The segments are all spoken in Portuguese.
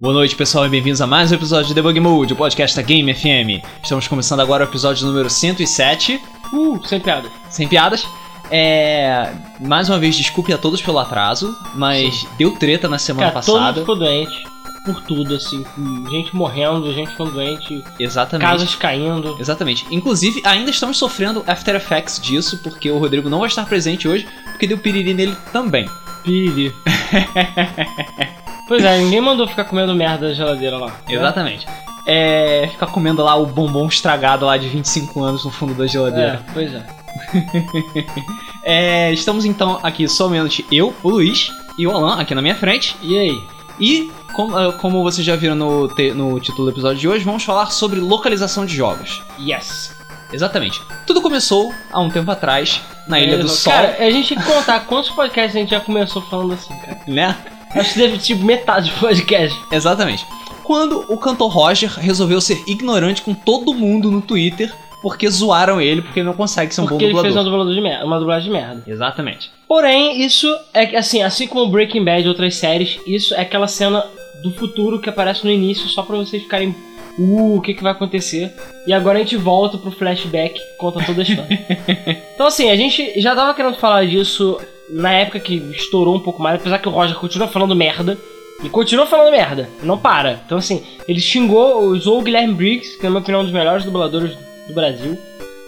Boa noite, pessoal, e bem-vindos a mais um episódio de Debug Mode, o podcast da Game FM. Estamos começando agora o episódio número 107. Uh, sem piada. Sem piadas. É. Mais uma vez, desculpe a todos pelo atraso, mas deu treta na semana Cara, todo mundo passada. ficou doente por tudo, assim. Gente morrendo, gente ficando doente, Exatamente. casas caindo. Exatamente. Inclusive, ainda estamos sofrendo After Effects disso, porque o Rodrigo não vai estar presente hoje, porque deu piriri nele também. Piriri. pois é, ninguém mandou ficar comendo merda da geladeira lá. né? Exatamente. É. Ficar comendo lá o bombom estragado lá de 25 anos no fundo da geladeira. É, pois é. É, estamos então aqui somente eu, o Luiz e o Alan aqui na minha frente. E aí? E, como, eh, como vocês já viram no, no título do episódio de hoje, vamos falar sobre localização de jogos. Yes. Exatamente. Tudo começou há um tempo atrás, na Ilha do Sol, Cara, a gente tem que contar quantos podcasts a gente já começou falando assim, cara. né? Acho que deve tipo metade do podcast. Exatamente. Quando o cantor Roger resolveu ser ignorante com todo mundo no Twitter porque zoaram ele porque ele não consegue ser um Porque bom ele fez uma, dublador. dublador de merda, uma dublagem de merda. Exatamente. Porém, isso é que, assim, assim como Breaking Bad e outras séries, isso é aquela cena do futuro que aparece no início só pra vocês ficarem. Uh, o que, que vai acontecer? E agora a gente volta pro flashback conta toda a história. então, assim, a gente já tava querendo falar disso na época que estourou um pouco mais, apesar que o Roger continua falando merda. E continua falando merda, não para. Então, assim, ele xingou, usou o Guilherme Briggs, que na minha opinião é um dos melhores dubladores do Brasil.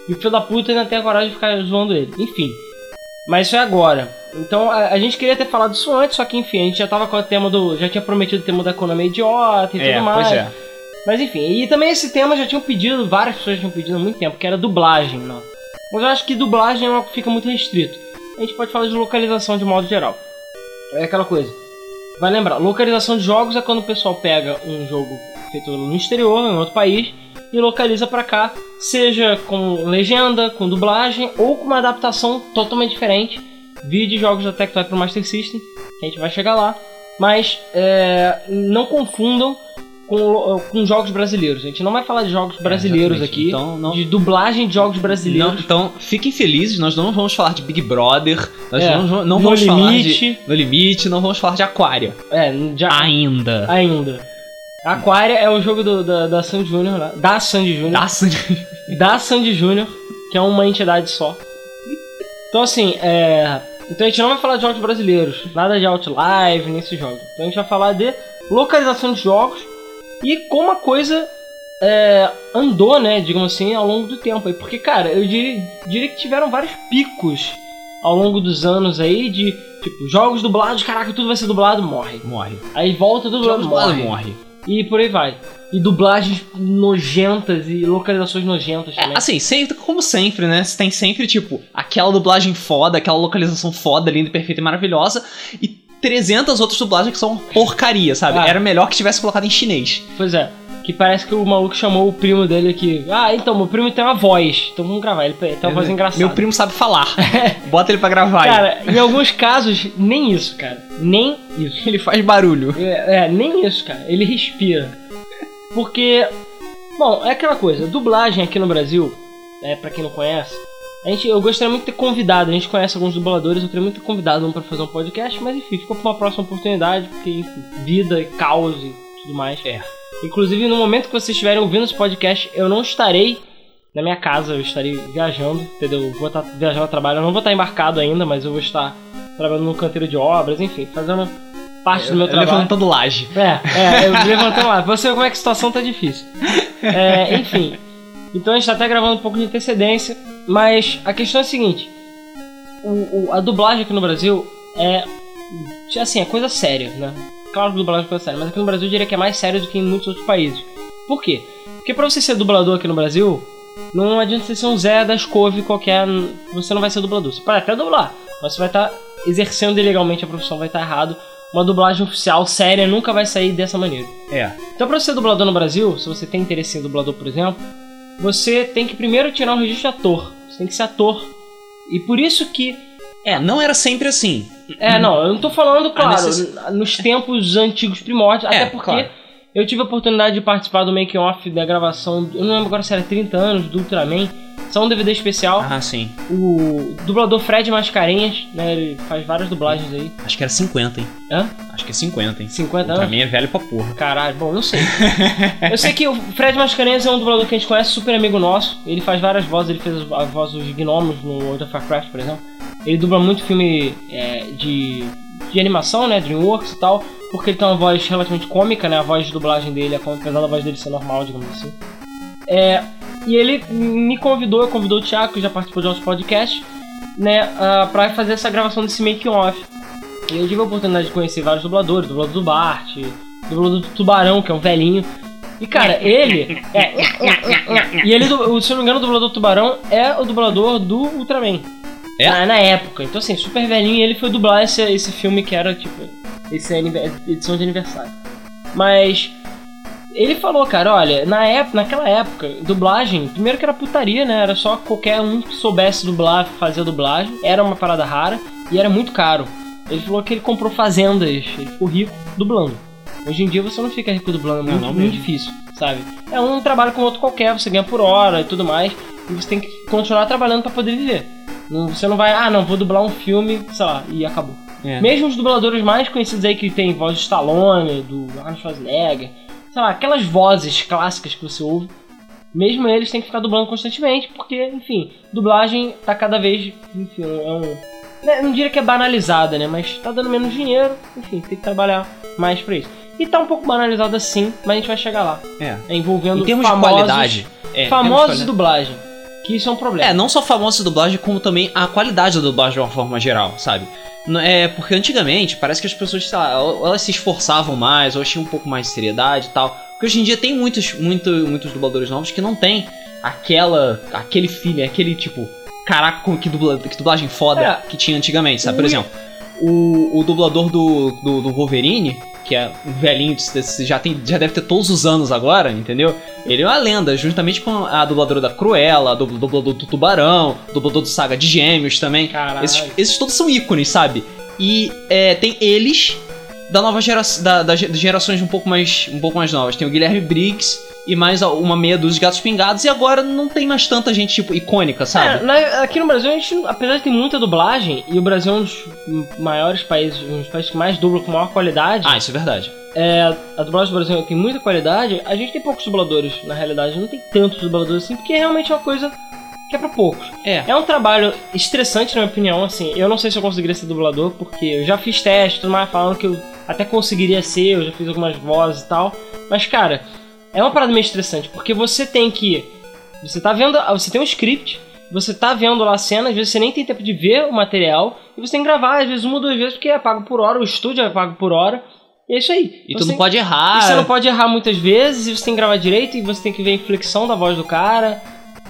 E o filho da puta ainda tem a coragem de ficar zoando ele. Enfim. Mas isso é agora. Então a, a gente queria ter falado isso antes, só que enfim, a gente já tava com o tema do. Já tinha prometido o tema da economia idiota e É, tudo mais. pois é. Mas enfim, e também esse tema já tinham pedido, várias pessoas tinham pedido há muito tempo, que era dublagem, não. Mas eu acho que dublagem é uma que fica muito restrito. A gente pode falar de localização de modo geral. É aquela coisa. Vai lembrar, localização de jogos é quando o pessoal pega um jogo feito no exterior, em outro país, e localiza pra cá, seja com legenda, com dublagem ou com uma adaptação totalmente diferente. Vídeo jogos da Tectoy pro Master System, que a gente vai chegar lá. Mas é, não confundam com, lo- com jogos brasileiros. A gente não vai falar de jogos brasileiros exatamente. aqui, Então, não- de dublagem de jogos Não, brasileiros. então, fiquem felizes, nós não vamos falar de Big Brother, nós É, não, não vamos falar Limite. de No Limite, não vamos falar de Aquária. É, já, Ainda. ainda. Aquária é o jogo do- da, da Sandy Júnior, da Sandy Júnior. Dá sangue. da Sandy Júnior, que é uma entidade só. Então assim, é. Então a gente não vai falar de jogos brasileiros, nada de Outlive nesses jogos. Então a gente vai falar de localização de jogos e como a coisa é, andou, né, digamos assim, ao longo do tempo. aí. Porque, cara, eu diria, diria que tiveram vários picos ao longo dos anos aí de, tipo, jogos dublados, caraca, tudo vai ser dublado, morre. Morre. Aí volta dublado, morre. morre. E por aí vai. E dublagens nojentas e localizações nojentas É, também. assim, sempre, como sempre, né? Você tem sempre, tipo, aquela dublagem foda, aquela localização foda, linda, perfeita e maravilhosa, e 300 outras dublagens que são porcaria, sabe? Ah. Era melhor que tivesse colocado em chinês. Pois é. Que parece que o maluco chamou o primo dele aqui. Ah, então, meu primo tem uma voz. Então vamos gravar. Ele tem uma voz engraçada. Meu primo sabe falar. Bota ele pra gravar. aí. Cara, em alguns casos, nem isso, cara. Nem isso. Ele faz barulho. É, é, nem isso, cara. Ele respira. Porque, bom, é aquela coisa. Dublagem aqui no Brasil, é, pra quem não conhece, a gente, eu gostaria muito de ter convidado. A gente conhece alguns dubladores, eu queria muito ter convidado um pra fazer um podcast, mas enfim, ficou pra uma próxima oportunidade, porque, enfim, vida, caos e tudo mais. É. Inclusive, no momento que vocês estiverem ouvindo esse podcast, eu não estarei na minha casa, eu estarei viajando, entendeu? Eu Vou estar viajando a trabalho, eu não vou estar embarcado ainda, mas eu vou estar trabalhando no canteiro de obras, enfim, fazendo parte do meu trabalho. Levantando laje. É, é, eu levantando. Pra você ver como é que a situação tá difícil. É, enfim. Então a gente tá até gravando um pouco de antecedência. Mas a questão é a seguinte: o, o- a dublagem aqui no Brasil é. Assim, é coisa séria, né? Claro que dublagem é coisa séria, mas aqui no Brasil eu diria que é mais sério do que em muitos outros países. Por quê? Porque pra você ser dublador aqui no Brasil, não adianta você ser um Zé da Escove qualquer. Você não vai ser dublador. Você pode até dublar, mas você vai estar exercendo ilegalmente a profissão, vai estar errado. Uma dublagem oficial séria nunca vai sair dessa maneira. É. Então, pra você ser dublador no Brasil, se você tem interesse em dublador, por exemplo, você tem que primeiro tirar o registro de ator. Você tem que ser ator. E por isso que. É, não era sempre assim. É, não, eu não tô falando, claro, necess- nos tempos antigos primórdios, É, até porque claro. eu tive a oportunidade de participar do make-off da gravação, eu não lembro agora se era 30 anos, do Ultraman, Só um DVD especial. Ah, sim. O dublador Fred Mascarenhas, né? Ele faz várias dublagens aí. Acho que era 50, hein? Hã? Acho que é 50, hein? 50 Pra anos? mim é velho pra porra. Caralho, bom, não sei. Eu sei que o Fred Mascarenhas é um dublador que a gente conhece, super amigo nosso. Ele faz várias vozes, ele fez a voz dos gnomos no World of Warcraft, por exemplo. Ele dubla muito filme é, de, de animação, né, Dreamworks e tal, porque ele tem uma voz relativamente cômica, né, a voz de dublagem dele, apesar da voz dele ser normal, digamos assim. É, e ele me convidou, convidou o Thiago, que já participou de outros podcasts, né, uh, pra fazer essa gravação desse making-off. E eu tive a oportunidade de conhecer vários dubladores, dublador do Bart, dublador do Tubarão, que é um velhinho. E cara, ele. É, e ele, se eu não me engano, o dublador do Tubarão é o dublador do Ultraman. É? Na, na época. Então, assim, super velhinho e ele foi dublar esse, esse filme que era, tipo, esse edição de aniversário. Mas. Ele falou, cara, olha, na época, naquela época, dublagem, primeiro que era putaria, né? Era só qualquer um que soubesse dublar, fazer dublagem. Era uma parada rara e era muito caro. Ele falou que ele comprou fazendas, ele ficou rico dublando. Hoje em dia você não fica rico dublando, é Não, muito, não muito difícil, sabe? É um trabalho como outro qualquer, você ganha por hora e tudo mais, e você tem que continuar trabalhando pra poder viver. Não- você não vai, ah, não, vou dublar um filme, sei lá, e acabou. É. Mesmo os dubladores mais conhecidos aí que tem voz de Stallone, do Arnold Schwarzenegger, sei lá, aquelas vozes clássicas que você ouve, mesmo eles têm que ficar dublando constantemente, porque, enfim, dublagem tá cada vez, enfim, é um... né, Não diria que é banalizada, né? Mas tá dando menos dinheiro, enfim, tem que trabalhar mais pra isso. E tá um pouco banalizada sim, mas a gente vai chegar lá. É. É envolvendo Em termos famosos, de qualidade. É, famosos de qualidade. dublagem. Que isso é um problema. É, não só famosos de dublagem, como também a qualidade da dublagem de uma forma geral, sabe? É, porque antigamente parece que as pessoas, sei lá, elas se esforçavam mais, ou tinham um pouco mais de seriedade e tal. Porque hoje em dia tem muitos, muito, muitos dubladores novos que não tem aquela, aquele feeling, aquele tipo, caraca, que, dubla, que dublagem foda É. que tinha antigamente, sabe? Por exemplo, o, o dublador do, do, do Wolverine, que é um velhinho, já, tem, já deve ter todos os anos agora, entendeu? Ele é uma lenda, juntamente com a dubladora da Cruella, a dub- dublador do Tubarão, dublador do Saga de Gêmeos também. Esses, esses todos são ícones, sabe? E é, tem eles da nova geração, da, das gerações um pouco mais, um pouco mais novas. Tem o Guilherme Briggs e mais uma meia dos gatos pingados. E agora não tem mais tanta gente tipo icônica, É, sabe? na- aqui no Brasil, a gente, apesar de ter muita dublagem, e o Brasil é um dos maiores países, um dos países que mais dubla com maior qualidade, Ah, isso é verdade. é, a dublagem do Brasil tem muita qualidade, a gente tem poucos dubladores, na realidade, não tem tantos dubladores assim, porque é realmente uma coisa que é pra poucos. É. É um trabalho estressante, na minha opinião, assim, eu não sei se eu conseguiria ser dublador, porque eu já fiz teste, tudo mais, falando que eu até conseguiria ser, eu já fiz algumas vozes e tal, mas, cara, é uma parada meio estressante, porque você tem que... Você tá vendo... Você tem um script, você tá vendo lá a cena, às vezes você nem tem tempo de ver o material, e você tem que gravar, às vezes, uma ou duas vezes, porque é pago por hora, o estúdio é pago por hora, e é isso aí. E Você tu não tem- pode errar. e você não pode errar muitas vezes, e você tem que gravar direito, e você tem que ver a inflexão da voz do cara.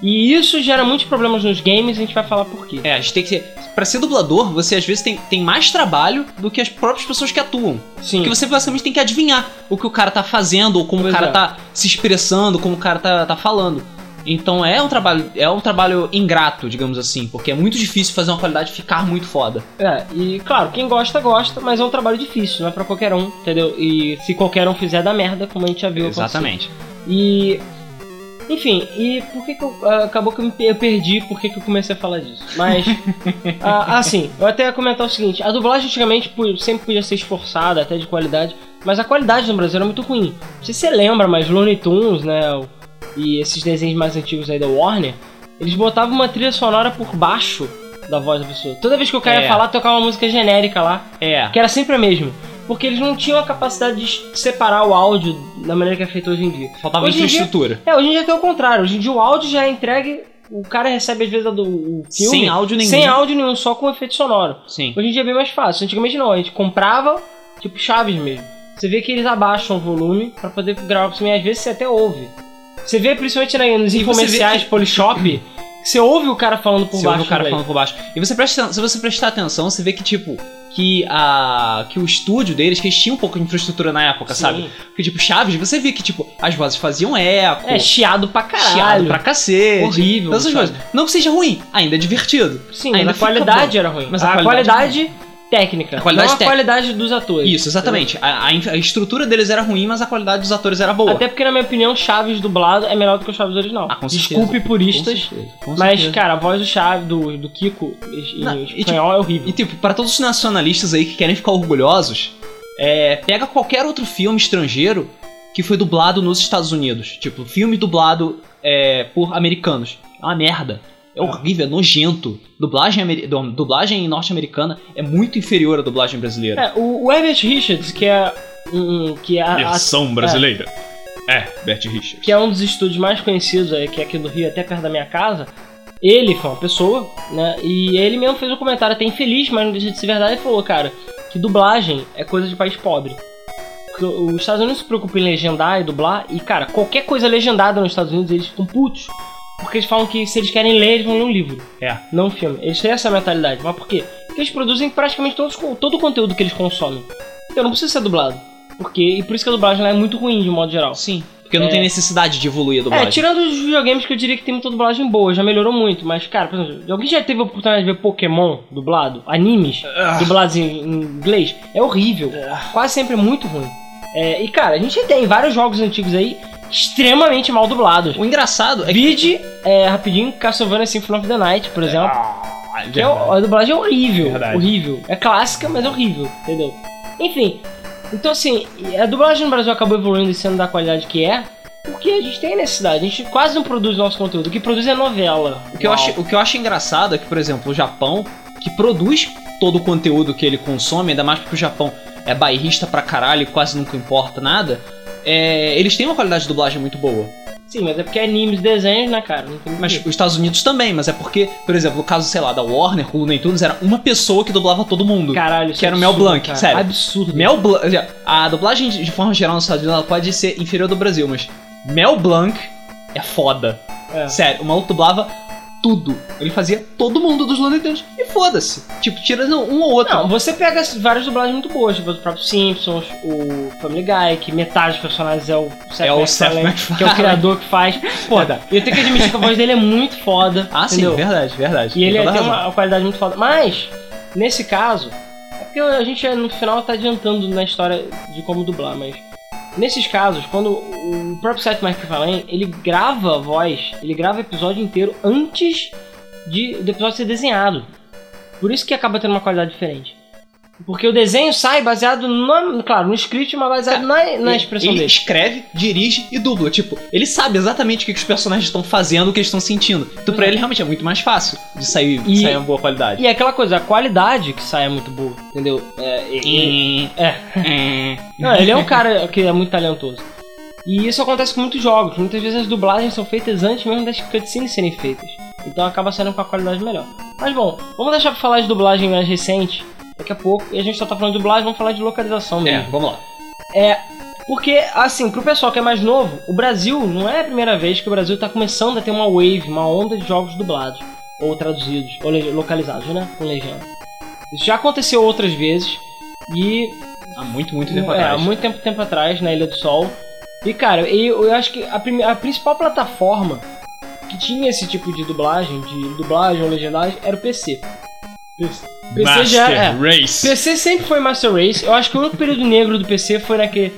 E isso gera muitos problemas nos games, a gente vai falar por quê. É, a gente tem que ser. Pra ser dublador, você às vezes tem, tem mais trabalho do que as próprias pessoas que atuam. Sim. Porque você basicamente tem que adivinhar o que o cara tá fazendo, ou como Pois o cara é. tá se expressando, como o cara tá, tá falando. Então é um trabalho, é um trabalho ingrato, digamos assim, porque é muito difícil fazer uma qualidade ficar muito foda. É, e claro, quem gosta, gosta, mas é um trabalho difícil, não é pra qualquer um, entendeu? E se qualquer um fizer, dá merda, como a gente já viu. Exatamente. E. Enfim, e por que que eu. ah, acabou que eu, me, eu perdi por que que eu comecei a falar disso. Mas. ah, assim, eu até ia comentar o seguinte: a dublagem antigamente sempre podia ser esforçada, até de qualidade, mas a qualidade no Brasil era muito ruim. Não sei se você lembra, mas Looney Tunes, né? E esses desenhos mais antigos aí da Warner, eles botavam uma trilha sonora por baixo da voz da pessoa. Toda vez que o cara É. ia falar, tocava uma música genérica lá É. que era sempre a mesma. Porque eles não tinham a capacidade de separar o áudio da maneira que é feito hoje em dia. Faltava Hoje em dia- infraestrutura. É, hoje em dia tem o contrário. Hoje em dia o áudio já é entregue, o cara recebe às vezes do o filme Sem áudio nenhum. sem áudio nenhum, só com efeito sonoro. Sim. Hoje em dia é bem mais fácil. Antigamente não, a gente comprava, tipo chaves mesmo. Você vê que eles abaixam o volume pra poder gravar por cima e às vezes você até ouve. Você vê principalmente né, nos você comerciais que- Polishop, você ouve o cara falando por Você baixo. ouve o cara velho. falando por baixo. E você presta, se você prestar atenção, você vê que, tipo, que a. que o estúdio deles, que eles tinham um pouco de infraestrutura na época, Sim. sabe? Porque, tipo, Chaves, você vê que, tipo, as vozes faziam eco, É, chiado pra caralho. chiado pra cacete. Horrível, Todas essas sabe? coisas. Não que seja ruim, ainda é divertido. Sim, Ainda mas a qualidade bom. era ruim. Mas a, a qualidade, qualidade técnica, A qualidade não a qualidade dos atores. Isso, exatamente. A, a a estrutura deles era ruim, mas a qualidade dos atores era boa. Até porque, na minha opinião, Chaves dublado é melhor do que o Chaves original. Ah, com certeza. Desculpe Com puristas, certeza, com mas, certeza. cara, a voz do Chaves, do, do Kiko em Não, e, espanhol é horrível. E tipo, para todos os nacionalistas aí que querem ficar orgulhosos, é, pega qualquer outro filme estrangeiro que foi dublado nos Estados Unidos. Tipo, filme dublado é, por americanos. É uma merda. É horrível, é nojento. Dublagem, dublagem norte-americana é muito inferior à dublagem brasileira. É, o, o Herbert Richards, que é um, que é, a- brasileira. É, Bert Richards. que é um dos estúdios mais conhecidos aí, que é aqui do Rio, até perto da minha casa, ele foi uma pessoa, né? E ele mesmo fez um comentário até infeliz, mas não deixa de ser verdade, e falou, cara, que dublagem é coisa de país pobre. Porque os Estados Unidos se preocupam em legendar e dublar, e cara, qualquer coisa legendada nos Estados Unidos eles ficam putos. Porque eles falam que se eles querem ler, eles vão ler um livro. É. Não um filme. Eles têm essa mentalidade. Mas por quê? Porque eles produzem praticamente todos, todo o conteúdo que eles consomem. Então não precisa ser dublado. Porque, e por isso que a dublagem é muito ruim, de modo geral. Sim, porque não É. tem necessidade de evoluir a dublagem. É, tirando os videogames que eu diria que tem muita dublagem boa, já melhorou muito. Mas, cara, por exemplo, alguém já teve a oportunidade de ver Pokémon dublado? Animes Ah. dublados em, em inglês? É horrível. Quase sempre é muito ruim. É, e, cara, a gente tem vários jogos antigos aí extremamente mal dublados. O engraçado é que. Vide, é, rapidinho, Castlevania Symphony of the Night, por exemplo. Ah, Que é, a dublagem é horrível. Verdade. Horrível. É clássica, mas é horrível, entendeu? Enfim. Então assim, a dublagem no Brasil acabou evoluindo e sendo da qualidade que é. Porque a gente tem necessidade, a gente quase não produz nosso conteúdo. O que produz é novela. O que, eu acho, o que eu acho engraçado é que, por exemplo, o Japão, que produz todo o conteúdo que ele consome, ainda mais porque o Japão é bairrista pra caralho e quase nunca importa nada, é, eles têm uma qualidade de dublagem muito boa. Sim, mas é porque é animes, desenhos, né, cara? Mas os Estados Unidos também, mas é porque, por exemplo, no caso, sei lá, da Warner, com o Looney Tunes, era uma pessoa que dublava todo mundo. Caralho, isso que é era o Mel absurdo, Blanc, cara. sério. Absurdo. Mel Blanc. A dublagem, de forma geral, nos Estados Unidos, ela pode ser inferior do Brasil, mas Mel Blanc é foda. É. Sério, o maluco dublava tudo. Ele fazia todo mundo dos Looney Tunes e foda-se. Tipo, tirando um ou outro. Não, você pega várias dublagens muito boas, tipo o próprio Simpsons, o Family Guy, que metade dos personagens é o Seth É o MacFarlane, Seth que é o MacFarlane. criador que faz. Foda. E eu tenho que admitir que a voz dele é muito foda. ah, sim, entendeu? verdade, verdade. E ele tem razão. uma qualidade muito foda. Mas, nesse caso, é porque a gente no final tá adiantando na história de como dublar, mas. Nesses casos, quando o próprio Seth MacFarlane, ele grava a voz, ele grava o episódio inteiro antes de, do episódio ser desenhado. Por isso que acaba tendo uma qualidade diferente. Porque o desenho sai baseado, no, claro, no script, mas baseado na, na Ele- expressão ele dele. escreve, dirige e dubla. Tipo, ele sabe exatamente o que, que os personagens estão fazendo, o que eles estão sentindo. Então, pra É. ele, realmente é muito mais fácil de sair, E- sair uma boa qualidade. E é aquela coisa, a qualidade que sai é muito boa, entendeu? É, e- é. Não, ele é um cara que é muito talentoso. E isso acontece com muitos jogos. Muitas vezes as dublagens são feitas antes mesmo das cutscenes serem feitas. Então acaba saindo com a qualidade melhor. Mas bom, vamos deixar pra falar de dublagem mais recente daqui a pouco. E a gente só tá falando de dublagem, vamos falar de localização É, mesmo. vamos lá. Porque, assim, pro pessoal que é mais novo, o Brasil não é a primeira vez que o Brasil tá começando a ter uma wave, uma onda de jogos dublados. Ou traduzidos, ou localizados, né? Com legenda. Isso já aconteceu outras vezes. E Há muito, muito tempo é, há atrás. muito tempo, tempo atrás, na Ilha do Sol. E cara, eu, eu acho que a, a principal plataforma que tinha esse tipo de dublagem, de dublagem ou legendagem, era o PC. PC já é. Race. PC sempre foi Master Race. Eu acho que o único período negro do PC foi naquele.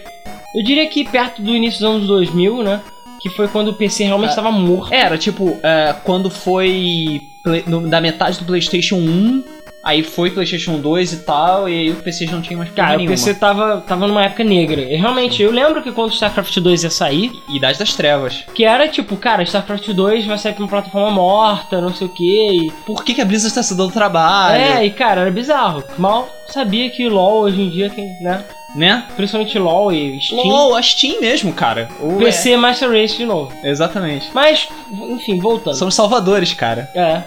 Eu diria que perto do início dos anos 2000, né? Que foi quando o PC realmente Ah. estava morto. Era, tipo, é, quando foi play- no- da metade do PlayStation 1, aí foi PlayStation 2 e tal, e aí o PC já não tinha mais Cara, o nenhuma. PC tava, tava numa época negra. E realmente, eu lembro que quando o StarCraft 2 ia sair, Idade das Trevas. que era tipo, cara, StarCraft 2 vai sair pra uma plataforma morta, não sei o que. Por que, que a Blizzard está se dando trabalho? É, e cara, era bizarro. Mal sabia que LoL hoje em dia, quem, né? Né? Principalmente LoL e Steam. LOL, a Steam mesmo, cara. O- PC Master Race de novo. é, exatamente. Mas, enfim, voltando. São salvadores, cara. É.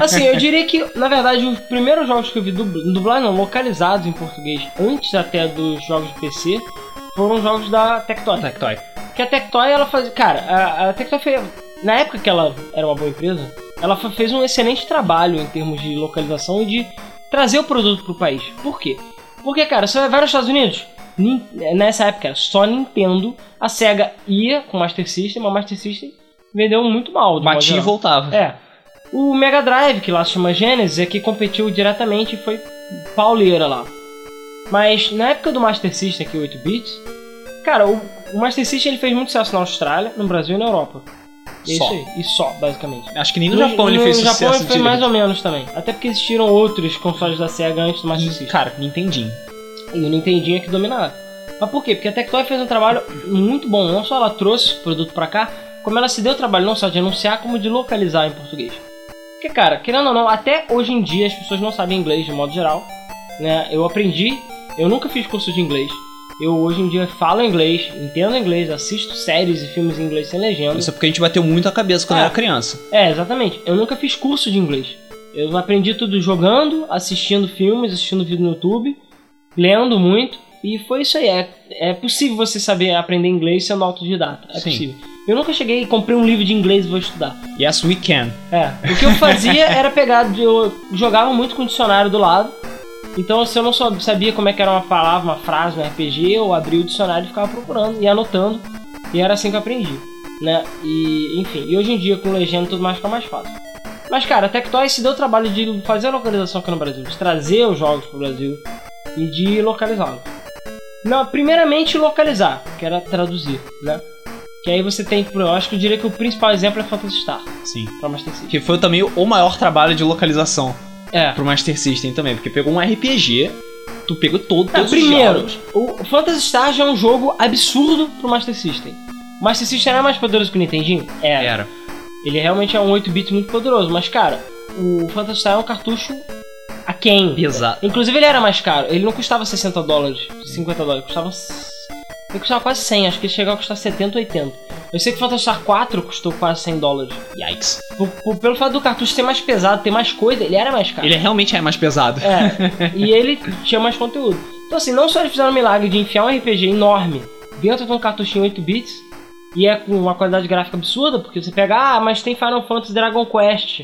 Assim, eu diria que, na verdade, os primeiros jogos que eu vi dubl- dublados, não, localizados em português, antes até dos jogos de PC, foram jogos da Tectoy. Tectoy. Que a Tectoy, ela fazia. Cara, a, a Tectoy foi. Na época que ela era uma boa empresa, ela fez um excelente trabalho em termos de localização e de trazer o produto pro país. Por quê? Porque, cara, você vai nos Estados Unidos, nessa época era só Nintendo, a SEGA ia com o Master System, mas o Master System vendeu muito mal. Batia e voltava. É. O Mega Drive, que lá se chama Genesis, é que competiu diretamente e foi pauleira lá. Mas na época do Master System, aqui 8 bits, cara, o, o Master System ele fez muito sucesso na Austrália, no Brasil e na Europa. É Só. isso aí. E só, basicamente. Acho que nem no, Japão ele fez no sucesso Japão ele foi direito. mais ou menos também. Até porque existiram outros consoles da SEGA antes do Master System. Cara, Nintendinho. E o Nintendinho é que dominava. Mas por quê? Porque a Tectoy fez um trabalho muito bom. Não só ela trouxe o produto pra cá, como ela se deu o trabalho não só de anunciar, como de localizar em português. Porque, cara, querendo ou não, até hoje em dia as pessoas não sabem inglês de modo geral. Né? Eu aprendi, eu nunca fiz curso de inglês. Eu hoje em dia falo inglês, entendo inglês, assisto séries e filmes em inglês sem legenda. Isso é porque a gente bateu muito a cabeça quando É. era criança. É, exatamente. Eu nunca fiz curso de inglês. Eu aprendi tudo jogando, assistindo filmes, assistindo vídeo no YouTube, lendo muito. E foi isso aí. É, é possível você saber aprender inglês sendo autodidata. É Sim. possível. Eu nunca cheguei e comprei um livro de inglês e vou estudar. Yes, we can. É. O que eu fazia era pegar. Eu jogava muito com o dicionário do lado. Então, se eu não sabia como é que era uma palavra, uma frase no RPG, eu abria o dicionário e ficava procurando e anotando. E era assim que eu aprendi. Né? E, enfim, e hoje em dia com legenda e tudo mais fica mais fácil. Mas, cara, a Tectoy se deu o trabalho de fazer a localização aqui no Brasil, de trazer os jogos pro Brasil e de localizá-los. Não, primeiramente localizar, que era traduzir, né? Que aí você tem, eu acho que eu diria que o principal exemplo é Phantasy Star, Sim. pra Master System. Que foi também o maior trabalho de localização É. pro Master System também. Porque pegou um RPG, tu pegou todo, É, todos os primeiro, diálogos. o Phantasy Star já é um jogo absurdo pro Master System. O Master System era mais poderoso que o Nintendinho? Era. Era. Ele realmente é um 8-bit muito poderoso, mas cara, o Phantasy Star é um cartucho aquém. Pesado. Inclusive ele era mais caro, ele não custava 60 dólares, 50 dólares, custava. Ele custava quase 100, acho que ele chegou a custar 70, 80. Eu sei que o Phantasy Star 4 custou quase 100 dólares. Yikes. Por- por- pelo fato do cartucho ser mais pesado, ter mais coisa, ele era mais caro. Ele realmente é mais pesado. É, e ele tinha mais conteúdo. Então assim, não só eles fizeram o milagre de enfiar um RPG enorme dentro de um cartuchinho 8 bits, e é com uma qualidade gráfica absurda, porque você pega, ah, mas tem Final Fantasy Dragon Quest.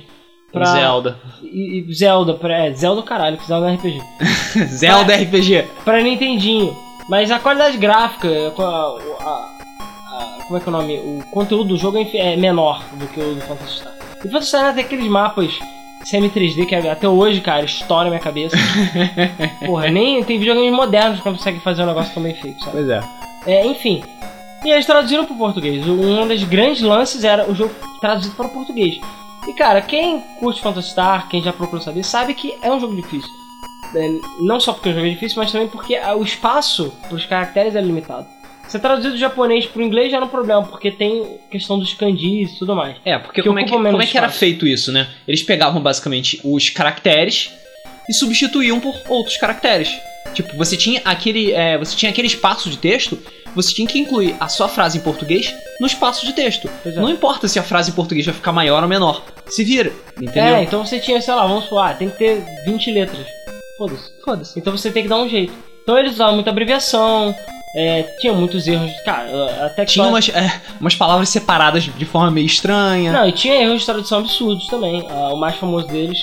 Pra... Zelda. E, e Zelda, pra, é, Zelda caralho, que Zelda é RPG. Zelda RPG. Pra Nintendinho. Mas a qualidade gráfica, a, a- a- como é que é o nome? O conteúdo do jogo é é menor do que o do Phantasy Star. E o Phantasy Star tem aqueles mapas semi-3D que até hoje, cara, estoura a minha cabeça. Porra, nem tem videogames modernos que conseguem fazer um negócio tão bem feito, sabe? Pois é. É, enfim. E eles traduziram pro português. Um dos grandes lances era o jogo traduzido para o português. E cara, quem curte Phantasy Star, quem já procurou saber, sabe que é um jogo difícil. É, não só porque o jogo é difícil, mas também porque o espaço para os caracteres é limitado. Você traduzir do japonês pro inglês já era um problema, porque tem questão dos kanjis e tudo mais. É, porque Que como é, que, como é que era feito isso, né? Eles pegavam basicamente os caracteres e substituíam por outros caracteres. Tipo, você tinha aquele, é, você tinha aquele espaço de texto, você tinha que incluir a sua frase em português no espaço de texto. É. Não importa se a frase em português vai ficar maior ou menor. Se vira, entendeu? É, então você tinha, sei lá, vamos supor, ah, tem que ter 20 letras. Foda-se. Foda-se. Então você tem que dar um jeito. Então eles usavam muita abreviação, é, tinha muitos erros. Cara, até que Tinha umas, é, umas palavras separadas de forma meio estranha. Não, e tinha erros de tradução absurdos também. Ah, o mais famoso deles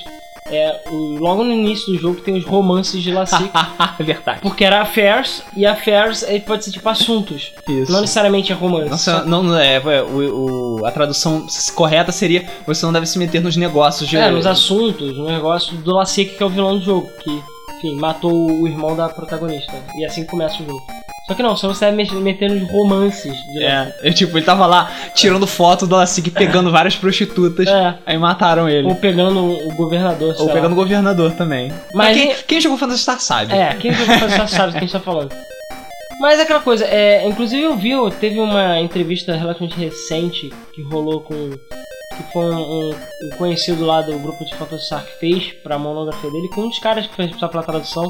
é o, logo no início do jogo tem os romances de Lacique. é verdade. porque era affairs, e affairs ele pode ser tipo assuntos. Isso. Não necessariamente é romance. Nossa, não, não é, é, o, o- a tradução correta seria você não deve se meter nos negócios de. É, nos assuntos, no negócio do Lacique, que é o vilão do jogo, que, enfim, matou o irmão da protagonista. E assim começa o jogo. Só que não, só você deve me- meter nos romances. É, eu, tipo, ele tava lá tirando foto do Lacique pegando várias prostitutas. É. Aí mataram ele. Ou pegando o governador, Ou lá. pegando o governador também. Mas Mas quem, quem jogou Phantasy Star sabe. É, quem jogou Phantasy Star sabe do que a gente tá falando. Mas é aquela coisa, é, inclusive eu vi, teve uma entrevista relativamente recente que rolou com. que foi um, um- conhecido lá do grupo de Phantasy Star que fez pra monografia dele, com um dos caras que fez pela tradução.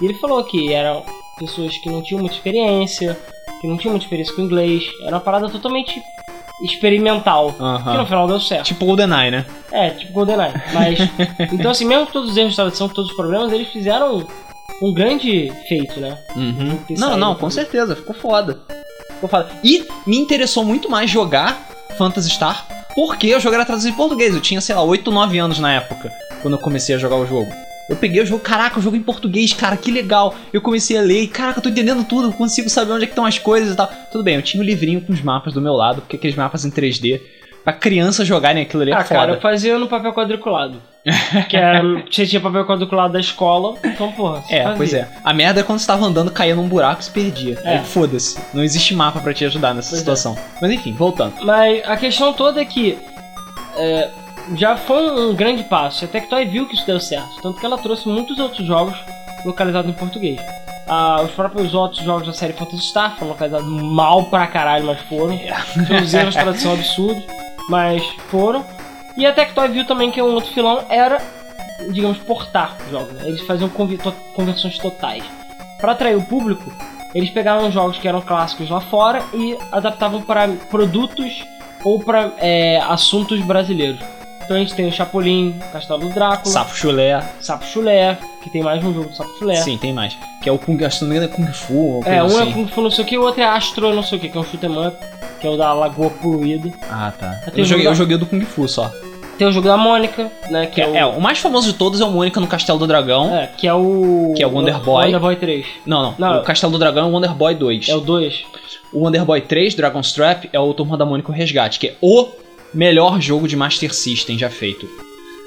E ele falou que eram pessoas que não tinham muita experiência, que não tinham muita experiência com inglês, era uma parada totalmente experimental. Aham. Que no final deu certo. Tipo GoldenEye, né? É, tipo GoldenEye. Mas. então, assim, mesmo com todos os erros de tradução, com todos os problemas, eles fizeram um grande feito, né? Uhum. Não, não, com certeza. Ficou foda. Ficou foda. E me interessou muito mais jogar Phantasy Star porque o jogo era traduzido em português. Eu tinha, sei lá, 8, 9 anos na época, quando eu comecei a jogar o jogo. Eu peguei o jogo, caraca, o jogo em português, cara, que legal. Eu comecei a ler e, caraca, eu tô entendendo tudo, eu consigo saber onde é que estão as coisas e tal. Tudo bem, eu tinha o livrinho com os mapas do meu lado, porque aqueles mapas em 3D, pra criança jogarem aquilo ali é ah, foda. cara, eu fazia no papel quadriculado. que era, você tinha papel quadriculado da escola, então, porra. É, fazia. pois é. A merda é quando você tava andando, caía num buraco e se perdia. É. Aí foda-se. Não existe mapa pra te ajudar nessa Pois é. situação. Mas enfim, voltando. Mas a questão toda é que é, já foi um grande passo. A Tectoy viu que isso deu certo. Tanto que ela trouxe muitos outros jogos localizados em português. Ah, os próprios outros jogos da série Phantasy Star foram localizados mal pra caralho, mas foram. Tinham uns erros de tradução absurdos, mas foram. E a Tectoy viu também que um outro filão era, digamos, portar jogos. né? Eles faziam conversões totais. Para atrair o público, eles pegavam jogos que eram clássicos lá fora e adaptavam para produtos ou para assuntos brasileiros. Então a gente tem o Chapolin, Castelo do Drácula, Sapo chulé. Sapo Chulé, que tem mais um jogo do Sapo Chulé. Sim, tem mais. Que é o Kung, acho que é Kung Fu. É, um assim. é Kung Fu não sei o que, o outro é Astro não sei o que, que é um shoot 'em up, que é o da Lagoa Poluída. Ah, tá. Eu joguei, jogo eu joguei do Kung Fu só. Tem o jogo da Mônica, né, que Que é, é, o... é, o mais famoso de todos é o Mônica no Castelo do Dragão. é, que é o... Que é o Wonder Boy. Wonder Boy 3. Não, não, Não. O Castelo do Dragão é o Wonder Boy 2. É o 2. O Wonder Boy 3, Dragon's Trap, é o Turma da Mônica o Resgate, que é o melhor jogo de Master System já feito.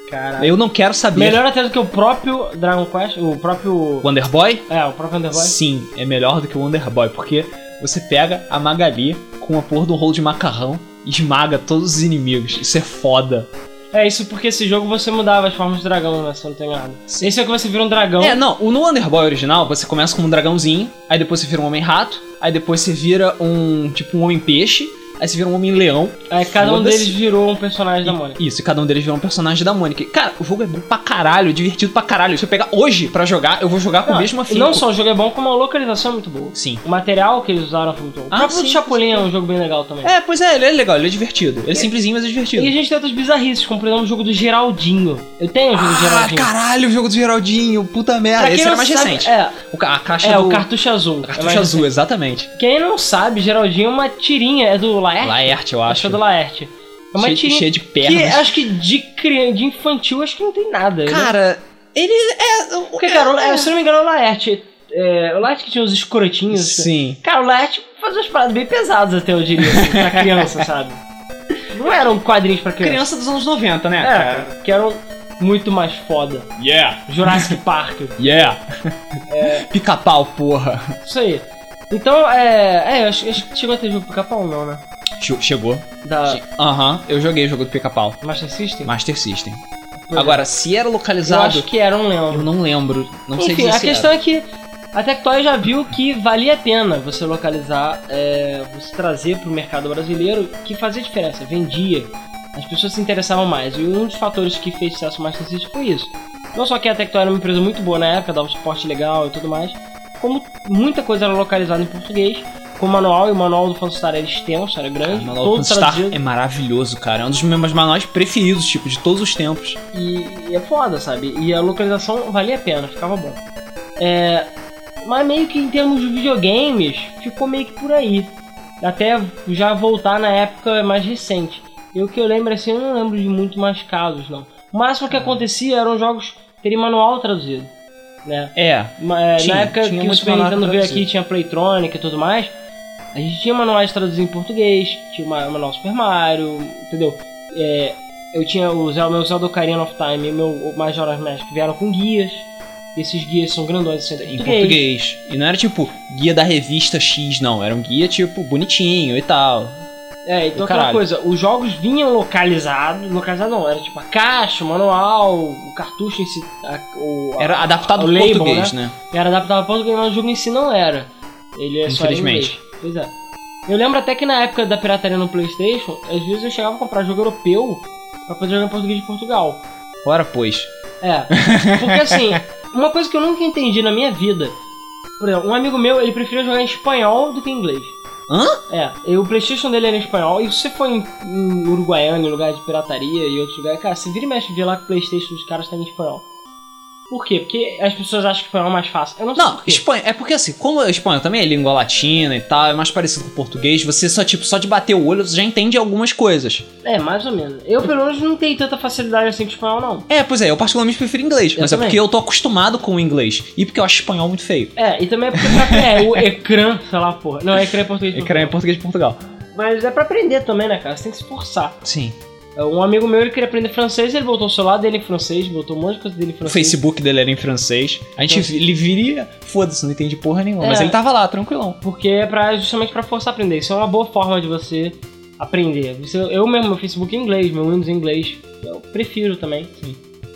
Caralho. Eu não quero saber. Melhor até do que o próprio Dragon Quest, o próprio... Wonder Boy? É, o próprio Wonder Boy. Sim, é melhor do que o Wonder Boy, porque você pega a Magali com a porra do rolo de macarrão e esmaga todos os inimigos. Isso é foda. É, isso porque esse jogo você mudava as formas de dragão, né, se eu não tenho nada. Esse é que você vira um dragão. É, não, o- no Wonder Boy original você começa como um dragãozinho, aí depois você vira um homem-rato, aí depois você vira um, tipo, um homem-peixe, aí você vira um homem-leão. Aí cada um deles virou um personagem da Mônica. Isso, e cada um deles virou um personagem da Mônica. Cara, o jogo é bom pra caralho, é divertido pra caralho. Se eu pegar hoje pra jogar, eu vou jogar com o mesmo afinco. não só o jogo é bom, como a localização é muito boa. Sim. O material que eles usaram foi muito bom. Ah, o próprio sim, Chapolin com é um jogo bem legal também. É, pois é, ele é legal, ele é divertido. Ele é simplesinho, mas é divertido. E a gente tem outras bizarrices, como por exemplo o jogo do Geraldinho. Eu tenho o jogo do Ah, Geraldinho. caralho, o jogo do Geraldinho, puta merda. Esse era mais sabe- recente. É, O a caixa é do... o cartucho azul. a É cartucho mais azul, recente. exatamente. Quem não sabe, Geraldinho é uma tirinha, é do Laerte? Laerte, eu Acho acho. que é do Laerte. É uma cheio, tirinha cheio de que pernas. acho que de criança, de infantil, acho que não tem nada. né? Cara, ele é... Porque, cara, o- se eu não me engano, o Laerte. É, o Laerte que tinha os escrotinhos. Sim. Cara, o Laerte fazia umas paradas bem pesadas até, eu diria, assim, pra criança, sabe? Não eram quadrinhos pra criança. Criança dos anos 90, né, É, cara, que eram muito mais foda. Yeah, Jurassic Park. yeah. Pica-pau, porra. Isso aí. Então, é. É, acho, acho que chegou a ter jogo pica-pau, não, né? Che- Chegou. Da Aham, eu joguei o jogo do pica-pau. Master System? Master System. Pois é. Agora, se era eu localizado, acho que era, não eu lembro. não lembro. Não sei Enfim, dizer a se questão era. é que a Tectoy já viu que valia a pena você localizar, é, você trazer pro mercado brasileiro, que fazia diferença, vendia. As pessoas se interessavam mais. E um dos fatores que fez sucesso Master System foi isso. Não só que a Tectoy era uma empresa muito boa na época, dava um suporte legal e tudo mais, como muita coisa era localizada em português, com manual, e o manual do Fanstar era extenso, era O grande, manual todo do Star é maravilhoso, cara. É um dos meus manuais preferidos, tipo, de todos os tempos. E, e é foda, sabe? E a localização valia a pena, ficava bom. É, mas meio que em termos de videogames, ficou meio que por aí. Até já voltar na época mais recente. E o que eu lembro assim, eu não lembro de muito mais casos, não. O máximo que acontecia eram jogos terem manual traduzido. Né? É. Mas, Tinha, na época que o Super manual Nintendo veio aqui, tinha Playtronic e tudo mais. A gente tinha manuais traduzidos em português, tinha uma manual Super Mario, entendeu? É, eu tinha o meu Zelda Ocarina of Time e meu Majora's Mask vieram com guias. Esses guias são grandões assim, em Em português. português. E não era tipo guia da revista X, não. Era um guia, tipo, bonitinho e tal. É, então aquela coisa, os jogos vinham localizados, localizados não, era tipo a caixa, o manual, o cartucho em si, a- o, Era adaptado o label, português, né? Era adaptado para português, mas o jogo em si não era. Ele é Infelizmente. Pois é. Eu lembro até que na época da pirataria no Playstation, às vezes eu chegava a comprar jogo europeu pra poder jogar em português de Portugal. Ora, pois. É. Porque assim, uma coisa que eu nunca entendi na minha vida. Por exemplo, um amigo meu, ele preferia jogar em espanhol do que em inglês. Hã? É, e o Playstation dele era em espanhol. E se você for em, em Uruguaiana, em lugar de pirataria e outros lugares, cara, você vira e mexe vê lá que o Playstation dos caras tá em espanhol. Por quê? Porque as pessoas acham que espanhol é mais fácil. Eu não, sei Não, espanhol. É porque assim, como o espanhol também é língua latina e tal, é mais parecido com o português, você só, tipo, só de bater o olho você já entende algumas coisas. É, mais ou menos. Eu, pelo menos, não tenho tanta facilidade assim com espanhol, não. É, pois é, eu particularmente prefiro inglês, Eu mas é também. porque eu tô acostumado com o inglês. E porque eu acho espanhol muito feio. É, e também é porque pra, é, o ecrã, sei lá, porra. Não, ecrã é português. de Eu quero em Portugal. português de Portugal. Mas é pra aprender também, né, cara? Você tem que se esforçar. Sim. Um amigo meu ele queria aprender francês, ele botou o celular dele em francês, botou um monte de coisa dele em O francês. Facebook dele era em francês. A gente Então- ele viria, foda-se, não entende porra nenhuma. Mas É. ele tava lá, tranquilão. Porque é pra, justamente pra forçar a aprender. Isso é uma boa forma de você aprender. Você, eu mesmo, meu Facebook é em inglês, meu Windows é em inglês. Eu prefiro também.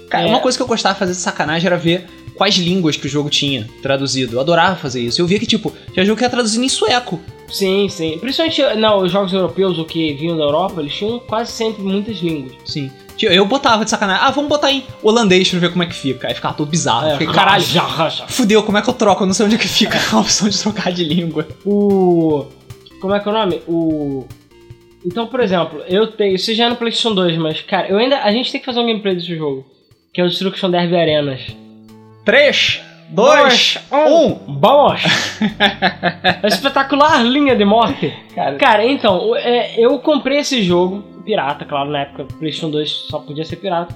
Cara, É. uma coisa que eu gostava de fazer de sacanagem era ver quais línguas que o jogo tinha traduzido. Eu adorava fazer isso. Eu via que, tipo, tinha jogo que era traduzido em sueco. Sim, sim. Principalmente não, os jogos europeus, o que vinham da Europa, eles tinham quase sempre muitas línguas. Sim. Eu botava de sacanagem. Ah, vamos botar em holandês pra ver como é que fica. Aí ficava todo bizarro. É, fiquei, caralho, raja. fudeu, como é que eu troco? Eu não sei onde é que fica a opção de trocar de língua. O. Como é que é o nome? O. Então, por exemplo, eu tenho. Isso já é no PlayStation 2, mas, cara, eu ainda. A gente tem que fazer um gameplay desse jogo. Que é o Destruction Derby Arenas. 3, 2, 1. Vamos! espetacular linha de morte. Cara, Cara, então, é, eu comprei esse jogo, pirata, claro, na época PlayStation 2 só podia ser pirata.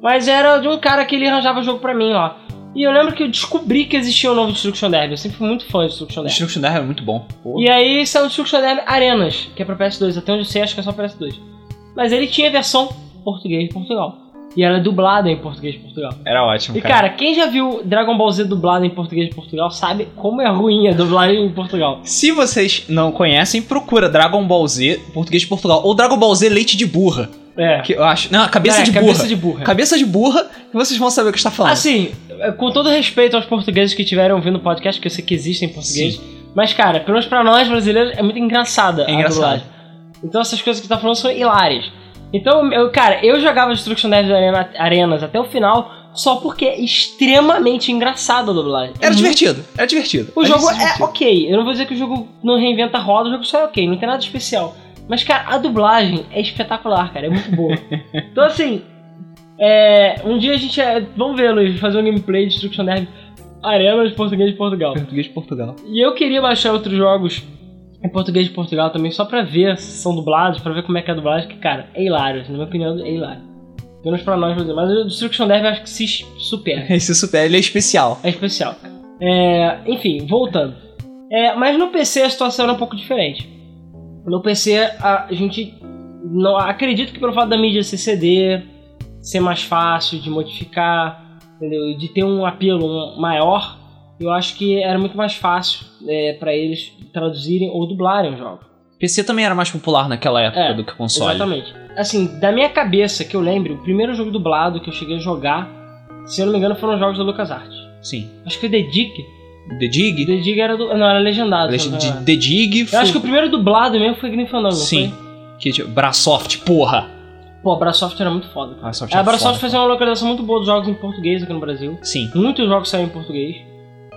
Mas era de um cara que ele arranjava jogo pra mim lá. E eu lembro que eu descobri que existia o novo Destruction Derby. Eu sempre fui muito fã de Destruction Derby. Destruction Derby é muito bom. Pô. E aí saiu o Destruction Derby Arenas, que é pra PS2. Até onde eu sei, acho que é só PS2. Mas ele tinha versão português de Portugal. E ela é dublada em português de Portugal. Era ótimo, E cara, quem já viu Dragon Ball Z dublado em português de Portugal sabe como é ruim a dublagem em Portugal. Se vocês não conhecem, procura Dragon Ball Z, português de Portugal, ou Dragon Ball Z Leite de Burra. É. Que eu acho. Não, cabeça É, de cabeça burra. de burra. Cabeça de burra, que vocês vão saber o que está falando. Assim, com todo respeito aos portugueses que estiverem ouvindo o podcast, que eu sei que existem em português. Mas, cara, pelo menos pra nós brasileiros, é muito engraçada É a engraçado. dublagem. Então essas coisas que tá falando são hilárias. Então, eu, cara, eu jogava Destruction Derby Arena- Arenas até o final só porque é extremamente engraçado a dublagem. Era É divertido, era divertido. O Era jogo é divertido. ok. Eu não vou dizer que o jogo não reinventa a roda, o jogo só é ok, não tem nada especial. Mas, cara, a dublagem é espetacular, cara. É muito boa. então, assim, é, um dia a gente. é, vamos ver, Luiz, fazer um gameplay de Destruction Derby Arena de Português de Portugal. Português de Portugal. E eu queria baixar outros jogos em português de Portugal também, só pra ver se são dublados, pra ver como é que é a dublagem, que, cara, é hilário. assim, Na minha opinião, é hilário. Pelo menos pra nós, mas o Destruction Derby acho que se supera. Esse super, ele é especial. É especial. É, enfim, voltando. É, mas no PC a situação era um pouco diferente. No PC a gente não acredito que pelo fato da mídia ser CD, ser mais fácil de modificar, entendeu? E de ter um apelo maior, eu acho que era muito mais fácil é, para eles traduzirem ou dublarem os jogos. PC também era mais popular naquela época É, do que console. Exatamente. Assim, da minha cabeça que eu lembro, o primeiro jogo dublado que eu cheguei a jogar, se eu não me engano, foram os jogos da LucasArts. Sim. Acho que o The Dig The Dig? The Dig era do. Não, era legendado. Eu não engano. The Dig Eu acho que o primeiro dublado mesmo foi Grim Fandango, Sim. foi? Que, tipo, Brasoft, porra. Pô, a Brasoft era muito foda. cara. Brasoft a é Brasoft foda. fazia uma localização muito boa dos jogos em português aqui no Brasil. Sim. Muitos jogos saíram em português.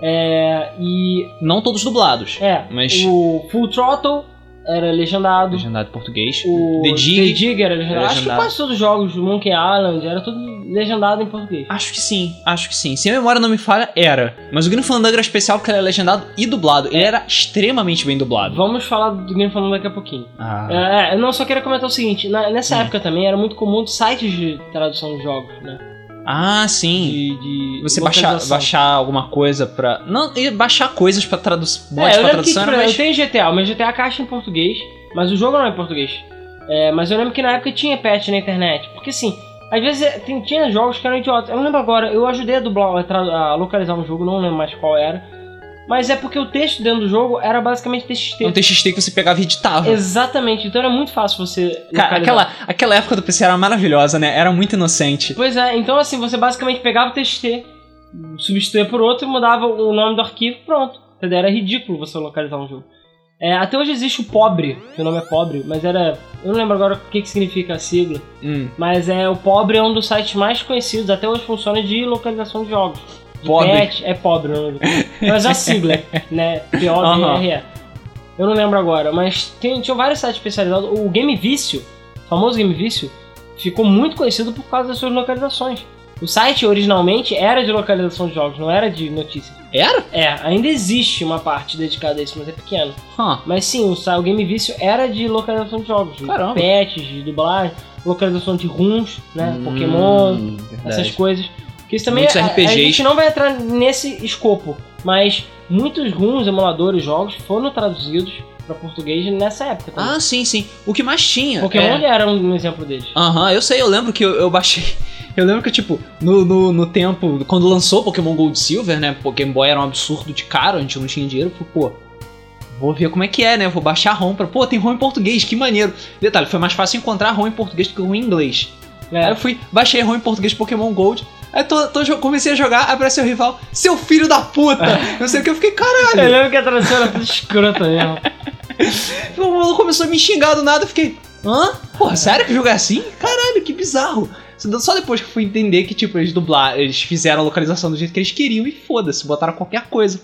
É. E. Não todos dublados. É. Mas- O Full Throttle era legendado. Legendado em português. O The Dig. era legendado. era Acho que legendado. quase todos os jogos do Monkey Island era tudo legendado em português. Acho que sim, acho que sim. Se a memória não me falha, era. Mas o Grim Fandango era especial porque ele era legendado e dublado. Ele era extremamente bem dublado. Vamos falar do Grim Fandango daqui a pouquinho. Ah. É, eu não só queria comentar o seguinte, na- nessa Hum. época também era muito comum sites de tradução de jogos, né? Ah, sim. De, de Você baixar, baixar alguma coisa pra. Não, e baixar coisas pra traduzir. É, eu lembro que, tradução por mais. eu tenho GTA, o meu GTA caixa em português, mas o jogo não é em português. É, mas eu lembro que na época tinha patch na internet, porque assim, às vezes é, tem- tinha jogos que eram idiotas. Eu lembro agora, eu ajudei a dublar, a, a localizar um jogo, não lembro mais qual era. Mas é porque o texto dentro do jogo era basicamente TXT. Um TXT que você pegava e editava. Exatamente, então era muito fácil você. Cara, localizar. aquela, aquela época do PC era maravilhosa, né? Era muito inocente. Pois é, então assim, você basicamente pegava o TXT, substituía por outro e mudava o nome do arquivo pronto. Entendeu? Era ridículo você localizar um jogo. É, até hoje existe o Pobre, que o nome é Pobre, mas era. Eu não lembro agora o que, que significa a sigla, Hum. mas é o Pobre é um dos sites mais conhecidos, até hoje funciona de localização de jogos. De Pobre. patch, é Pobre, o nome. mas a sigla, né? P-O-B-R-E. Eu não lembro agora, mas tem, tinha vários sites especializados. O Game Vício, o famoso Game Vício, ficou muito conhecido por causa das suas localizações. O site originalmente era de localização de jogos, não era de notícias. Era? É, ainda existe uma parte dedicada a isso, mas é pequeno. Hum. Mas sim, o, o Game Vício era de localização de jogos, de Caramba. patches, de dublagem, localização de runs, né? Hum, Pokémon, verdade. essas coisas. Isso também Muitos a, a RPGs. gente não vai entrar nesse escopo, mas muitos runs, emuladores, jogos foram traduzidos pra português nessa época também. Ah, sim, sim. O que mais tinha. Pokémon é- era um exemplo deles. Aham, eu sei, eu lembro que eu, eu baixei. Eu lembro que, tipo, no, no, no tempo, quando lançou Pokémon Gold Silver, né? Pokémon Boy era um absurdo de caro, a gente não tinha dinheiro. Eu falei, pô, vou ver como é que é, né? Vou baixar ROM pra. Pô, tem ROM em português, que maneiro. Detalhe, foi mais fácil encontrar ROM em português do que ROM em inglês. É. Aí eu fui, baixei ROM em português Pokémon Gold. Aí tô, tô comecei a jogar, aí apareceu o rival, seu filho da puta! Não sei o que, eu fiquei, Eu caralho! lembro que a tradução era tudo escrota mesmo. O maluco começou a me xingar do nada, eu fiquei, hã? Porra, sério que jogo é assim? Caralho, que bizarro! Só depois que eu fui entender que, tipo, eles dublaram, eles fizeram a localização do jeito que eles queriam e foda-se, botaram qualquer coisa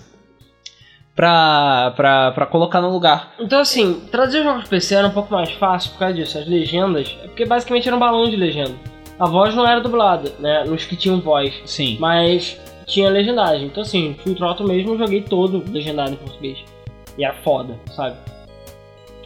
pra, pra, pra colocar no lugar. Então, assim, traduzir jogos pro PC era um pouco mais fácil por causa disso. As legendas, é porque basicamente era um balão de legenda. A voz não era dublada, né? Nos que tinham voz. Sim. Mas tinha legendagem. Então, assim, Full Throttle mesmo eu joguei todo legendado em português. E era foda, sabe?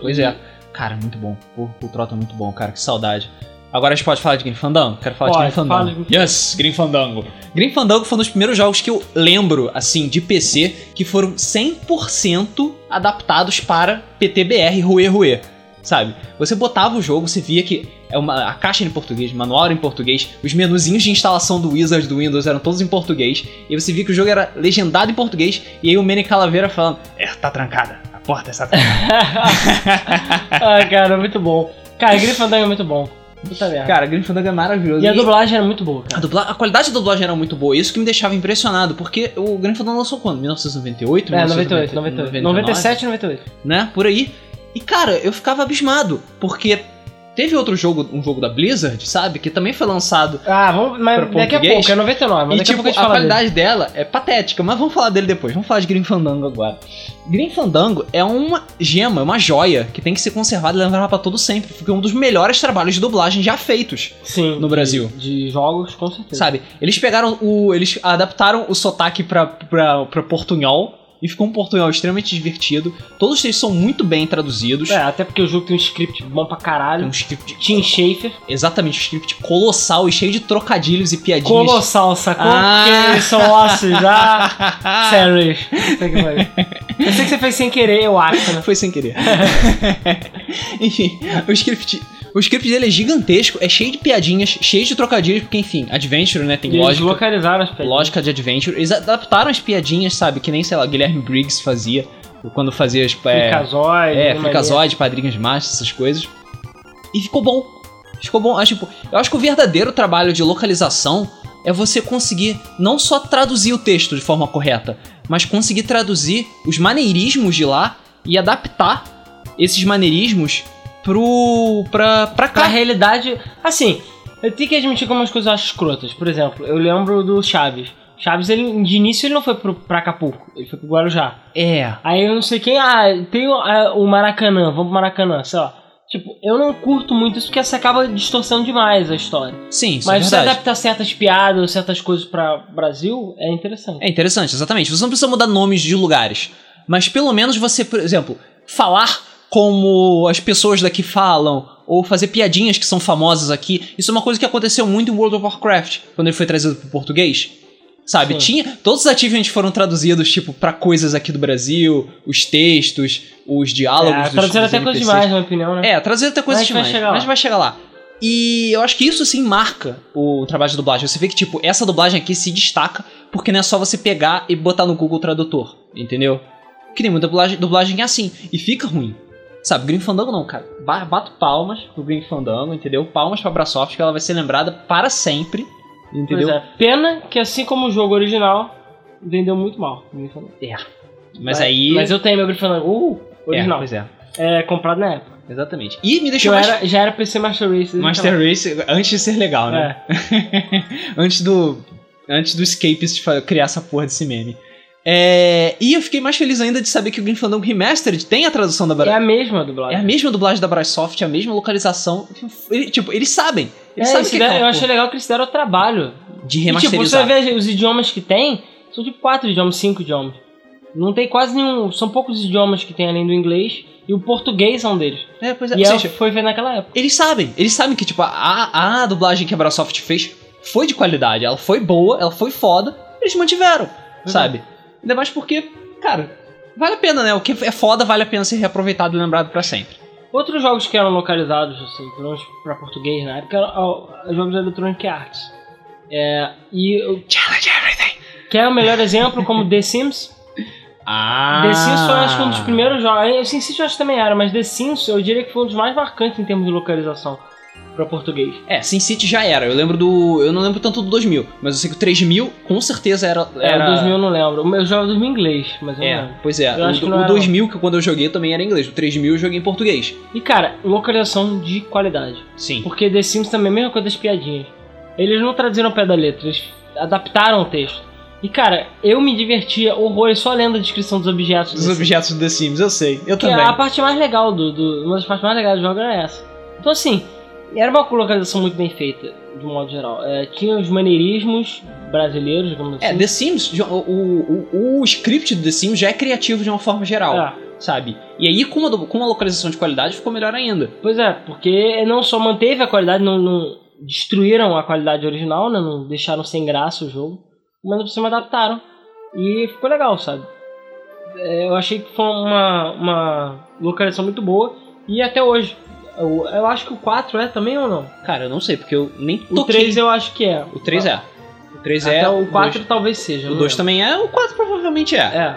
Pois é. Cara, muito bom. Pô, o Trota é muito bom, cara, que saudade. Agora a gente pode falar de Grim Fandango? Quero falar Pode, de fala Fandango. de Yes, Grim Fandango. Grim Fandango foi um dos primeiros jogos que eu lembro, assim, de PC, que foram 100% adaptados para PTBR Rue Rue. Sabe? Você botava o jogo, você via que é uma, a caixa era em português, o manual era em português, os menuzinhos de instalação do Wizard do Windows eram todos em português, e você via que o jogo era legendado em português, e aí o Manny Calaveira falando: É, tá trancada, a porta está trancada. ah, cara, muito bom. Cara, Grim Fandango é muito bom. Puta merda. Cara, Grim Fandango é maravilhoso. e a dublagem era muito boa, A, cara. dubla- a qualidade da dublagem era muito boa, isso que me deixava impressionado, porque o Grim Fandango lançou quando? 1998? É, 98, 1990, 98. 99? 97 e 98. Né? Por aí. E cara, eu ficava abismado, porque teve outro jogo, um jogo da Blizzard, sabe? Que também foi lançado. Ah, vamos, mas Pra daqui a português? pouco, é 99, mas e a tipo, a a, gente fala dele. qualidade dela é patética, mas vamos falar dele depois. Vamos falar de Grim Fandango agora. Grim Fandango é uma gema, é uma joia que tem que ser conservada e levada pra todo sempre, porque é um dos melhores trabalhos de dublagem já feitos. Sim. no de- Brasil. De jogos, com certeza. Sabe? Eles pegaram o. Eles adaptaram o sotaque pra, pra, pra portunhol. E ficou um portunhol extremamente divertido. Todos eles são muito bem traduzidos. É, até porque o jogo tem um script bom pra Tem caralho. um script. Tim Schafer. Exatamente, um script colossal e cheio de trocadilhos e piadinhas. Colossal, sacou? Ah. Porque eles são ossos já. Sério. Pariu. Eu sei que você fez sem querer, eu acho, né? Foi sem querer. enfim, o script. O script dele é gigantesco, é cheio de piadinhas, cheio de trocadilhos, porque enfim, Adventure, né? Tem E eles lógica. localizaram as pedras. lógica de adventure. Eles adaptaram as piadinhas, sabe? Que nem, sei lá, Guilherme Briggs fazia. Quando fazia as. É, Fricazoide. é, maneiro. Fricazoide, Padrinhas Mágicas, essas coisas. E ficou bom. Ficou bom. Acho, tipo, eu acho que o verdadeiro trabalho de localização é você conseguir não só traduzir o texto de forma correta, mas conseguir traduzir os maneirismos de lá e adaptar esses maneirismos pro. pra, pra Pra cá. realidade, assim, eu tenho que admitir que algumas coisas eu acho escrotas. Por exemplo, eu lembro do Chaves. Chaves, ele, de início, ele não foi pro, pra Acapulco, ele foi pro Guarujá. É. Aí eu não sei quem, ah, tem o, ah, o Maracanã, vamos pro Maracanã, sei lá. Tipo, eu não curto muito isso porque você acaba distorcendo demais a história. Sim, isso Mas é você adaptar certas piadas certas coisas pra Brasil é interessante. É interessante, exatamente. Você não precisa mudar nomes de lugares. Mas pelo menos você, por exemplo, falar como as pessoas daqui falam, ou fazer piadinhas que são famosas aqui. Isso é uma coisa que aconteceu muito em World of Warcraft, quando ele foi trazido pro português. Sabe, Sim. tinha. Todos os achievements foram traduzidos, tipo, pra coisas aqui do Brasil, os textos, os diálogos. É, traduziram dos até coisa demais, na minha opinião, né? É, trazer até coisa Mas a gente vai demais. chegar lá. Mas vai chegar lá. E eu acho que isso sim marca o trabalho de dublagem. Você vê que, tipo, essa dublagem aqui se destaca porque não é só você pegar e botar no Google Tradutor, entendeu? Que nem muita dublagem, dublagem é assim. E fica ruim. Sabe, Green Fandango não, cara. Ba- Bato palmas pro Green Fandango, entendeu? Palmas pra Brasoft, que ela vai ser lembrada para sempre. Entendeu? Pois é. Pena que assim como o jogo original, vendeu muito mal. Mas aí. Mas eu tenho meu Grifandango uh, é, original. pois é. É, comprado na época. Exatamente. E me deixou eu mais. era, já era PC Master Race. desde Master Race, antes de ser legal, né? É. antes do. Antes do Escapist fa- criar essa porra desse meme. É, e eu fiquei mais feliz ainda de saber que o Green Fandango Remastered tem a tradução da É Bra... a mesma dublagem. É a mesma dublagem da Brasoft, é a mesma localização. Ele- tipo, eles sabem. Eles É, sabem que é eu achei legal que eles deram o trabalho. de E, tipo, você remasterizar. vai ver os idiomas que tem, são tipo quatro idiomas, cinco idiomas. Não tem quase nenhum. São poucos idiomas que tem além do inglês. E o português é um deles. É, pois é. E ela seja, foi ver naquela época. eles sabem. Eles sabem que, tipo, a, a dublagem que a Brasoft fez foi de qualidade. Ela foi boa, ela foi foda. Eles mantiveram, Uhum. sabe? Ainda mais porque, cara, Vale a pena, né? O que é foda vale a pena ser reaproveitado e lembrado pra sempre. Outros jogos que eram localizados, assim, pelo menos pra português na época, eram ó, jogos da Electronic Arts. É, e o- Challenge everything. que é o melhor exemplo, como The Sims. Ah. The Sims foi acho que um dos primeiros jogos. O SimCity eu acho que também era, mas The Sims eu diria que foi um dos mais marcantes em termos de localização pra português. É, SimCity já era. Eu lembro do. Eu não lembro tanto do 2000, mas eu sei que o 3000 com certeza era. É, era... 2000 eu não lembro. O meu jogo é 2000 em inglês, mas eu não É, lembro. pois é. Eu acho que O, não o era, 2000, que quando eu joguei também era em inglês. O 3000 eu joguei em português. E cara, localização de qualidade. Sim. Porque The Sims também é a mesma coisa das piadinhas. Eles não traduziram ao pé da letra, eles adaptaram o texto. E cara, eu me divertia horrores só lendo a descrição dos objetos. Dos objetos do The Sims, eu sei. Eu Que também. a parte mais legal do, do. Uma das partes mais legais do jogo era essa. Então assim, era uma localização muito bem feita, de um modo geral. É, tinha os maneirismos brasileiros, digamos assim. É, The Sims, o, o, o, script do The Sims já é criativo de uma forma geral, É, sabe? E aí, com uma, com uma localização de qualidade, ficou melhor ainda. Pois é, porque não só manteve a qualidade, não, não destruíram a qualidade original, né? Não deixaram sem graça o jogo, mas por cima adaptaram. E ficou legal, sabe? É, eu achei que foi uma, uma localização muito boa. E até hoje. Eu, eu acho que o 4 é também ou não? Cara, eu não sei, porque eu nem O toquei. 3 eu acho que é. O 3 é. O 3 é. Até o 4 dois- talvez seja. O não 2 lembro. também é, o 4 provavelmente é. É.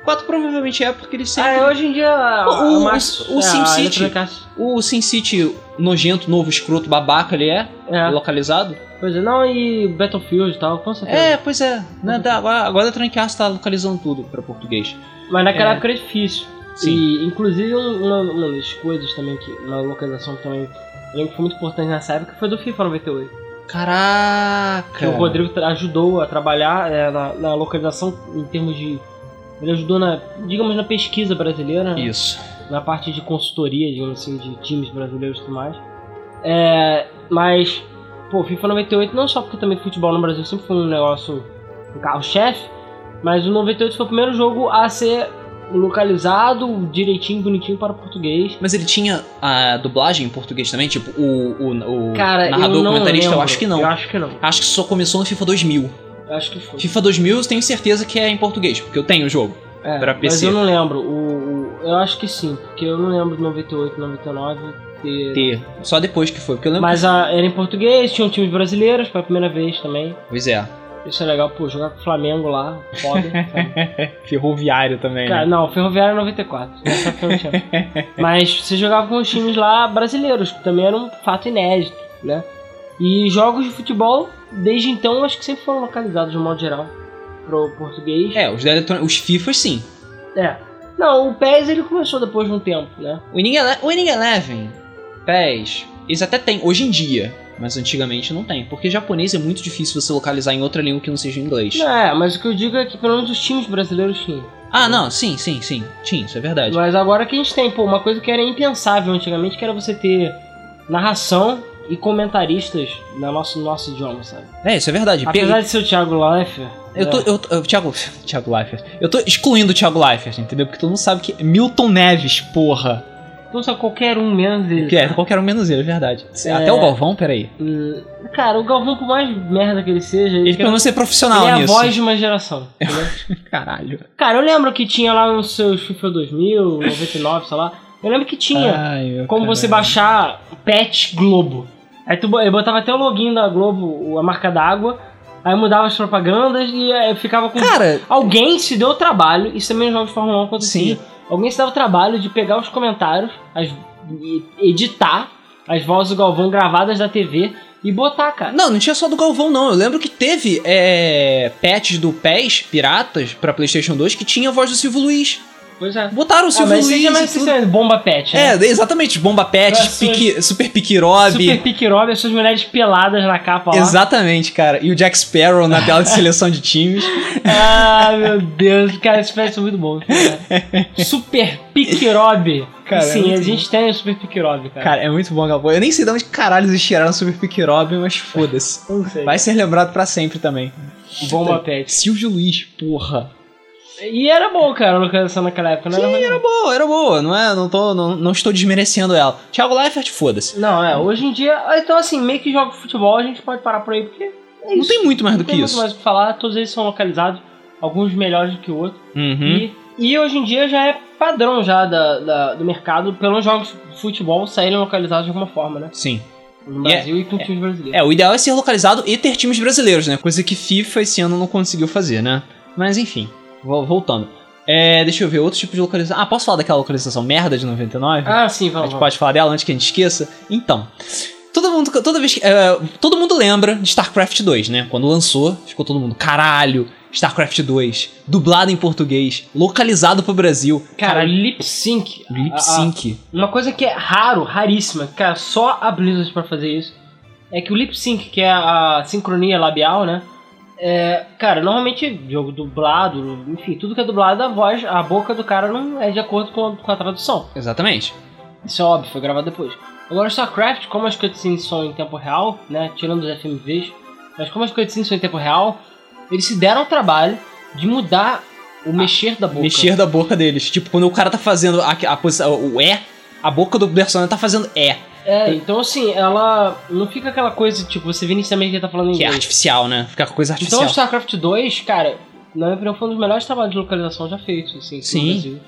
O 4 provavelmente é porque ele sempre. Ah, hoje em dia. a- O- a o- o é, SimCity- O SimCity nojento, novo, escroto, babaca, ele é, É, localizado? pois é, não, e Battlefield e tal, com certeza. É, pois é. Né, agora, agora a Arts tá localizando tudo pra português. Mas naquela É. época era difícil. Sim. E, inclusive, um- uma, uma das coisas também, que uma localização que também lembro que foi muito importante nessa época foi do FIFA 98. Caraca! Que o Rodrigo ajudou a trabalhar é, na, na localização em termos de. Ele ajudou na, digamos, na pesquisa brasileira, né? Isso. na parte de consultoria, digamos assim, de times brasileiros e tudo mais. É, mas, pô, FIFA 98 não só porque também futebol no Brasil sempre foi um negócio, um carro-chefe, mas o 98 foi o primeiro jogo a ser localizado direitinho, bonitinho para o português. Mas ele tinha a dublagem em português também? Tipo, o, o, o Cara, narrador eu não comentarista? lembro. Eu acho que não. Eu acho que não. Acho que só começou no FIFA 2000. Eu acho que foi. FIFA 2000 eu tenho certeza que é em português, porque eu tenho o jogo. É, pra Mas PC. eu não lembro. O, o- eu acho que sim, porque eu não lembro de 98, 99 ter... Ter. Só depois que foi, porque eu lembro. Mas a, era em português, tinham times brasileiros pela primeira vez também. Pois é. Isso é legal, pô, jogar com o Flamengo lá, foda. sabe? Ferroviário também. Cara, não, Ferroviário é 94. Nessa época não tinha. Mas você jogava com os times lá brasileiros, que também era um fato inédito, né? E jogos de futebol, desde então, acho que sempre foram localizados de modo geral pro português. É, os, os FIFAs sim. É. Não, o PES ele começou depois de um tempo, né? O Winning, Ele o Winning Eleven, PES, eles até têm hoje em dia, mas antigamente não tem. Porque japonês é muito difícil você localizar em outra língua que não seja inglês. Não, é, mas o que eu digo é que pelo menos os times brasileiros tinham. Ah, não, sim, sim, sim. Tinha, isso é verdade. Mas agora que a gente tem, pô, uma coisa que era impensável antigamente, que era você ter narração e comentaristas no nosso, no nosso idioma, sabe? É, isso é verdade. Apesar de ser o Thiago Leifert. Eu tô. Eu, eu, Thiago. Thiago Leifert. Eu tô excluindo o Thiago Leifert, entendeu? Porque todo mundo sabe que. Milton Neves, porra. Não só qualquer um menos ele. Que é, qualquer um menos ele, é verdade. É. Até o Galvão, peraí. Hum, Cara, o Galvão, por mais merda que ele seja, Ele ele, pelo menos ser profissional ele é a nisso. voz de uma geração. Caralho. Cara, eu lembro que tinha lá nos seus FIFA 2000, 99, sei lá. Eu lembro que tinha Ai, como você caralho. baixar Pet Globo. Aí tu botava até o login da Globo, a marca d'água. Aí mudava as propagandas e aí ficava com. Cara, Alguém se deu o trabalho, isso também nos jogos de Fórmula 1 acontecia. Sim. Alguém se dava o trabalho de pegar os comentários, as- editar as vozes do Galvão gravadas da TV e botar, cara. Não, não tinha só do Galvão, não. Eu lembro que teve é, patches do PES Piratas pra PlayStation 2 que tinha a voz do Silvio Luiz. Pois é. Botaram o Ah, Silvio mas Luiz. mais tudo. bomba pet. É, né? exatamente. Bomba suas- pique, Super Pique Rob. Super Pique Rob, as suas mulheres peladas na capa lá. Exatamente, cara. E o Jack Sparrow na tela de seleção de times. Ah, meu Deus, cara, esses pets são muito bons. Cara. Super Pique Rob. Cara, é Sim, muito a gente tem o Super Pique Rob, cara. Cara, é muito bom, Galvão. Eu nem sei de onde caralho eles tiraram o Super Pique Rob, mas foda-se. Não sei. Vai ser lembrado pra sempre também. Bomba pet. Silvio Luiz, porra. E era bom, cara, a localização naquela época, não era ruim, não. Boa, era boa, não é? Não, tô, não, não estou desmerecendo ela. Thiago Leifert, foda-se. Não, é, hoje em dia. Então, assim, meio que joga futebol, a gente pode parar por aí, porque. É Não tem muito mais do Não que tem isso. muito mais o que falar, todos eles são localizados, alguns melhores do que o outro. Uhum. E E hoje em dia já é padrão já da, da- do mercado, pelos jogos de futebol saírem localizados de alguma forma, né? Sim. No E é- Brasil e com times brasileiros. É, o ideal é ser localizado e ter times brasileiros, né? Coisa que FIFA esse ano não conseguiu fazer, né? Mas enfim, voltando. É, deixa eu ver, outro tipo de localização. Ah, posso falar daquela localização merda de 99? Ah, sim, a vamos. gente vamos. pode falar dela antes que a gente esqueça? Então, todo mundo, toda vez que. é, todo mundo lembra de StarCraft 2, né? Quando lançou, ficou todo mundo, caralho, StarCraft 2, dublado em português, localizado pro Brasil. Cara, lip sync. lip a- a- sync. Uma coisa que é raro, raríssima, cara, só a Blizzard pra fazer isso, é que o lip sync, que é a sincronia labial, né? É, cara, normalmente jogo dublado, enfim, tudo que é dublado, a voz, a boca do cara não é de acordo com a, com a tradução. Exatamente. Isso é óbvio, foi gravado depois. Agora, StarCraft, como as cutscenes são em tempo real, né? Tirando os FMVs, mas como as cutscenes são em tempo real, eles se deram ao trabalho de mudar o mexer da boca. Mexer da boca deles. Tipo, quando o cara tá fazendo a, a posição, o E, a boca do personagem tá fazendo E, É, então assim, ela não fica aquela coisa, tipo, você vê inicialmente que ele tá falando que é inglês. artificial, né? Fica com coisa artificial. Então, o StarCraft 2, cara, na minha opinião, foi um dos melhores trabalhos de localização já feitos, assim, aqui Sim. no Brasil.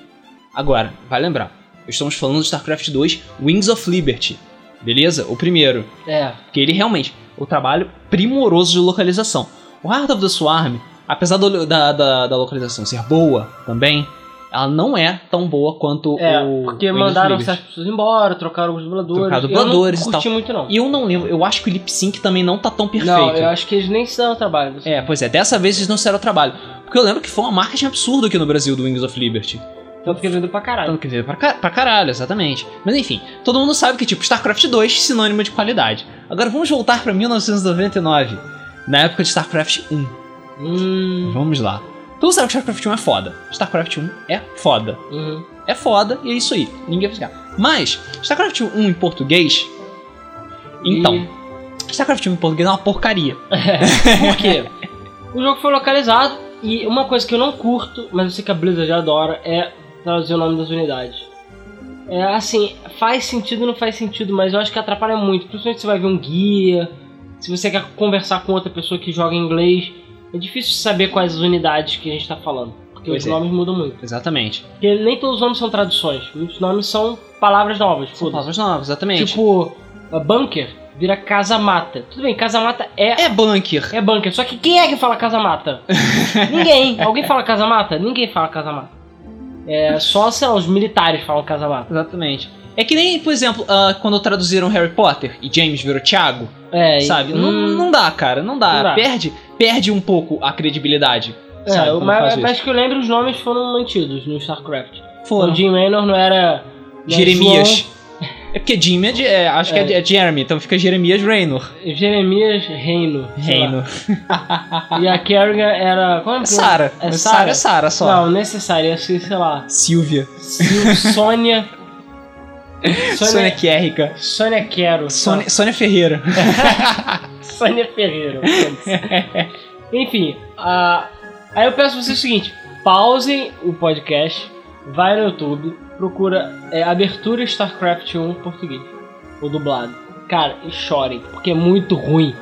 Agora, vai lembrar. Estamos falando de StarCraft 2 Wings of Liberty. Beleza? O primeiro. É, Porque ele realmente, o trabalho primoroso de localização. O Heart of the Swarm, apesar do- da, da, da localização ser boa também, ela não é tão boa quanto é o. porque mandaram certas pessoas embora, trocaram os dubladores. Trocaram dubladores eu e não curti muito, não. E eu não lembro, eu acho que o lip sync também não tá tão perfeito. Não, eu acho que eles nem se dão trabalho. assim. É, pois é, dessa vez eles não fizeram o trabalho. Porque eu lembro que foi uma marketing absurdo aqui no Brasil do Wings of Liberty. Tanto que vendeu pra caralho. Tanto que veio pra, ca- pra caralho, exatamente. Mas enfim, todo mundo sabe que, tipo, StarCraft 2 sinônimo de qualidade. Agora vamos voltar pra 1999, na época de StarCraft 1. Hum. Vamos lá. Todo mundo sabe que StarCraft 1 é foda. StarCraft 1 é foda. Uhum. É foda e é isso aí. Ninguém vai ficar. Mas, StarCraft 1 em português. Então, E- StarCraft 1 em português é uma porcaria. Por quê? o jogo foi localizado e uma coisa que eu não curto, mas eu sei que a Blizzard já adora, é traduzir o nome das unidades. É assim, faz sentido ou não faz sentido, mas eu acho que atrapalha muito. Principalmente se você vai ver um guia, se você quer conversar com outra pessoa que joga inglês. É difícil saber quais as unidades que a gente tá falando. Porque Pois os é. nomes mudam muito. Exatamente. Porque nem todos os nomes são traduções. Muitos nomes são palavras novas. São palavras novas, exatamente. Tipo, bunker vira casa mata. Tudo bem, casa mata é é bunker. é bunker. Só que quem é que fala casa mata? Ninguém. Alguém fala casa mata? Ninguém fala casa mata. É só, sei lá, os militares falam casa mata. Exatamente. É que nem, por exemplo, ah, quando traduziram Harry Potter e James virou Thiago, É, e- sabe? Não, hum, não dá, cara, não dá. Não dá. Perde, perde um pouco a credibilidade. sabe? é, quando mas, mas que eu lembro, os nomes foram mantidos no StarCraft. Foram. O Jim Raynor não era. Jeremias. É porque Jim é, é, acho que é, é Jeremy, então fica Jeremias Raynor. João, Jeremias Reino. Reino. E a Kerrigan era. Qual é É? Sara. É Sara é Sara só. Não, necessário. Ia ser, sei lá. Silvia. Sil- Sônia. Sônia Sônia. Kérrica. Sônia Quero. Sônia, Sônia Ferreira. Sônia Ferreira. Enfim, a- aí eu peço vocês o seguinte: pausem o podcast, vai no YouTube, procura é, abertura StarCraft 1 em português, ou dublado. Cara, e chorem, porque é muito ruim.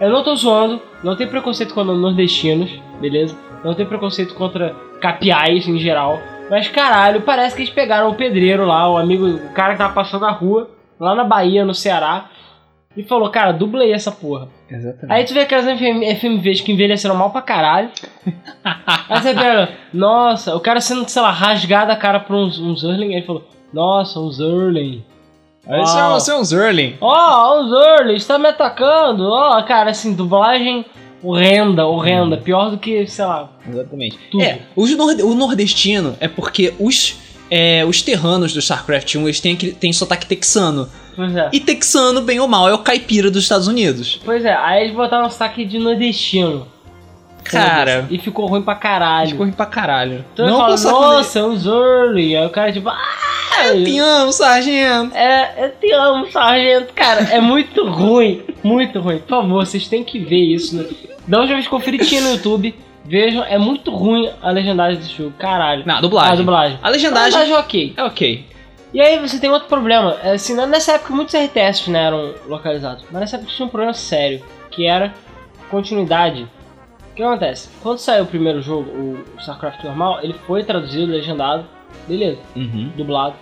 Eu não tô zoando, não tem preconceito contra nordestinos, beleza? Não tem preconceito contra capiais em geral. Mas caralho, parece que eles pegaram o pedreiro lá, o amigo, o cara que tava passando na rua, lá na Bahia, no Ceará, e falou, cara, dublei essa porra. Exatamente. Aí tu vê aquelas FM FMVs que envelheceram mal pra caralho. Aí você pega, nossa, o cara sendo, sei lá, rasgado a cara por uns, uns Zerling. Aí ele falou, nossa, é, Uau. um- esse é um Zerling. Ó, um Zerling, está me atacando. Ó, cara, assim, dublagem horrenda, horrenda. Pior do que, sei lá, Exatamente. Tudo. É, os norde- o nordestino é porque os, é, os terranos do StarCraft 1 eles têm, aquele, têm sotaque texano. pois é. E texano, bem ou mal, é o caipira dos Estados Unidos. Pois é, aí eles botaram um sotaque de nordestino. Cara, E ficou ruim pra caralho. ficou ruim pra caralho. Então ele com fala, nossa, um Zerling. Aí o cara tipo, ah, nordestino. Te amo, sargento. É, eu te amo, sargento. Cara, é muito ruim. Muito ruim. Por favor, vocês têm que ver isso. Né? Da última vez que eu conferi tinha no YouTube. Vejam, é muito ruim a legendagem desse jogo. Caralho. Não, a dublagem. Ah, a dublagem. A A legendagem legendagem é ok. é ok. E aí você tem outro problema. É, Assim, nessa época muitos RTS né, eram localizados. Mas nessa época tinha um problema sério. Que era continuidade. que acontece? Quando saiu o primeiro jogo, o StarCraft normal, ele foi traduzido, legendado, beleza, Uhum. dublado.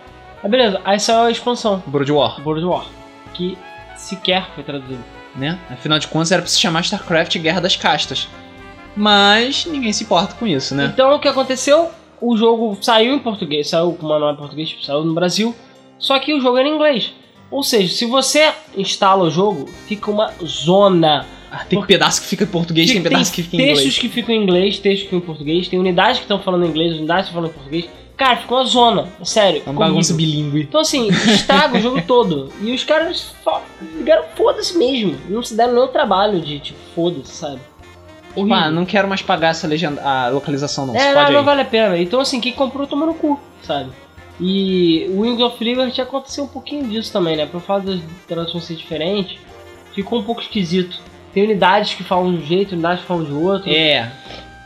Aí beleza, aí saiu a expansão, Brood War, World War, que sequer foi traduzido. Né? Afinal de contas era pra se chamar StarCraft Guerra das Castas. Mas ninguém se importa com isso, né? Então o que aconteceu? O jogo saiu em português, saiu com manual em português, tipo, saiu no Brasil, só que o jogo era em inglês. Ou seja, se você instala o jogo, fica uma zona. Ah, tem pedaço que fica em português, tem pedaço que fica em textos inglês. que ficam em inglês, textos que ficam em português, tem unidades que estão falando em inglês, unidades que estão falando em português. Cara, ficou uma zona, sério. É uma bagunça horrível. bilíngue. Então assim, estraga o jogo todo. E os caras só ligaram foda-se mesmo. Não se deram nenhum trabalho de tipo, foda-se, sabe? Tipo, ah, não quero mais pagar essa legenda, a localização não. É, não, não vale a pena. Então, assim, quem comprou tomou no cu, sabe? E o Wings of Liberty aconteceu um pouquinho disso também, né? Por fato das traduções ser diferentes, ficou um pouco esquisito. Tem unidades que falam de um jeito, unidades que falam de outro. É,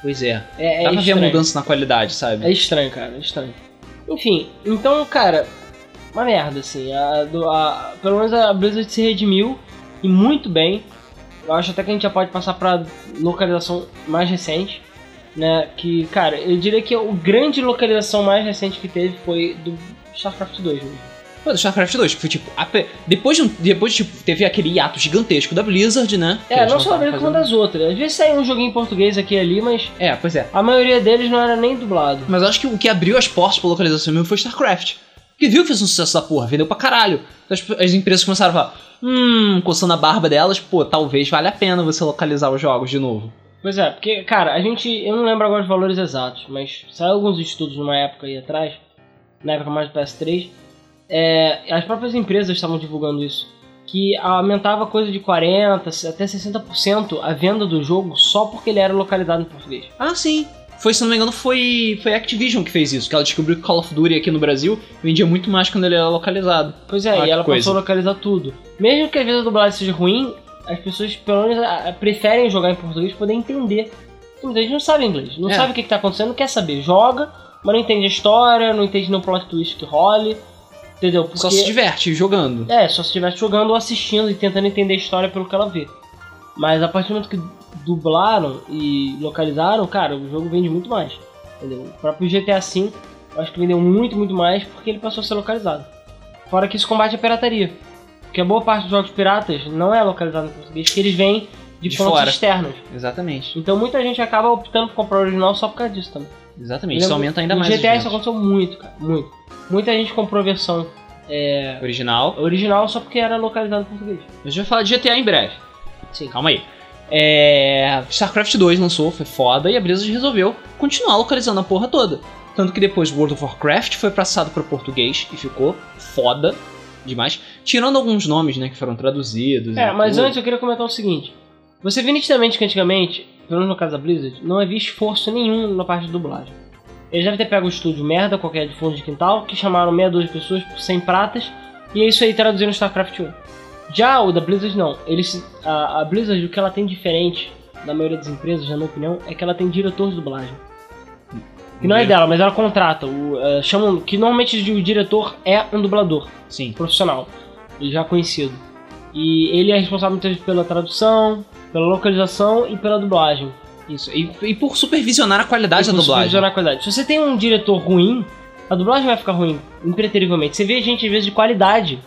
pois é. é, é Dá pra ver a mudança na qualidade, sabe? É estranho, cara, é estranho. Enfim, então, cara, uma merda, assim. A, a- pelo menos a Blizzard se redimiu e muito bem. Eu acho até que a gente já pode passar pra localização mais recente. Né, que, cara, eu diria que a grande localização mais recente que teve foi do StarCraft 2 mesmo. Pô, do StarCraft 2, que foi tipo. a Depois de. Depois, tipo, teve aquele hiato gigantesco da Blizzard, né? É, não só a Blizzard como das outras. Às vezes saiu um joguinho em português aqui e ali, mas É, pois é. a maioria deles não era nem dublado. Mas eu acho que o que abriu as portas pra localização mesmo foi StarCraft. Porque viu que fez um sucesso da porra, vendeu pra caralho. Então as, as empresas começaram a falar, hum, coçando a barba delas, pô, talvez valha a pena você localizar os jogos de novo. Pois é, porque, cara, a gente. Eu não lembro agora os valores exatos, mas saiu alguns estudos numa época aí atrás, na época mais do PS3. É, as próprias empresas estavam divulgando isso. Que aumentava coisa de 40% até 60% a venda do jogo só porque ele era localizado em português. Ah, sim. Foi, se não me engano, foi, foi a Activision que fez isso, que ela descobriu que Call of Duty aqui no Brasil vendia muito mais quando ele era localizado. Pois é, Ah, e ela coisa. passou a localizar tudo. Mesmo que a dublagem seja ruim, as pessoas pelo menos preferem jogar em português pra poder entender. Muita gente não sabe inglês, não É. sabe o que, que tá acontecendo, quer saber. Joga, mas não entende a história, não entende nenhum plot twist que role. Entendeu? Porque, Só se diverte jogando. É, só se estivesse jogando ou assistindo e tentando entender a história pelo que ela vê. Mas a partir do momento que dublaram e localizaram, cara, o jogo vende muito mais. Entendeu? O próprio GTA V, eu acho que vendeu muito, muito mais porque ele passou a ser localizado. Fora que isso combate a pirataria. Porque a boa parte dos jogos piratas não é localizado em português, porque eles vêm de, De fontes fora. externas. Exatamente. Então muita gente acaba optando por comprar o original só por causa disso também. Exatamente. Eu Isso lembro- aumenta ainda no mais. os GTA isso aconteceu muito, cara. Muito. Muita gente comprou a versão é, Original. original só porque era localizado em português. A gente vai falar de GTA em breve. Sim. Calma aí. É... StarCraft 2 lançou, foi foda, e a Blizzard resolveu continuar localizando a porra toda. Tanto que depois World of Warcraft foi passado para português e ficou foda demais. Tirando alguns nomes, né, que foram traduzidos. É, mas tudo. antes eu queria comentar o seguinte. Você vê nitidamente que antigamente, pelo menos no caso da Blizzard, não havia esforço nenhum na parte de dublagem. Eles devem ter pego o estúdio merda, qualquer de fundo de quintal, que chamaram meia dúzia de pessoas por 100 pratas, e é isso aí traduzindo StarCraft 1. Já o da Blizzard não. Eles, a, a Blizzard, o que ela tem diferente da maioria das empresas, na minha opinião, é que ela tem diretor de dublagem. Que não é dela, mas ela contrata. O, eh, chamam, que normalmente o diretor é um dublador Sim. profissional e já conhecido. E ele é responsável muitas vezes pela tradução, pela localização e pela dublagem. Isso. E, e por supervisionar a qualidade da dublagem. supervisionar a qualidade. Se você tem um diretor ruim, a dublagem vai ficar ruim, impreterivelmente. Você vê gente, às vezes, de qualidade,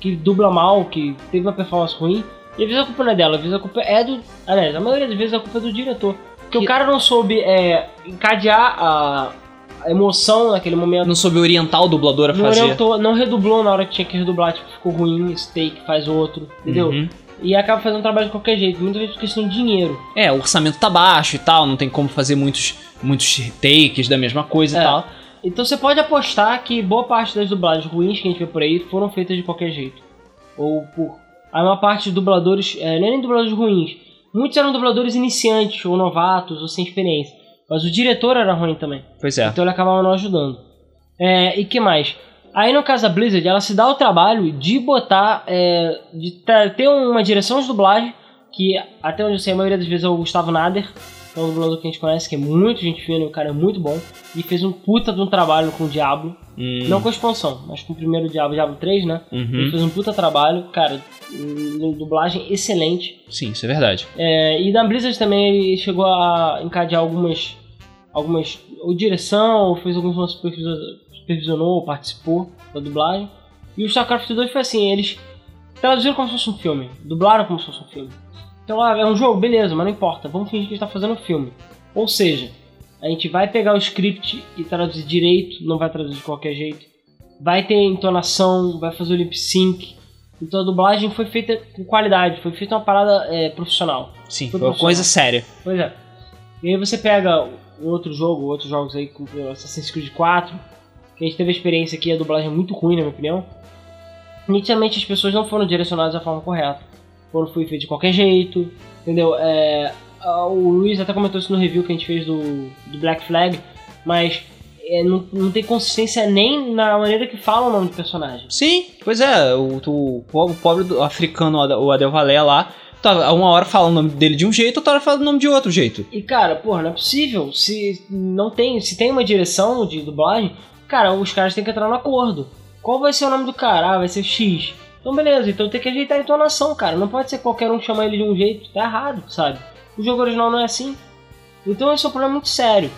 que dubla mal, que teve uma performance ruim, e às vezes a culpa não é dela, às vezes a culpa é do. Aliás, a maioria das vezes a culpa é do diretor. Porque Que- o cara não soube é, encadear a, a emoção naquele momento. Não soube orientar o dublador a Não, fazer. orientou, não redublou na hora que tinha que redublar, tipo, ficou ruim, esse take, faz outro, entendeu? Uhum. E acaba fazendo trabalho de qualquer jeito, muitas vezes por questão de dinheiro. É, o orçamento tá baixo e tal, não tem como fazer muitos, muitos takes da mesma coisa É. e tal. Então você pode apostar que boa parte das dublagens ruins que a gente vê por aí foram feitas de qualquer jeito. Ou por. A maior parte de dubladores, é, é nem dubladores ruins. Muitos eram dubladores iniciantes, ou novatos, ou sem experiência. Mas o diretor era ruim também. Pois é. Então ele acabava não ajudando. É, e que mais? Aí no caso da Blizzard, ela se dá o trabalho de botar, é, de ter uma direção de dublagem, que até onde eu sei a maioria das vezes é o Gustavo Nader, que é um dublador que a gente conhece, que é muito gente fina, o cara é muito bom. E fez um puta de um trabalho com o Diablo. Hum, Não com a expansão, mas com o primeiro Diablo, Diablo 3, né? Ele uhum. fez um puta trabalho, cara, dublagem excelente. Sim, isso é verdade. É, e na Blizzard também ele chegou a encadear algumas. algumas. ou direção, ou fez alguns lances supervisionou, participou da dublagem. E o StarCraft 2 foi assim, eles traduziram como se fosse um filme, dublaram como se fosse um filme. Então, ah, é um jogo, beleza, mas não importa, vamos fingir que a gente tá fazendo um filme. Ou seja, a gente vai pegar o script e traduzir direito, não vai traduzir de qualquer jeito. Vai ter entonação, vai fazer o lip sync. Então a dublagem foi feita com qualidade, foi feita uma parada é, profissional. Sim, Tudo foi uma coisa séria. Pois é. E aí você pega um outro jogo, outros jogos aí, como o Assassin's Creed 4, que a gente teve a experiência aqui, a dublagem é muito ruim, na minha opinião. Nitidamente as pessoas não foram direcionadas da forma correta. Foram foi feito de qualquer jeito, entendeu? É, o Luiz até comentou isso no review que a gente fez do, do Black Flag, mas é, não, não tem consistência nem na maneira que fala o nome do personagem. Sim, pois é, o, o, o pobre do- africano, o Adel Valé lá, tá uma hora fala o nome dele de um jeito, outra hora fala o nome de outro jeito. E cara, porra, não é possível. Se não tem, se tem uma direção de dublagem, cara, os caras têm que entrar no acordo. Qual vai ser o nome do cara? Ah, vai ser X. Então beleza, então tem que ajeitar a entonação, cara. Não pode ser qualquer um chamar ele de um jeito, tá errado, sabe? O jogo original não é assim. Então esse é um problema muito sério.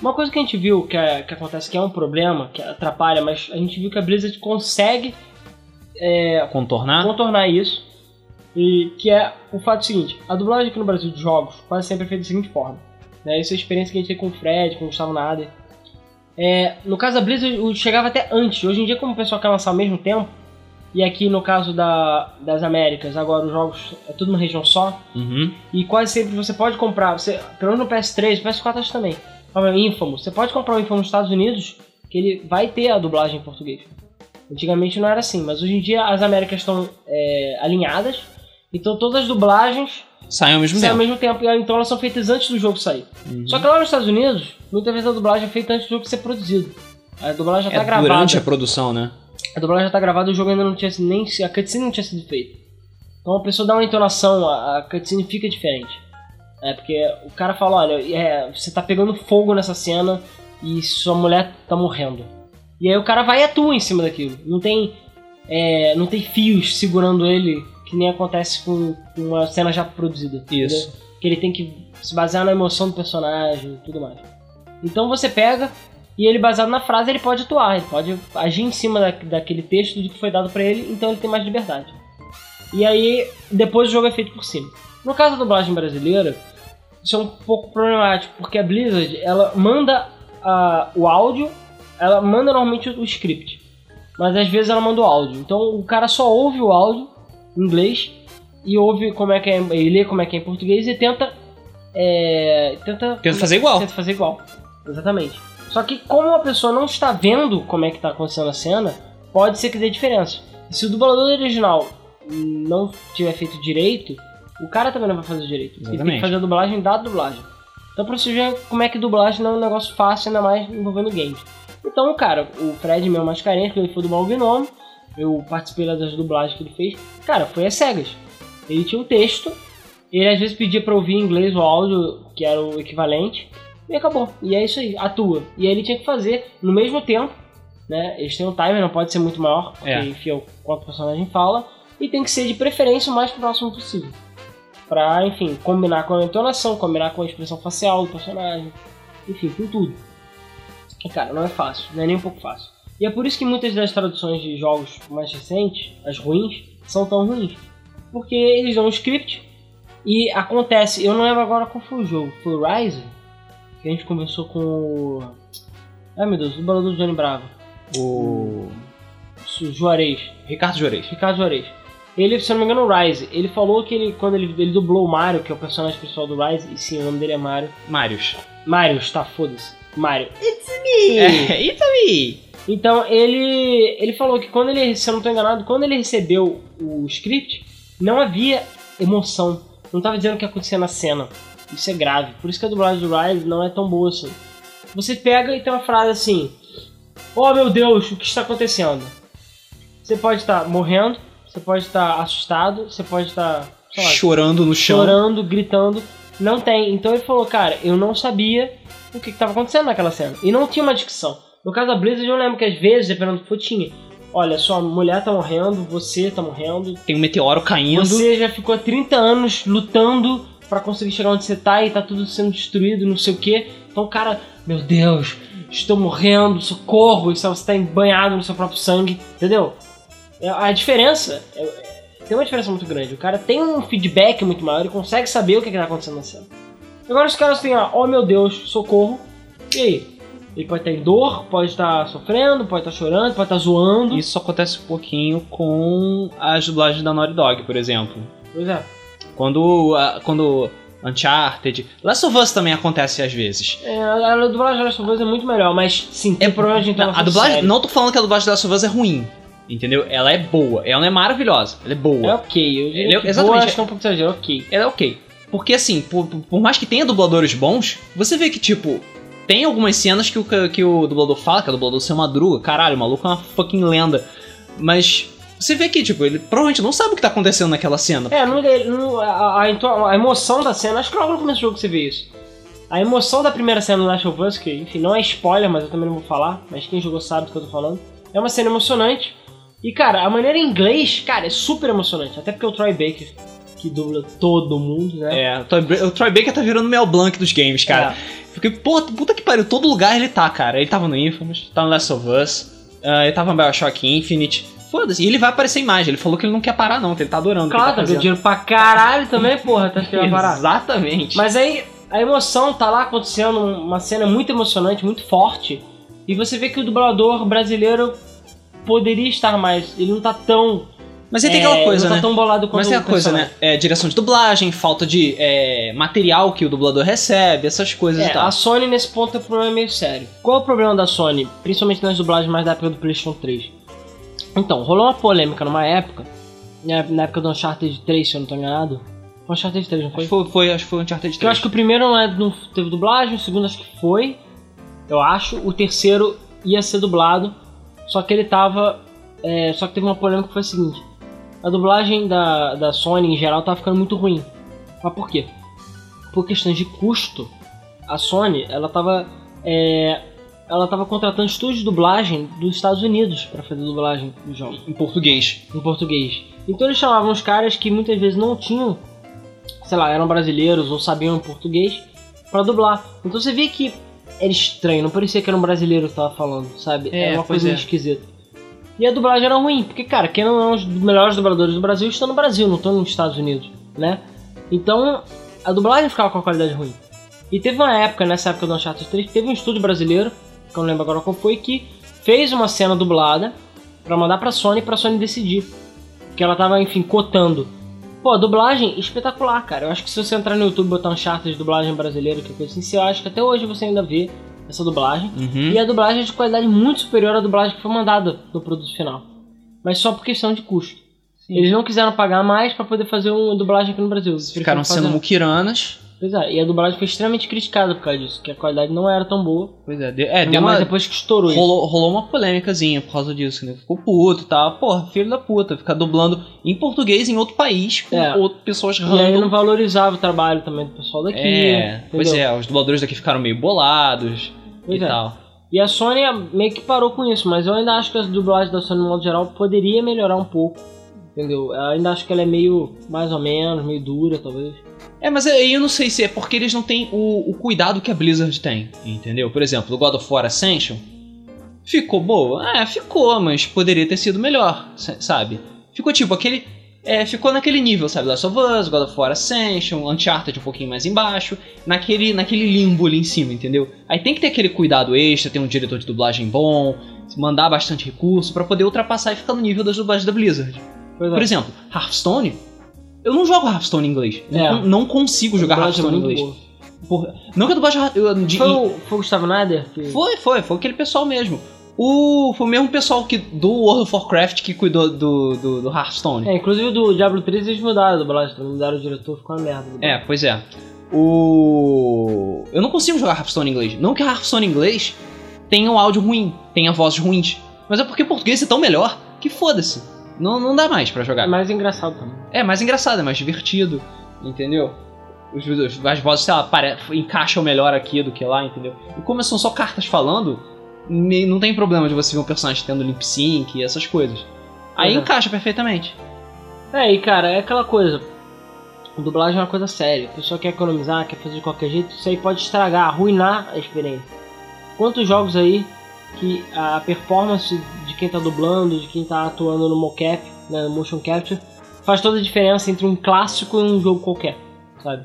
Uma coisa que a gente viu que, é- que acontece que é um problema, que atrapalha, mas a gente viu que a Blizzard consegue Contornar? contornar isso. E que é o fato seguinte: a dublagem aqui no Brasil de jogos quase sempre é feita da seguinte forma. Né? Isso é a experiência que a gente tem com o Fred, com o Gustavo Nader. É, no caso da Blizzard, chegava até antes. Hoje em dia, como o pessoal quer lançar ao mesmo tempo, e aqui no caso da, das Américas, agora os jogos é tudo numa região só, Uhum. e quase sempre você pode comprar, você, pelo menos no PS3, PS4 acho também, o Infamous, você pode comprar o Infamous nos Estados Unidos, que ele vai ter a dublagem em português. Antigamente não era assim, mas hoje em dia as Américas estão é, alinhadas, então todas as dublagens Sai ao mesmo saem ao tempo. mesmo tempo, então elas são feitas antes do jogo sair. Uhum. Só que lá nos Estados Unidos, muitas vezes a dublagem é feita antes do jogo ser produzido. A dublagem já é tá gravada. durante a produção, né? A dublagem já tá gravada e o jogo ainda não tinha sido nem. A cutscene não tinha sido feita. Então a pessoa dá uma entonação, a, a cutscene fica diferente. É, porque o cara fala, olha, é, você tá pegando fogo nessa cena e sua mulher tá morrendo. E aí o cara vai e atua em cima daquilo. Não tem. é, não tem fios segurando ele, que nem acontece com, uma cena já produzida. Isso. entendeu? Que ele tem que se basear na emoção do personagem e tudo mais. Então você pega e ele, baseado na frase, ele pode atuar, ele pode agir em cima da, daquele texto do que foi dado pra ele, então ele tem mais liberdade. E aí, depois o jogo é feito por cima. No caso da dublagem brasileira, isso é um pouco problemático, porque a Blizzard, ela manda ah, o áudio, ela manda normalmente o script, mas às vezes ela manda o áudio. Então o cara só ouve o áudio em inglês e ouve como é que é, e lê como é que é em português e tenta é, tenta Tenta fazer igual. Tenta fazer igual. Exatamente. Só que como a pessoa não está vendo como é que está acontecendo a cena, pode ser que dê diferença. E se o dublador original não tiver feito direito, o cara também não vai fazer direito. Ele tem Exatamente. que fazer a dublagem da dublagem. Então pra você ver como é que dublagem não é um negócio fácil, ainda mais envolvendo games. Então, cara, o Fred, meu mais carente, quando ele foi dublar o Gnome, eu participei lá das dublagens que ele fez. Cara, foi às cegas. Ele tinha um texto, ele às vezes pedia pra ouvir em inglês o áudio, que era o equivalente, e acabou. E é isso aí, atua. E aí ele tinha que fazer no mesmo tempo, né? Eles têm um timer, não pode ser muito maior, porque É. enfia o quanto o personagem fala, e tem que ser de preferência o mais próximo possível. Pra, enfim, combinar com a entonação, combinar com a expressão facial do personagem, enfim, com tudo. E cara, não é fácil, não é nem um pouco fácil. E é por isso que muitas das traduções de jogos mais recentes, as ruins, são tão ruins. Porque eles dão um script e acontece, eu não lembro agora qual foi o jogo, foi o Rise? Que a gente conversou com o. Ai meu Deus, o dublador do Johnny Bravo. O O Juarez. Ricardo Juarez. Ricardo Juarez. Ele, se eu não me engano, o Rise. Ele falou que ele, quando ele, ele dublou o Mario, que é o personagem principal do Rise, e sim, o nome dele é Mario. Marius. Mario, tá, foda-se. Mario. É, e também. Então ele ele falou que quando ele, se eu não tô enganado, quando ele recebeu o script, não havia emoção. Não tava dizendo o que acontecia na cena. Isso é grave. Por isso que a dublagem do Rise não é tão boa assim. Você pega e tem uma frase assim: Oh meu Deus, o que está acontecendo? Você pode estar morrendo, você pode estar assustado, você pode estar lá, Chorando no chão. chorando, gritando. Não tem. Então ele falou, cara, eu não sabia o que, que tava acontecendo naquela cena. E não tinha uma dicção. No caso da Blizzard, eu lembro que às vezes, dependendo do que tinha. Olha, sua mulher tá morrendo, você tá morrendo. Tem um meteoro caindo. Você já ficou há 30 anos lutando pra conseguir chegar onde você tá e tá tudo sendo destruído, não sei o que. Então, cara, meu Deus, estou morrendo, socorro, e você tá banhado no seu próprio sangue, entendeu? É, A diferença é- é- tem uma diferença muito grande. O cara tem um feedback muito maior, ele consegue saber o que, que tá acontecendo na cena. Agora os caras têm, ó, oh meu Deus, socorro. E aí? Ele pode estar em dor, pode estar sofrendo, pode estar chorando, pode estar zoando. Isso acontece um pouquinho com as dublagens da Naughty Dog, por exemplo. Pois é. Quando, a- quando Uncharted, Last of Us também acontece às vezes. É, a, a dublagem de Last of Us é muito melhor, mas sim, tem problema de entonação a dublagem, séria. não tô falando que a dublagem da Last of Us é ruim, entendeu? Ela é boa, ela não é maravilhosa, ela é boa. É ok, eu é- exatamente, boa, é- acho que é um pouco exagero, ok. Ela é ok. Porque assim, por, por mais que tenha dubladores bons, você vê que, tipo, tem algumas cenas que o, que o dublador fala, que é o dublador seu Madruga, caralho, o maluco é uma fucking lenda. Mas você vê que, tipo, ele provavelmente não sabe o que tá acontecendo naquela cena. É, não, não- a, a, ento- a emoção da cena, acho que logo no começo do jogo você vê isso. A emoção da primeira cena do Last of Us, que enfim, não é spoiler, mas eu também não vou falar, mas quem jogou sabe do que eu tô falando. É uma cena emocionante. E cara, a maneira em inglês, cara, é super emocionante. Até porque o Troy Baker, que dubla todo mundo, né? É, o Troy Baker tá virando o Mel Blanc dos games, cara. Porque, pô, puta que pariu, todo lugar ele tá, cara. Ele tava no Infamous, tá no Last of Us, ah, ele tava no Bioshock Infinite. Foda-se, e ele vai aparecer em mais. Ele falou que ele não quer parar, não, que ele tá adorando. que Claro, tá tá dinheiro pra caralho também, porra, tá acho que vai parar. Exatamente. Mas aí a emoção tá lá acontecendo, uma cena muito emocionante, muito forte. E você vê que o dublador brasileiro poderia estar mais. Ele não tá tão. Mas aí tem é, aquela coisa, não né? tá tão bolado quanto Mas tem a coisa, né? É, direção de dublagem, falta de é, material que o dublador recebe, essas coisas e É, tal. a Sony nesse ponto é um problema meio sério. Qual é o problema da Sony, principalmente nas dublagens mais da época do PlayStation 3? Então, rolou uma polêmica numa época, né, na época do Uncharted 3, se eu não tô enganado. Foi Uncharted 3, não Acho foi? que foi, foi, acho que foi Uncharted 3. Porque eu acho que o primeiro não, é, não teve dublagem, o segundo acho que foi. Eu acho. O terceiro ia ser dublado. Só que ele tava. é, só que teve uma polêmica que foi a seguinte. A dublagem da, da Sony em geral tava ficando muito ruim. Mas por quê? Por questões de custo, a Sony ela tava. é, ela tava contratando estúdios de dublagem dos Estados Unidos para fazer dublagem dos jogos Em português. em português. Então eles chamavam os caras que muitas vezes não tinham, sei lá, eram brasileiros ou sabiam português pra dublar. Então você vê que era estranho, não parecia que era um brasileiro que tava falando, sabe? É, era uma coisa é. esquisita. E a dublagem era ruim, porque, cara, quem não é os melhores dubladores do Brasil estão no Brasil, não estão nos Estados Unidos, né? Então a dublagem ficava com a qualidade ruim. E teve uma época, nessa época do Uncharted 3, que teve um estúdio brasileiro, que eu não lembro agora qual foi, que fez uma cena dublada pra mandar pra Sony pra Sony decidir. Que ela tava, enfim, cotando. Pô, dublagem espetacular, cara. Eu acho que se você entrar no YouTube e botar Uncharted dublagem brasileira, que coisa assim, você acha que até hoje você ainda vê essa dublagem. Uhum. E a dublagem é de qualidade muito superior à dublagem que foi mandada no produto final. Mas só por questão de custo. Eles não quiseram pagar mais pra poder fazer uma dublagem aqui no Brasil. Ficaram sendo fazer- muquiranas. Pois é, e a dublagem foi extremamente criticada por causa disso, que a qualidade não era tão boa. Pois é, deu, é, deu uma, depois que estourou isso. rolou, rolou uma polêmicazinha por causa disso, né? Ficou puto e tal. Porra, filho da puta, ficar dublando em português em outro país com É. outras pessoas E aí random. não valorizava o trabalho também do pessoal daqui. É, pois entendeu? é, os dubladores daqui ficaram meio bolados Pois e é. tal. E a Sony meio que parou com isso, mas eu ainda acho que as dublagens da Sony, no modo geral, poderia melhorar um pouco. Entendeu? Eu ainda acho que ela é meio, mais ou menos, meio dura, talvez. É, mas aí eu não sei se é porque eles não têm o, o cuidado que a Blizzard tem, entendeu? Por exemplo, o God of War Ascension ficou boa? É, ficou, mas poderia ter sido melhor, sa- sabe? Ficou tipo aquele. É, ficou naquele nível, sabe? Last of Us, God of War Ascension, Uncharted um pouquinho mais embaixo, naquele, naquele limbo ali em cima, entendeu? Aí tem que ter aquele cuidado extra, ter um diretor de dublagem bom, mandar bastante recurso pra poder ultrapassar e ficar no nível das dublagens da Blizzard. Pois é. Por exemplo, Hearthstone, eu não jogo Hearthstone em inglês. É. Não, não consigo jogar dublagem é Hearthstone em inglês. Porra, não que dublagem. eu- de- Foi o, foi o Gustavo Nader? Que... foi, foi, foi aquele pessoal mesmo. O, foi o mesmo pessoal que, do World of Warcraft que cuidou do, do, do Hearthstone. É, inclusive do Diablo 3 eles mudaram a dublagem, também mudaram o diretor, ficou uma merda. É, pois é. O. Eu não consigo jogar Hearthstone em inglês. Não que Hearthstone em inglês tenha um áudio ruim, tenha vozes ruins. Mas é porque português é tão melhor que foda-se. Não, não dá mais pra jogar. É mais engraçado também. É mais engraçado, é mais divertido, entendeu? os- as vozes, sei lá, encaixam melhor aqui do que lá, entendeu? E como são só cartas falando, não tem problema de você ver um personagem tendo lip sync e essas coisas. Aí Uhum. encaixa perfeitamente. É, e cara, é aquela coisa. Dublagem é uma coisa séria. A pessoa quer economizar, quer fazer de qualquer jeito, isso aí pode estragar, arruinar a experiência. Quantos jogos aí que a performance de quem tá dublando, de quem tá atuando no mocap, né, no motion capture, faz toda a diferença entre um clássico e um jogo qualquer, sabe?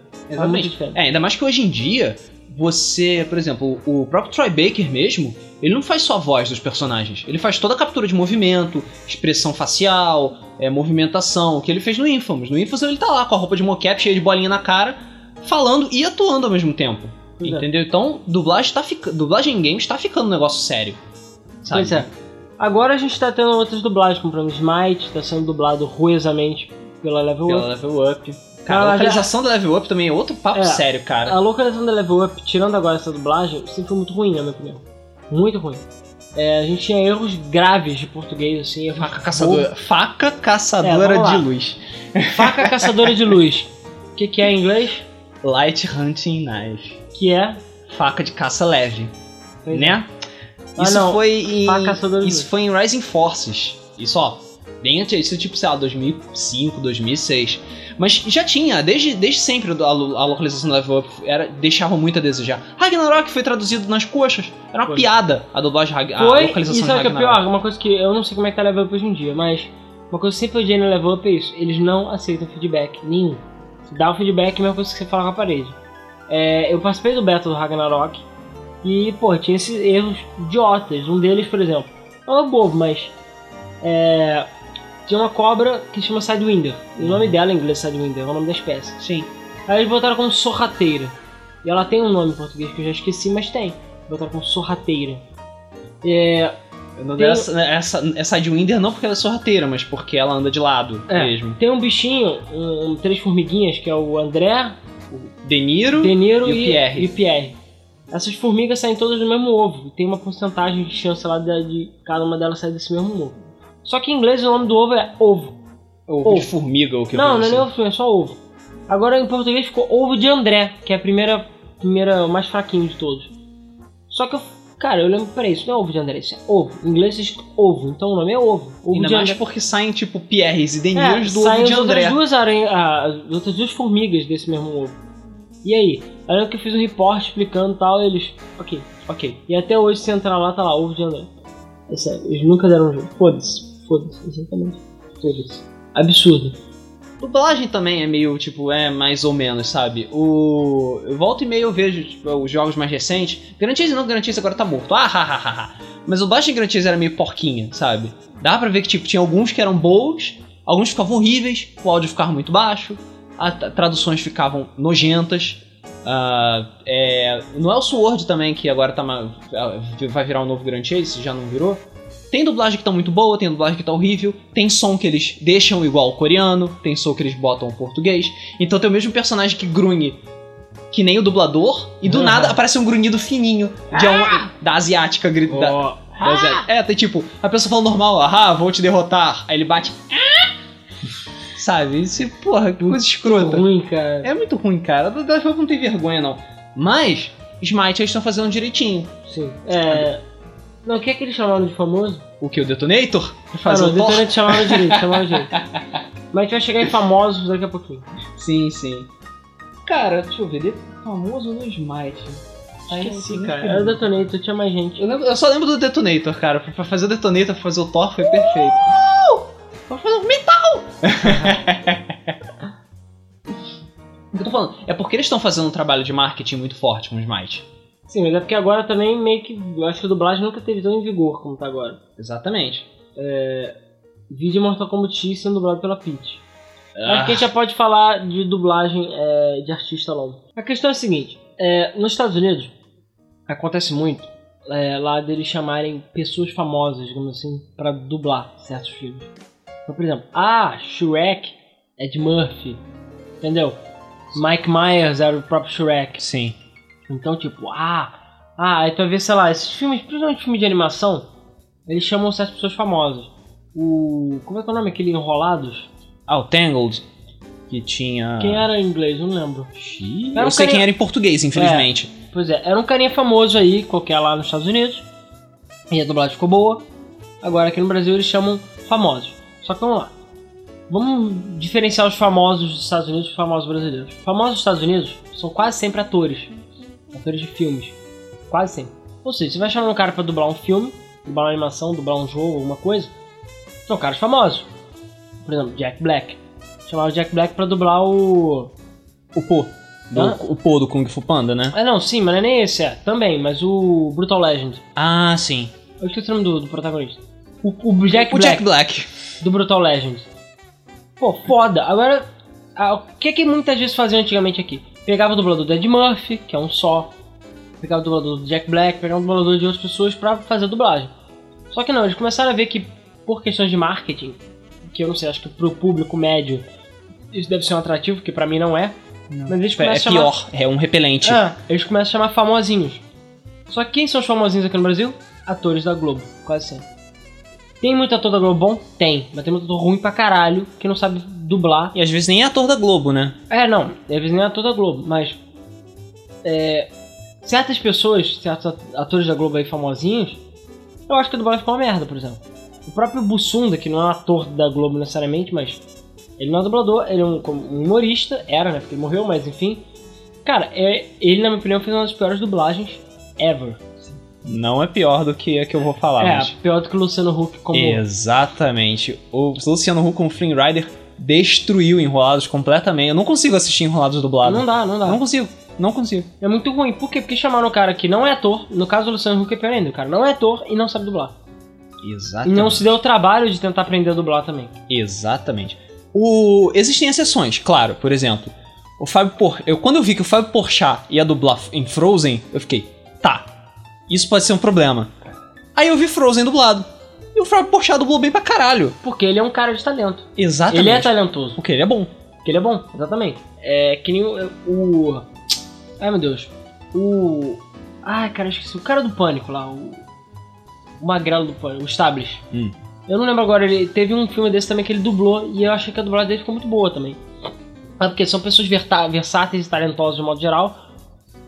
Diferença. É, ainda mais que hoje em dia, você, por exemplo, o próprio Troy Baker mesmo, ele não faz só a voz dos personagens, ele faz toda a captura de movimento, expressão facial, é, movimentação, o que ele fez no Infamous. No Infamous ele tá lá com a roupa de mocap cheia de bolinha na cara, falando e atuando ao mesmo tempo. Pois é. entendeu? Então, dublagem, tá fica... dublagem em games tá ficando um negócio sério. Sabe? Pois é. Agora a gente tá tendo outras dublagens, como exemplo Smite, tá sendo dublado ruesamente pela Level Pela Up. Level Up. Cara, a já- localização da Level Up também é outro papo É. sério, cara. A localização da Level Up, tirando agora essa dublagem, sempre foi muito ruim, na minha opinião. Muito ruim. É, a gente tinha erros graves de português, assim. Faca caçadora, faca É, caçadora lá. de luz. Faca caçadora de luz. O que, que é em inglês? Light Hunting Knife. Que é. Faca de caça leve, Pois é. né? Ah, Isso não. foi em isso foi em Rising Forces. Isso ó, bem antes, isso tipo, sei lá, 2005, 2006. Mas já tinha, desde, desde sempre a, a localização do Level Up era, deixava muito a desejar. Ragnarok foi traduzido nas coxas. Era uma Foi. piada a dublagem Rag- a Foi, e localização de sabe o que é pior? Uma coisa que eu não sei como é que tá Level Up hoje em dia, mas uma coisa que sempre odiei no Level Up é isso. Eles não aceitam feedback nenhum. Dá o feedback é a mesma coisa que você fala com a parede. É, eu participei do beta do Ragnarok e, pô, tinha esses erros idiotas. Um deles, por exemplo, não é bobo, mas é, tinha uma cobra que se chama Sidewinder. E o nome dela em inglês é Sidewinder, é o nome da espécie. Sim. Aí eles botaram como sorrateira. E ela tem um nome em português que eu já esqueci, mas tem. Botaram como sorrateira. É, Tem- Essa, essa, essa Sidewinder não porque ela é sorrateira, mas porque ela anda de lado É. mesmo. Tem um bichinho, um, três formiguinhas, que é o André, De Niro, De Niro e o e, Pierre. e o Pierre. Essas formigas saem todas do mesmo ovo. E tem uma porcentagem de chance lá de, de cada uma delas sair desse mesmo ovo. Só que em inglês o nome do ovo é ovo. ovo Ovo. de formiga, ou que não, não é nem ovo, é só ovo. Agora em português ficou ovo de André, que é a primeira, primeira o mais fraquinho de todos. Só que eu, cara, eu lembro, peraí, isso não é ovo de André, isso é ovo. Em inglês é ovo, então o nome é ovo. Ovo Ainda de mais André. porque saem, tipo, Pierres e É, Niros do saem ovo de as André. outras duas aranhas, ah, as outras duas formigas desse mesmo ovo. E aí? Aí eu lembro que eu fiz um report explicando e tal, e eles. Ok, ok. E até hoje, se entrar lá, tá lá, ovo de André. É sério, eles nunca deram um jeito. Foda-se. Foda-se, exatamente. Foda-se. Absurdo. Dublagem também é meio, tipo, é mais ou menos, sabe? O. Eu volto e meio eu vejo, tipo, os jogos mais recentes. Chase não, Chase agora tá morto. Ah, ha, ha, ha, ha. Mas o Grand Chase era meio porquinha, sabe? Dá pra ver que, tipo, tinha alguns que eram bons, alguns ficavam horríveis, o áudio ficava muito baixo, as traduções ficavam nojentas. Ah, é, no Elseworld também, que agora tá, ma- vai virar um novo Grand Chase, se já não virou. Tem dublagem que tá muito boa, tem dublagem que tá horrível, tem som que eles deixam igual o coreano, tem som que eles botam o português. Então tem o mesmo personagem que grunhe que nem o dublador, e do Aham. nada aparece um grunhido fininho de uma- da asiática grita. da- Ó, da asiática. É, tem tipo, a pessoa fala normal, ah, vou te derrotar. Aí ele bate. "Ah!" Sabe? Isso, porra, que coisa escrota. ruim, cara. É muito ruim, cara. Da da não tem vergonha, não. Mas, Smite eles estão fazendo direitinho. Sim. É. Não, o que é que eles chamaram de famoso? O que? O Detonator? Ah, Fazer não, o Thor? Detonante chamaram direito, chamaram direito. Mas a gente vai chegar em famosos daqui a pouquinho. Sim, sim. Cara, deixa eu ver. de- Famoso no Smite. Esqueci, cara. Era o Detonator, tinha mais gente. Eu, lembro- eu só lembro do Detonator, cara. Pra fazer o Detonator, pra fazer o Thor, foi perfeito. Pra fazer o metal! o que eu tô falando? É porque eles estão fazendo um trabalho de marketing muito forte com o Smite. Sim, mas é porque agora também meio que. Eu acho que a dublagem nunca teve tão em vigor como tá agora. Exatamente. Vídeo Mortal Kombat X sendo dublado pela Peach. Ah. Acho que a gente já pode falar de dublagem é, de artista longo. A questão é a seguinte: é, nos Estados Unidos acontece muito é, lá deles chamarem pessoas famosas, digamos assim, pra dublar certos filmes. Então, por exemplo, ah, Shrek é de Murphy, entendeu? Mike Myers era o próprio Shrek. Sim. Então, tipo, ah, ah, aí tu vai ver, sei lá, esses filmes, principalmente filme de animação, eles chamam certas pessoas famosas. O. Como é que é o nome? Aquele Enrolados? Ah, o Tangled. Que tinha. Quem era em inglês? Não lembro. Xiii, Eu um sei carinha- quem era em português, infelizmente. Pois é, era um carinha famoso aí, qualquer lá nos Estados Unidos. E a dublagem ficou boa. Agora aqui no Brasil eles chamam famosos. Só que vamos lá. Vamos diferenciar os famosos dos Estados Unidos dos famosos brasileiros. Famosos dos Estados Unidos são quase sempre atores. Atores de filmes. Quase sempre. Ou seja, você vai chamar um cara pra dublar um filme, dublar uma animação, dublar um jogo, alguma coisa. São caras famosos. Por exemplo, Jack Black. Chamava o Jack Black pra dublar o. O Pô. Do, Hã? o Pô do Kung Fu Panda, né? Ah, não, sim, mas não é nem esse, é. Também, mas o Brutal Legend. Ah, sim. Eu esqueci o nome do, do protagonista. O, o Jack o Black Jack Black. do Brutal Legend. Pô, foda. Agora, ah, o que que muitas vezes faziam antigamente aqui? Pegava o dublador do Ed Murphy, que é um só. Pegava o dublador do Jack Black, pegava o dublador de outras pessoas pra fazer a dublagem. Só que não, eles começaram a ver que, por questões de marketing, que eu não sei, acho que pro público médio isso deve ser um atrativo, que pra mim não é. Mas eles É, começam a chamar... pior, é um repelente. Ah, eles começam a chamar famosinhos. Só que quem são os famosinhos aqui no Brasil? Atores da Globo, quase sempre. Tem muito ator da Globo bom? Tem. Mas tem muito ator ruim pra caralho que não sabe dublar. E às vezes nem é ator da Globo, né? É, não. Às vezes nem é ator da Globo, mas. É, certas pessoas, certos at- atores da Globo aí famosinhos, eu acho que a dublagem ficou uma merda, por exemplo. O próprio Bussunda, que não é um ator da Globo necessariamente, mas. Ele não é dublador, ele é um, um humorista, era, né? Porque ele morreu, mas enfim. Cara, é, ele, na minha opinião, fez uma das piores dublagens ever. Não é pior do que a que eu vou falar, é, mas... pior do que o Luciano Huck como. Exatamente. O Luciano Huck como Flynn Rider destruiu Enrolados completamente. Eu não consigo assistir Enrolados dublado. Não dá, não dá. Não consigo. Não consigo. É muito ruim. Por quê? Porque chamaram o cara que não é ator. No caso do Luciano Huck é pior ainda. O cara não é ator e não sabe dublar. E Exatamente. não se deu o trabalho de tentar aprender a dublar também. Exatamente. O... Existem exceções, claro. Por exemplo, o Fábio Por... eu Quando eu vi que o Fábio Porchat ia dublar em Frozen, eu fiquei, tá, isso pode ser um problema. Aí eu vi Frozen dublado. E o Fábio Porchat dublou bem pra caralho. Porque ele é um cara de talento. Exatamente. Ele é talentoso. Porque ele é bom. Porque ele é bom, exatamente. É que nem o. o- ai meu Deus. O. Ai, cara, esqueci. O cara do pânico lá, o. O magrelo do pânico, o Stablish. Hum. Eu não lembro agora, ele teve um filme desse também que ele dublou e eu achei que a dublagem dele ficou muito boa também. É porque são pessoas versáteis e talentosas de modo geral.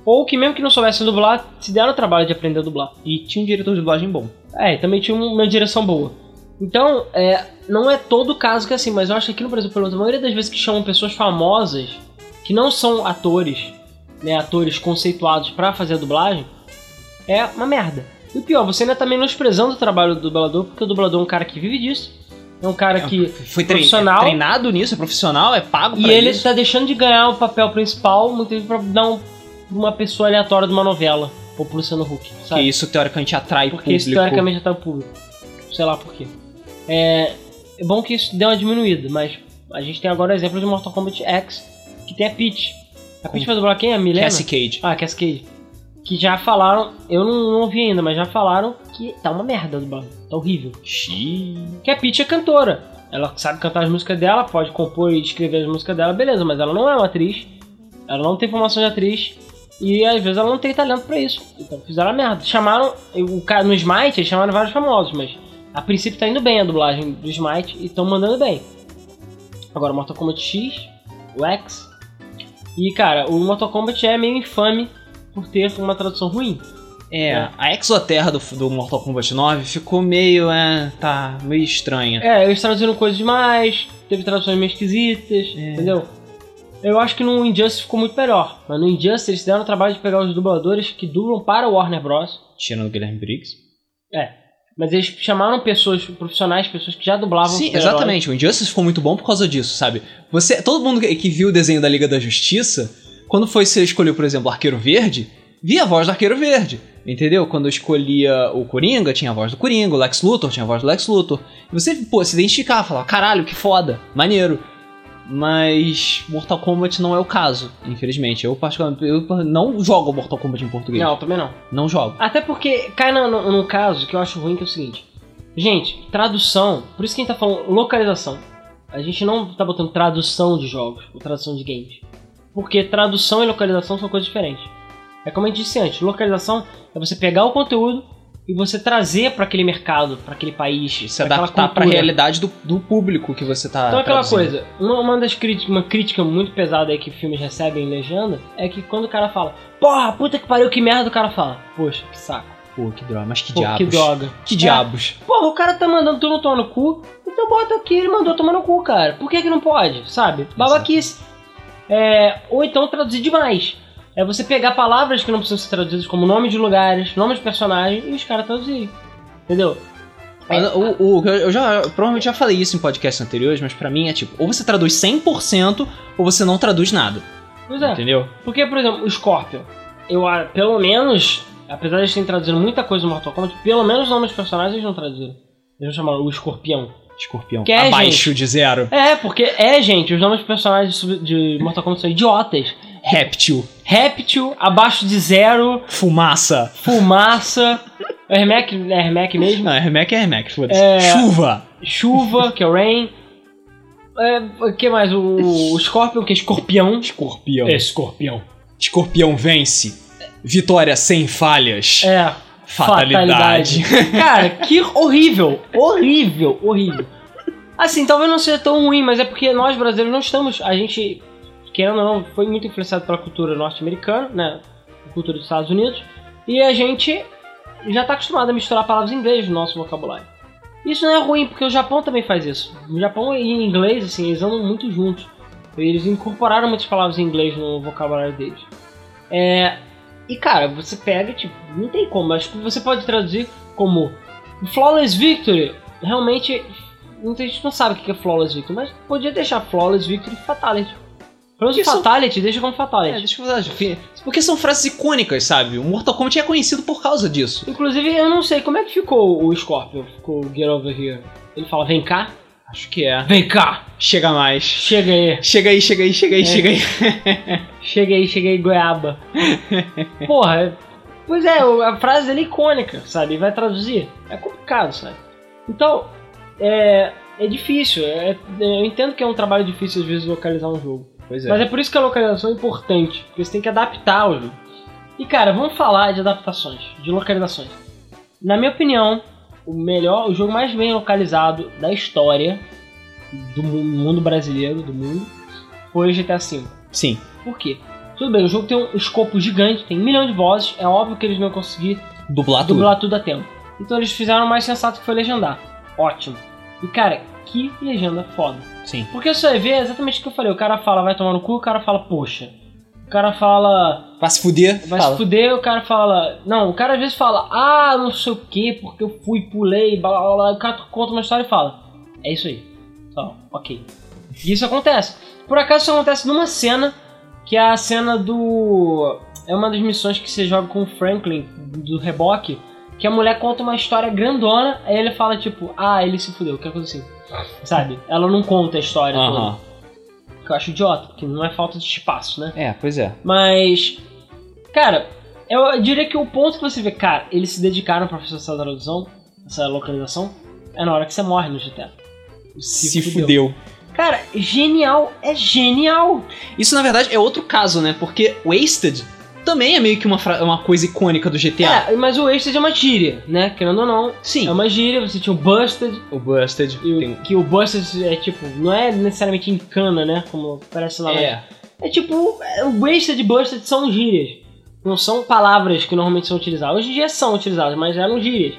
Ou que mesmo que não soubessem dublar, se deram o trabalho de aprender a dublar. E tinha um diretor de dublagem bom. É, e também tinha uma direção boa. Então, é, não é todo caso que é assim, mas eu acho que aqui no Brasil, pelo menos, a maioria das vezes que chamam pessoas famosas, que não são atores, né, atores conceituados pra fazer a dublagem, é uma merda. E o pior, você ainda tá menosprezando o trabalho do dublador, porque o dublador é um cara que vive disso, é um cara que... Foi trein- profissional. treinado nisso, é profissional, é pago E pra ele isso. tá deixando de ganhar o papel principal, vezes pra dar um, uma pessoa aleatória de uma novela, ou pro Luciano Huck, Que sabe? isso teoricamente atrai Porque público. isso teoricamente atrai o público. Sei lá por quê. É, é bom que isso deu uma diminuída, mas a gente tem agora o exemplo de Mortal Kombat X, que tem a Peach. A Peach vai dublar quem? A Milena? Cassie Cage. Ah, Cascade. Que já falaram, eu não, não ouvi ainda, mas já falaram que tá uma merda a dublagem. Tá horrível. Xiii. Que a Peach é cantora. Ela sabe cantar as músicas dela, pode compor e escrever as músicas dela, beleza, mas ela não é uma atriz. Ela não tem formação de atriz. E às vezes ela não tem talento pra isso. Então fizeram a merda. Chamaram. O cara no Smite, eles chamaram vários famosos, mas a princípio tá indo bem a dublagem do Smite e estão mandando bem. Agora, Mortal Kombat X, o X. E cara, o Mortal Kombat é meio infame por ter uma tradução ruim. É, É. a Exoterra do, do Mortal Kombat 9 ficou meio, é, tá, meio estranha. É, eles traduziram coisas demais, teve traduções meio esquisitas, entendeu? Eu acho que no Injustice ficou muito melhor. Mas no Injustice eles deram o trabalho de pegar os dubladores que dublam para o Warner Bros. Tirando o Guilherme Briggs. É. Mas eles chamaram pessoas profissionais, pessoas que já dublavam Sim, exatamente. O Injustice ficou muito bom por causa disso, sabe? Você, todo mundo que, viu o desenho da Liga da Justiça, quando foi você escolheu, por exemplo, o Arqueiro Verde, via a voz do Arqueiro Verde. Entendeu? Quando eu escolhia o Coringa, tinha a voz do Coringa, o Lex Luthor tinha a voz do Lex Luthor. E você, pô, se identificava, falava, caralho, que foda, maneiro. Mas Mortal Kombat não é o caso, infelizmente. Eu, particularmente, eu não jogo Mortal Kombat em português. Não, também não. Não jogo. Até porque cai no caso que eu acho ruim, que é o seguinte. Gente, tradução, por isso que a gente tá falando localização. A gente não tá botando tradução de jogos, ou tradução de games. Porque tradução e localização são coisas diferentes. É como a gente disse antes, localização é você pegar o conteúdo e você trazer pra aquele mercado, pra aquele país, Se adaptar pra cultura. realidade do, do público que você tá. Então aquela coisa, uma, uma das críticas, uma crítica muito pesada aí que filmes recebem em legenda é que quando o cara fala, porra, puta que pariu, que merda, o cara fala, poxa, que saco, Pô, que droga, mas que pô, diabos. que droga. Que diabos. Porra, o cara tá mandando tu não tomar no cu, então bota aqui, ele mandou tomar no cu, cara. Por que que não pode, sabe? Babaquice. É, ou então traduzir demais. É você pegar palavras que não precisam ser traduzidas como nome de lugares, nome de personagens e os caras traduzirem. Entendeu? Mas O, o- eu já provavelmente já falei isso em podcasts anteriores, mas pra mim é tipo, ou você traduz 100% ou você não traduz nada. Pois é. Entendeu? Porque, por exemplo, o Scorpion, eu pelo menos, apesar de eles terem traduzido muita coisa no Mortal Kombat, pelo menos os nomes dos personagens eles não traduziram. Eles não chamaram o Escorpião. Escorpião. Que é, Abaixo de zero. É, porque é, gente, os nomes dos personagens de Mortal Kombat são idiotas. Réptil. Réptil, abaixo de zero, Fumaça. fumaça. É Hermec, é Hermec mesmo. Não, Hermec é Hermec, foda-se. É. Chuva. Chuva, que é o Rain. É, o que mais? O, o Scorpion, que é escorpião. Escorpião. É, escorpião. Escorpião vence. Vitória sem falhas. É. Fatalidade. Cara, que horrível. Horrível, horrível. Assim, talvez não seja tão ruim, mas é porque nós brasileiros não estamos. A gente, querendo ou não, foi muito influenciado pela cultura norte-americana, né? Cultura dos Estados Unidos. E a gente já tá acostumado a misturar palavras em inglês no nosso vocabulário. Isso não é ruim, porque o Japão também faz isso. O Japão e inglês, assim, eles andam muito juntos. Eles incorporaram muitas palavras em inglês no vocabulário deles. É, e cara, você pega, tipo, não tem como, acho que você pode traduzir como Flawless Victory. Realmente, muita gente não sabe o que é Flawless Victory, mas podia deixar Flawless Victory Fatality. Pelo menos Fatality, deixa como É, Fatality. deixa eu falar. fi- Porque são frases icônicas, sabe? O Mortal Kombat é conhecido por causa disso. Inclusive, eu não sei como é que ficou o Scorpion, ficou o Get Over Here. Ele fala, vem cá, Acho que é. vem cá, Chega mais. chega aí. Chega aí, chega aí, chega aí, É. chega aí. Chega aí, chega aí, goiaba. Porra, é- pois é, a frase dele é icônica, sabe? E vai traduzir. É complicado, sabe? Então, é, é difícil. é- eu entendo que é um trabalho difícil às vezes localizar um jogo. Pois Mas é por isso que a localização é importante, porque você tem que adaptar o jogo. E cara, vamos falar de adaptações, de localizações. Na minha opinião, o melhor, o jogo mais bem localizado da história do mu- mundo brasileiro, do mundo, foi o GTA V. Sim. Por quê? Tudo bem, o jogo tem um escopo gigante, tem um milhão de vozes, é óbvio que eles não conseguiram Dublar tudo. dublar tudo a tempo. Então eles fizeram o mais sensato que foi legendar. Ótimo. E cara, que legenda foda. Sim. Porque você é exatamente o que eu falei. O cara fala, vai tomar no cu, o cara fala, poxa. O cara fala, Vai se fuder. vai fala. se fuder, o cara fala. Não, o cara às vezes fala, ah, não sei o que, porque eu fui, pulei, blá blá blá. O cara conta uma história e fala, é isso aí. Só, ok. E isso acontece. Por acaso isso acontece numa cena, que é a cena do. É uma das missões que você joga com o Franklin, do reboque, que a mulher conta uma história grandona, aí ele fala tipo, ah, ele se fudeu, que coisa assim. Sabe? Ela não conta a história toda. Aham. Que eu acho idiota, porque não é falta de espaço, né? É, pois é. Mas, cara, eu diria que o ponto que você vê, cara, eles se dedicaram pra fazer essa tradução, essa localização, é na hora que você morre no GTA. Se, fudeu. Cara, genial, é genial. Isso, na verdade, é outro caso, né? Porque Wasted também é meio que uma, fra- uma coisa icônica do GTA. É, mas o Wasted é uma gíria, né? Querendo ou não. Sim. É uma gíria, você tinha o Busted, O Busted. e o- tem- que o Busted é tipo, não é necessariamente em cana, né? Como parece lá. mas É. É tipo, é, o Wasted e Busted são gírias. Não são palavras que normalmente são utilizadas. Hoje em dia são utilizadas, mas eram gírias.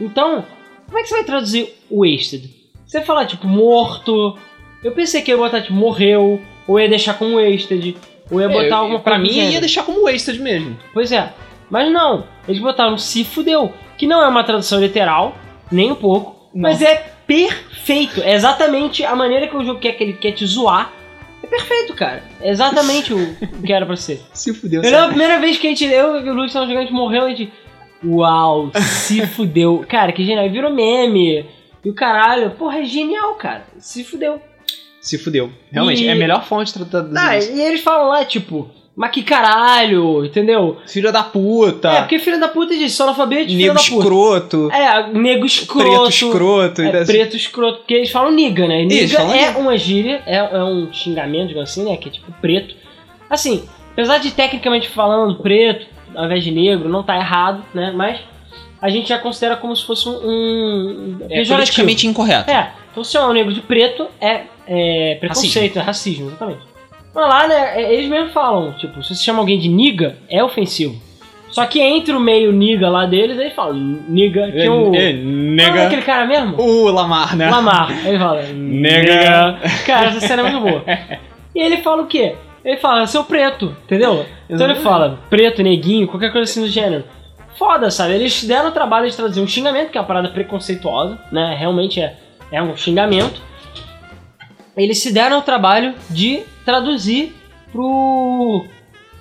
Então, como é que você vai traduzir Wasted? Você vai falar, tipo, morto. Eu pensei que ia botar, tipo, morreu. Ou ia deixar como Wasted. Ou ia botar É, alguma Pra coisa mim, do gênero. ia deixar como Wasted mesmo. Pois é. Mas não. Eles botaram se fudeu. Que não é uma tradução literal, nem um pouco. Não. Mas é perfeito. É exatamente a maneira que o jogo quer que ele quer te zoar. É perfeito, cara. É exatamente o que era pra ser. Se fudeu. Eu lembro a primeira vez que a gente, eu e o Luiz estavam jogando, a gente morreu, a gente. Uau, se fudeu. Cara, que genial. Virou meme. E o caralho, porra, é genial, cara. Se fudeu. Se fudeu. Realmente, E- é a melhor fonte de traduzir Ah, isso. e eles falam lá, tipo, mas que caralho, entendeu? Filho da puta. É, porque filho da puta diz, só alfabeto de filho Nego da puta. escroto. É, nego escroto. Preto escroto. É, e dessa- preto escroto, porque eles falam niga, né? Niga é niga. uma gíria, é, é um xingamento, digamos assim, né? Que é tipo preto. Assim, apesar de tecnicamente falando preto ao invés de negro, não tá errado, né? Mas a gente já considera como se fosse um. um É pejorativo. politicamente incorreto. É, então se chamar um negro de preto é, é preconceito, é racismo, exatamente. Mas lá, né, é- eles mesmos falam, tipo, se você chama alguém de niga, é ofensivo. Só que entre o meio niga lá deles, eles falam, niga, que o... É, Qual é aquele cara mesmo? O Lamar, né? Lamar. Ele fala, Nega. Cara, essa cena é muito boa. E ele fala o quê? Ele fala, seu preto, entendeu? Então ele fala, preto, neguinho, qualquer coisa assim do gênero. Foda, sabe? Eles deram o trabalho de traduzir um xingamento, que é uma parada preconceituosa, né? Realmente é, é um xingamento. Eles se deram o trabalho de traduzir pro.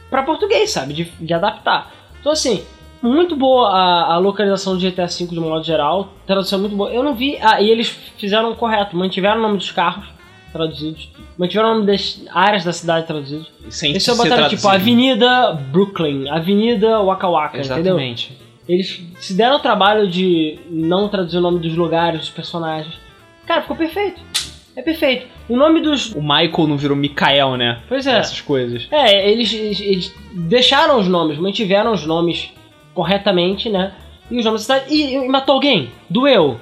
pra português, sabe? De, de adaptar. Então assim, muito boa a, a localização do GTA V de um modo geral. Tradução muito boa. Eu não vi. Ah, e eles fizeram o correto, mantiveram o nome dos carros traduzidos, mantiveram o nome das áreas da cidade traduzidos. Sem Eles só botaram tipo. Avenida Brooklyn, Avenida Waka Waka, entendeu? Exatamente. Eles se deram o trabalho de não traduzir o nome dos lugares, dos personagens. Cara, ficou perfeito. É perfeito. O nome dos. O Michael não virou Mikael, né? Pois é. Essas coisas. É, eles, eles, eles deixaram os nomes, mantiveram os nomes corretamente, né? E os nomes da cidade. E, e matou alguém? Doeu.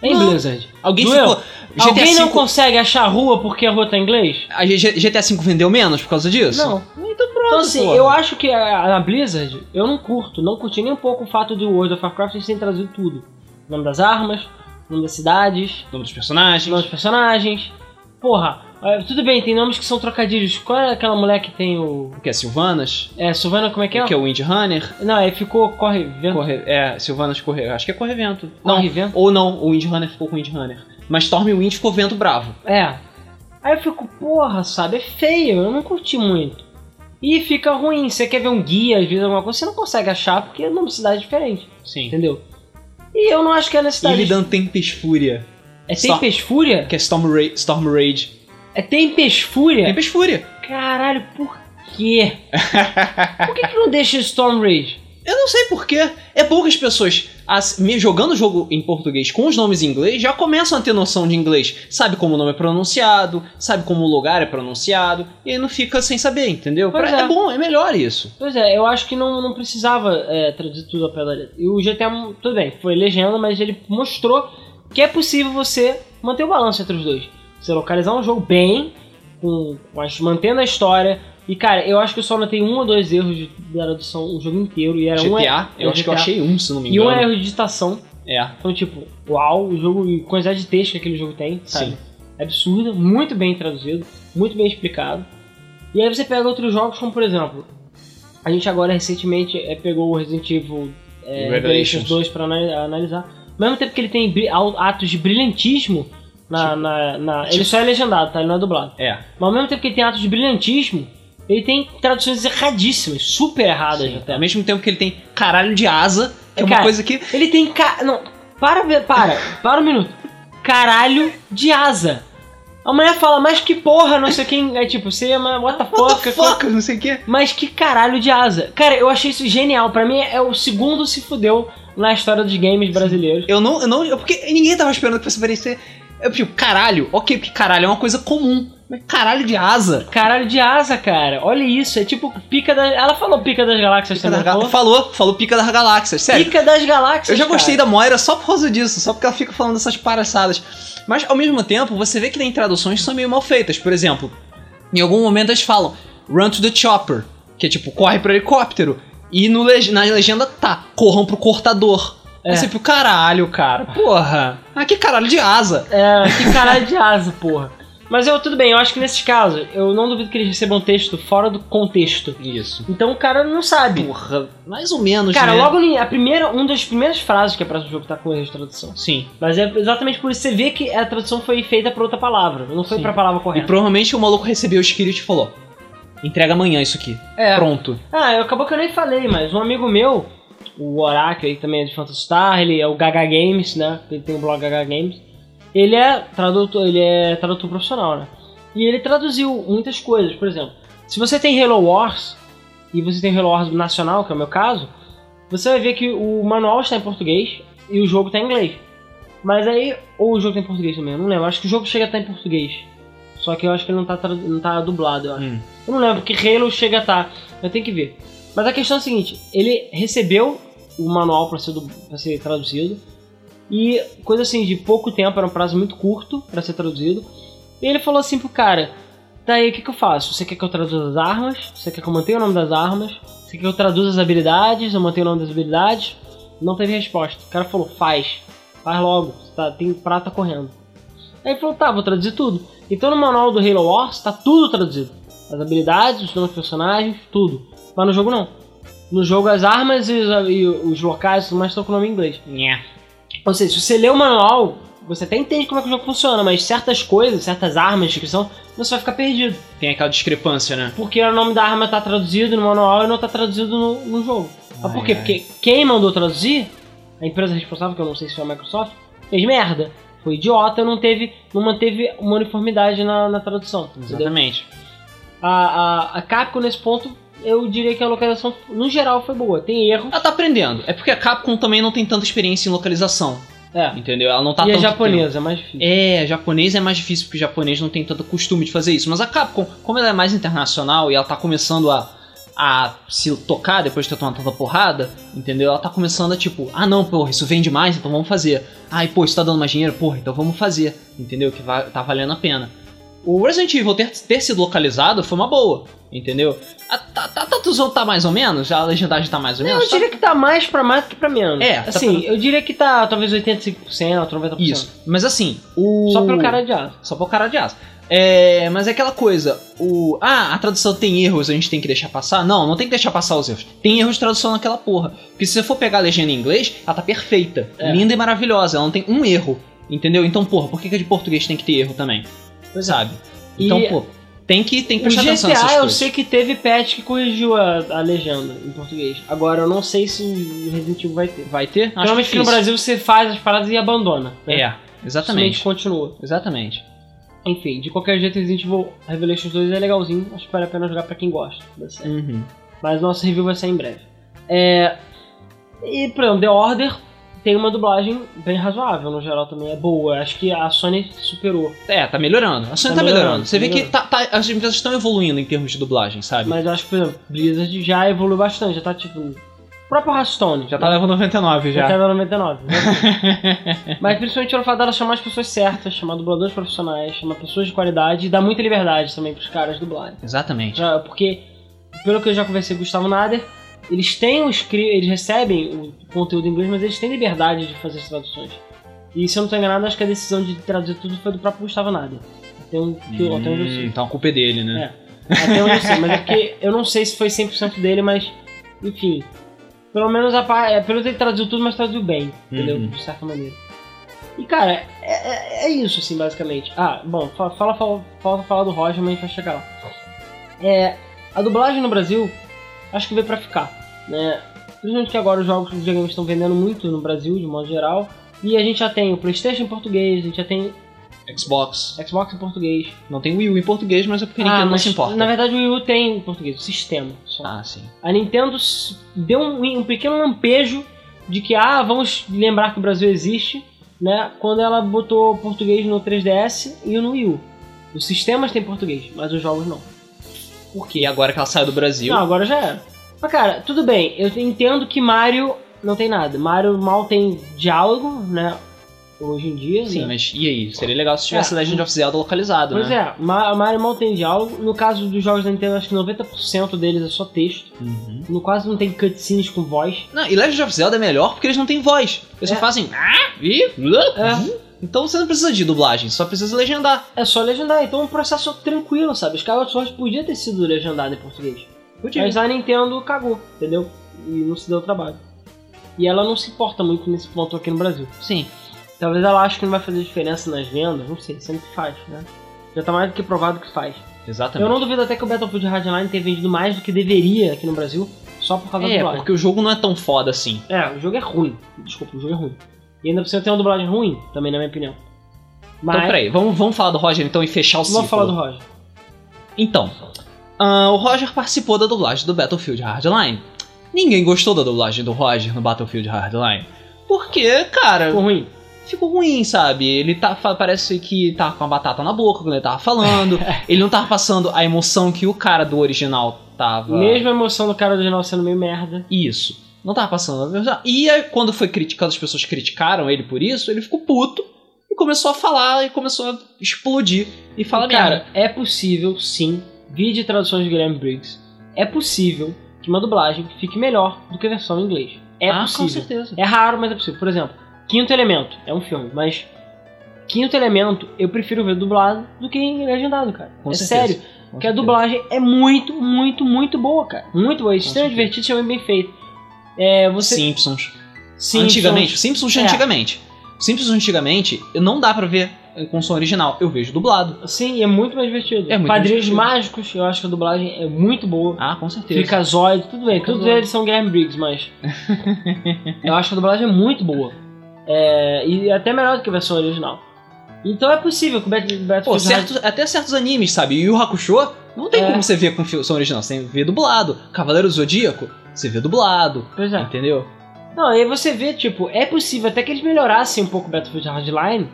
Em Não. Blizzard. Alguém Doeu. ficou. GTA Alguém não V consegue achar a rua porque a rua tá em inglês? A G- GTA V vendeu menos por causa disso? Não. Então pronto. Então, assim, pô. eu acho que a, a Blizzard, eu não curto, não curti nem um pouco o fato de World of Warcraft eles terem trazido tudo. O nome das armas, nome das cidades, Nome dos personagens. nome dos personagens. Porra, é, tudo bem, tem nomes que são trocadilhos. Qual é aquela mulher que tem o. O que é Silvanas? É, Silvana, como é que é? O que é o Wind Runner? Não, aí ficou Corre Vento. Corre... É, Silvanas corre... Acho que é Corre-Vento. Corre Não, Vento? ou não, o Wind Runner ficou com o Wind Runner. Mas Stormwind ficou Vento Bravo. É. Aí eu fico, porra, sabe, é feio, eu não curti muito. E fica ruim, você quer ver um guia, às vezes alguma coisa, você não consegue achar porque é nome de cidade diferente, Sim. entendeu? E eu não acho que é necessidade. ele dando Tempest Fúria. É Storm- Tempest Fúria? Que é Storm, Ra... Storm Rage. É Tempest Fúria? Tempest Fúria. Caralho, por quê? Por que, que não deixa Storm Rage? Eu não sei porquê. É bom que as pessoas, as- me- jogando o jogo em português com os nomes em inglês, já começam a ter noção de inglês. Sabe como o nome é pronunciado, sabe como o lugar é pronunciado, e aí não fica sem saber, entendeu? Pra- é. é bom, é melhor isso. Pois é, eu acho que não, não precisava é, traduzir tudo a pé da letra. E o GTA, tudo bem, foi legenda, mas ele mostrou que é possível você manter o balanço entre os dois. Você localizar um jogo bem, com, mantendo a história. E cara, eu acho que eu só notei um ou dois erros de, da tradução o jogo inteiro. E era um GTA, é- eu é acho que eu GTA. achei um, se não me E um engano. erro de digitação. É, Então, tipo, uau, o jogo e quantidade de texto que aquele jogo tem, sabe? sim. É absurda, muito bem traduzido, muito bem explicado. E aí você pega outros jogos, como por exemplo, a gente agora recentemente é, pegou o Resident Evil é, Revelations. Revelations 2 para analisar. Ao mesmo tempo que ele tem atos de brilhantismo na. Tipo- na- na- ele tipo- só é legendado, tá? Ele não é dublado. É. Mas ao mesmo tempo que ele tem atos de brilhantismo, ele tem traduções erradíssimas, super erradas Sim. até. Ao mesmo tempo que ele tem caralho de asa, que é uma Cara, coisa que. Ele tem ca... Não, para ver, para, para um minuto. Caralho de asa. A mulher fala, mas que porra, não sei quem. É tipo, você é uma what the fuck. Fuck? Não sei o que. Mas que caralho de asa. Cara, eu achei isso genial. Pra mim é o segundo se fudeu na história dos games brasileiros. Eu não, eu não. Porque ninguém tava esperando que fosse aparecer. Eu, tipo, caralho, ok, porque caralho é uma coisa comum. Mas caralho de asa. Caralho de asa, cara. Olha isso. É tipo pica da. Ela falou pica das galáxias Pica também. ga- falou? Falou, falou pica das galáxias, sério. Pica das galáxias. Eu já gostei cara. da Moira só por causa disso, só porque ela fica falando dessas palhaçadas. Mas ao mesmo tempo, você vê que tem traduções que são meio mal feitas. Por exemplo, em algum momento eles falam Run to the chopper, que é tipo, corre pro helicóptero. E no na legenda tá, corram pro cortador. É. Você fica, caralho, cara, porra. Ah, que caralho de asa. É, que caralho de asa, porra. Mas eu, tudo bem, eu acho que nesses casos, eu não duvido que eles recebam texto fora do contexto. Isso. Então o cara não sabe. Porra, mais ou menos, Cara, né? logo ni- a primeira, uma das primeiras frases que aparece no jogo tá com erro de tradução. Sim. Mas é exatamente por isso que você vê que a tradução foi feita pra outra palavra, não foi Sim. pra palavra E correta. provavelmente o maluco recebeu o script e falou: entrega amanhã isso aqui. É. Pronto. Ah, eu- acabou que eu nem falei, mas um amigo meu, o Oracle, ele também é de Phantasy Star, ele é o Gaga Games, né? Ele tem o blog Gaga Games. Ele é tradutor, ele é tradutor profissional, né? E ele traduziu muitas coisas, por exemplo, se você tem Halo Wars e você tem Halo Wars nacional, que é o meu caso, você vai ver que o manual está em português e o jogo está em inglês. Mas aí, ou o jogo tá em português também, eu não lembro. Acho que o jogo chega a estar em português. Só que eu acho que ele não tá, tradu- não tá dublado, eu acho. Hum. Eu não lembro, porque Halo chega a estar. Eu tenho que ver. Mas a questão é a seguinte: ele recebeu o manual pra ser, ser traduzido. E coisa assim, de pouco tempo, era um prazo muito curto pra ser traduzido. E ele falou assim pro cara: Daí o que, que eu faço? Você quer que eu traduza as armas? Você quer que eu mantenha o nome das armas? Você quer que eu traduza as habilidades? Eu mantenho o nome das habilidades? Não teve resposta. O cara falou: Faz, faz logo, tá, tem prata correndo. Aí ele falou: Tá, vou traduzir tudo. Então no manual do Halo Wars tá tudo traduzido: as habilidades, os nomes dos personagens, tudo. Mas no jogo não. No jogo as armas e os, e os locais e tudo mais estão com o nome em inglês. Nhé. Ou seja, se você lê o manual, você até entende como é que o jogo funciona, mas certas coisas, certas armas, descrição, você vai ficar perdido. Tem aquela discrepância, né? Porque o nome da arma tá traduzido no manual e não tá traduzido no, no jogo. Mas por quê? Ai, ai. Porque quem mandou traduzir, a empresa responsável, que eu não sei se foi a Microsoft, fez merda. Foi idiota, não teve, não manteve uma uniformidade na, na tradução. Exatamente. A, a, a Capcom nesse ponto, eu diria que a localização, no geral, foi boa. Tem erro. Ela tá aprendendo. É porque a Capcom também não tem tanta experiência em localização. É. Entendeu? Ela não tá e é japonesa, é mais difícil. É, japonês é mais difícil porque o japonês não tem tanto costume de fazer isso. Mas a Capcom, como ela é mais internacional e ela tá começando a, a se tocar depois de ter tomado tanta porrada, entendeu? Ela tá começando a tipo, ah não, porra, isso vende mais, então vamos fazer. Ai, pô, isso tá dando mais dinheiro, porra, então vamos fazer. Entendeu? Que vai, tá valendo a pena. O Resident Evil ter, ter sido localizado foi uma boa, entendeu? A, tá, tá, tá, tá, tá mais ou menos? A legendagem tá mais ou menos? eu diria que tá mais pra mais do que pra menos. É, tá assim, pra- eu diria que tá talvez 85%, 90%. Isso. Mas assim, o. Só pelo cara de aço. Só pro cara de aço. É, mas é aquela coisa, o. Ah, a tradução tem erros, a gente tem que deixar passar? Não, não tem que deixar passar os erros. Tem erros de tradução naquela porra. Porque se você for pegar a legenda em inglês, ela tá perfeita. É. Linda e maravilhosa. Ela não tem um erro. Entendeu? Então, porra, por que, que a de português tem que ter erro também? Pois é. Sabe? Então, E pô, tem que, tem que prestar atenção nessas GTA eu coisas. sei que teve patch que corrigiu a, a legenda em português. Agora eu não sei se o Resident Evil vai ter. Vai ter? Normalmente no. Brasil você faz as paradas e abandona. Né? É, exatamente. continua. Exatamente. Enfim, de qualquer jeito Resident Evil Revelations 2 é legalzinho. Acho que vale a pena jogar pra quem gosta. Uhum. Mas nosso review vai sair em breve. É... E, por exemplo, The Order tem uma dublagem bem razoável, no geral também é boa. Acho que a Sony superou. É, tá melhorando. A Sony Tá tá, melhorando. melhorando, Você tá vê que tá- tá- as empresas estão evoluindo em termos de dublagem, sabe? Mas eu acho que, por exemplo, Blizzard já evoluiu bastante. Já tá tipo. O próprio Hearthstone. Já tá levando 99 Já já. tá no 99. né? Mas principalmente pelo fato dela chamar as pessoas certas, chamar dubladores profissionais, chamar pessoas de qualidade e dar muita liberdade também pros caras dublarem. Exatamente. Porque, pelo que eu já conversei com o Gustavo Nader, eles têm o script, eles recebem o conteúdo em inglês, mas eles têm liberdade de fazer as traduções. E se eu não tô enganado, acho que a decisão de traduzir tudo foi do próprio Gustavo Nader. Até onde, que eu- até onde eu sei. então a culpa é dele, né? Até onde eu sei, mas é porque eu não sei se foi 100% dele, mas enfim. Pelo menos a par- é, pelo menos ele traduziu tudo, mas traduziu bem, entendeu? Uhum. De certa maneira. E cara, é, é- é isso assim, basicamente. Ah, bom, fa- fala, fala, falta falar do Roger, mas a gente vai chegar lá. É, a dublagem no Brasil, acho que veio pra ficar, né? Principalmente que agora os jogos de videogame estão vendendo muito no Brasil, de modo geral. E a gente já tem o Playstation em português, a gente já tem Xbox. Xbox em português. Não tem Wii U em português, mas é porque a Ah, Nintendo não mas, se importa. Na verdade o Wii U tem em português, o sistema. Só. Ah, sim. A Nintendo deu um, um pequeno lampejo de que, ah, vamos lembrar que o Brasil existe, né? Quando ela botou português no 3DS e no Wii U. Os sistemas têm português, mas os jogos não. Por quê? Agora que ela saiu do Brasil. Não, agora já era. Mas cara, tudo bem, eu entendo que Mario não tem nada. Mario mal tem diálogo, né? Hoje em dia. Sim, né? mas e aí? Seria legal se tivesse É. Legend of Zelda localizado, Pois né? é, Ma- Mario mal tem diálogo. No caso dos jogos da Nintendo, acho que 90% deles é só texto. Uhum. No quase não tem cutscenes com voz. Não, e Legend of Zelda é melhor porque eles não têm voz. Eles É. só fazem. Ah, e, É. Então você não precisa de dublagem, só precisa legendar. É só legendar, então é um processo tranquilo, sabe? Skyward Sword podia ter sido legendado em português. Podia. Mas a Nintendo cagou, entendeu? E não se deu trabalho. E ela não se importa muito nesse ponto aqui no Brasil. Sim. Talvez ela ache que não vai fazer diferença nas vendas, não sei, sempre faz, né? Já tá mais do que provado que faz. Exatamente. Eu não duvido até que o Battlefield Hardline tenha vendido mais do que deveria aqui no Brasil, só por causa da É, dublagem. porque o jogo não é tão foda assim. É, o jogo é ruim. Desculpa, o jogo é ruim. E ainda por cima tem uma dublagem ruim, também na minha opinião. Mas Então, peraí, vamos, vamos falar do Roger então e fechar o ciclo. vamos falar do Roger. Então, ah, o Roger participou da dublagem do Battlefield Hardline. Ninguém gostou da dublagem do Roger no Battlefield Hardline. Porque, cara, Ficou ruim? ficou ruim, sabe? Ele tá, parece que tá com a batata na boca quando ele tava falando. ele não tava passando a emoção que o cara do original tava. Mesmo a emoção do cara original sendo meio merda. Isso. Não tava passando. E aí, quando foi criticado, as pessoas criticaram ele por isso, ele ficou puto e começou a falar e começou a explodir e falar Cara, merda. é possível, sim, vídeo traduções de Guilherme Briggs, é possível que uma dublagem fique melhor do que a versão em inglês. É ah, possível. com certeza. É raro, mas é possível. Por exemplo, Quinto Elemento é um filme, mas Quinto Elemento eu prefiro ver dublado do que em legendado, cara. Com é certeza. sério. Com Porque a dublagem é muito, muito, muito boa, cara. Muito boa. Extremamente certeza. divertido, extremamente bem feito. É, você... Simpsons. Simpsons- Antigamente, Simpsons É. antigamente. Simpsons antigamente, não dá pra ver com som original. Eu vejo dublado. Sim, e é muito mais divertido. É muito Padrinhos divertido. Mágicos, eu acho que a dublagem é muito boa. Ah, com certeza. Fica Zoid, tudo bem. Todos Freakazoid. eles são Guilherme Briggs, mas. eu acho que a dublagem é muito boa. É, e até melhor do que a versão original. Então é possível que o Beto, Beto Pô, Fujimori- certo, até certos animes, sabe? E o Hakusho, não tem É. como você ver com som original. Você vê dublado. Cavaleiro do Zodíaco, você vê dublado. Pois é. Entendeu? Não, aí você vê, tipo, é possível até que eles melhorassem um pouco o Battlefield Hardline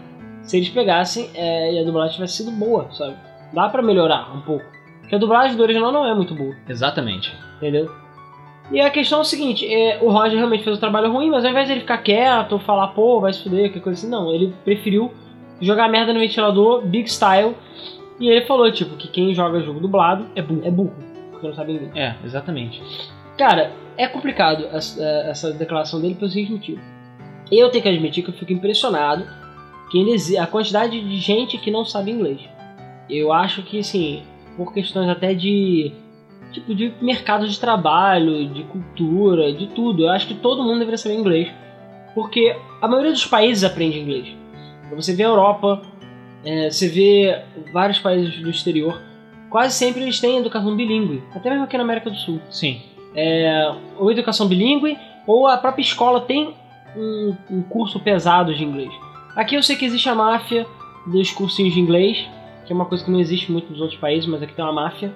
se eles pegassem é, e a dublagem tivesse sido boa, sabe? Dá pra melhorar um pouco. Porque a dublagem do original não é muito boa. Exatamente. entendeu? E a questão é o seguinte, é, o Roger realmente fez o trabalho ruim, mas ao invés de ele ficar quieto, falar, pô, vai se fuder, que coisa assim, não, ele preferiu jogar merda no ventilador, big style, e ele falou, tipo, que quem joga jogo dublado é burro, é burro porque não sabe inglês. É, exatamente. Cara, é complicado essa, essa declaração dele pelo seguinte motivo. Eu tenho que admitir que eu fico impressionado que exi- a quantidade de gente que não sabe inglês. Eu acho que, assim, por questões até de tipo de mercado de trabalho, de cultura, de tudo, eu acho que todo mundo deveria saber inglês, porque a maioria dos países aprende inglês. Você vê a Europa, é, você vê vários países do exterior, quase sempre eles têm educação bilíngue, até mesmo aqui na América do Sul Sim. é, ou educação bilíngue, ou a própria escola tem um, um curso pesado de inglês. Aqui eu sei que existe a máfia dos cursinhos de inglês, que é uma coisa que não existe muito nos outros países, mas aqui tem uma máfia,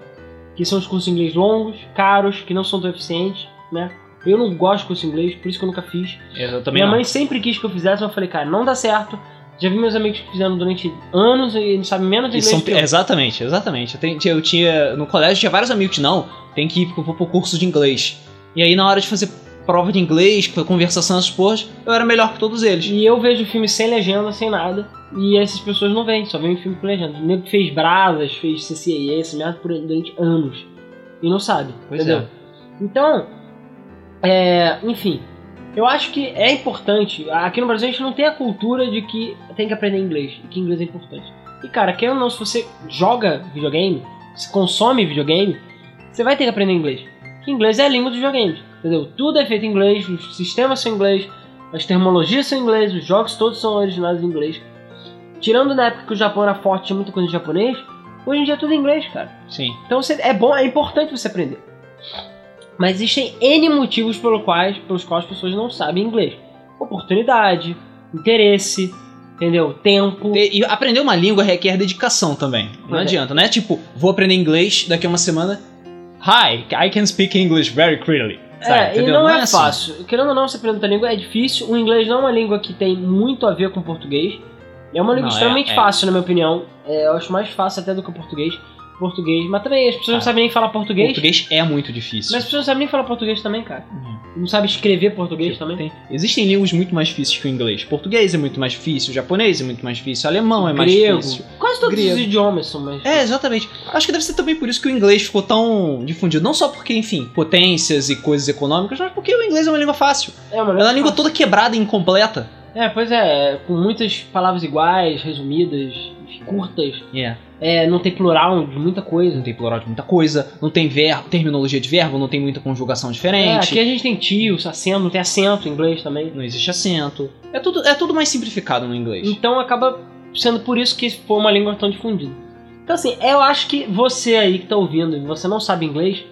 que são os cursos de inglês longos, caros, que não são tão eficientes, né? Eu não gosto de curso de inglês, por isso que eu nunca fiz. Eu também Minha não. mãe sempre quis que eu fizesse, mas eu falei, cara, não dá certo. Já vi meus amigos que fizeram durante anos e não sabem menos inglês são- que eu. exatamente, exatamente. Eu, tenho- eu tinha. No colégio tinha vários amigos que não, tem que ir pro, pro curso de inglês. E aí na hora de fazer prova de inglês, conversação, essas porras, eu era melhor que todos eles. E eu vejo filme sem legenda, sem nada. E essas pessoas não veem, só veem filme com legenda. O nego fez Brasas, fez CCIE, essa merda por durante anos. E não sabe, Pois entendeu? é. Então, é, enfim. Eu acho que é importante. Aqui no Brasil a gente não tem a cultura de que tem que aprender inglês. E que inglês é importante. E cara, querendo ou não, se você joga videogame, se consome videogame, você vai ter que aprender inglês. Que inglês é a língua dos videogames. Entendeu? Tudo é feito em inglês, os sistemas são em inglês, as terminologias são em inglês, os jogos todos são originados em inglês. Tirando na época que o Japão era forte, tinha muita coisa em japonês, hoje em dia é tudo em inglês, cara. Sim. Então você- é bom, é importante você aprender. Mas existem N motivos pelo quais, pelos quais as pessoas não sabem inglês. Oportunidade, interesse, entendeu? Tempo. E, aprender uma língua requer dedicação também. Não É. adianta, não é tipo, vou aprender inglês daqui a uma semana. Hi, I can speak English very clearly. Sabe, É, e entendeu? não, é, assim. fácil. Querendo ou não, você aprender outra língua é difícil. O inglês não é uma língua que tem muito a ver com o português. É uma língua Não, é- extremamente é. fácil, na minha opinião. É, eu acho mais fácil até do que o português. Português. Mas também as pessoas não Ah. sabem nem falar português. Português é muito difícil. Mas as pessoas não sabem nem falar português também, cara. Uhum. Não sabem escrever português Tipo, também. tem- existem línguas muito mais difíceis que o inglês. Português é muito mais difícil, japonês é muito mais difícil, alemão é mais Grego. difícil. Quase todos Grego. os idiomas são mais É, exatamente. Acho que deve ser também por isso que o inglês ficou tão difundido. Não só porque, enfim, potências e coisas econômicas, mas porque o inglês é uma língua fácil. É uma é uma língua toda quebrada e incompleta. É, pois é, com muitas palavras iguais, resumidas, curtas. É, não tem plural de muita coisa. Não tem plural de muita coisa, não tem verbo, terminologia de verbo, não tem muita conjugação É, diferente. aqui a gente tem tio, acento, não tem acento em inglês também. Não existe acento. É tudo, é tudo mais simplificado no inglês. Então acaba sendo por isso que foi uma língua tão difundida. Então assim, eu acho que você aí que tá ouvindo e você não sabe inglês,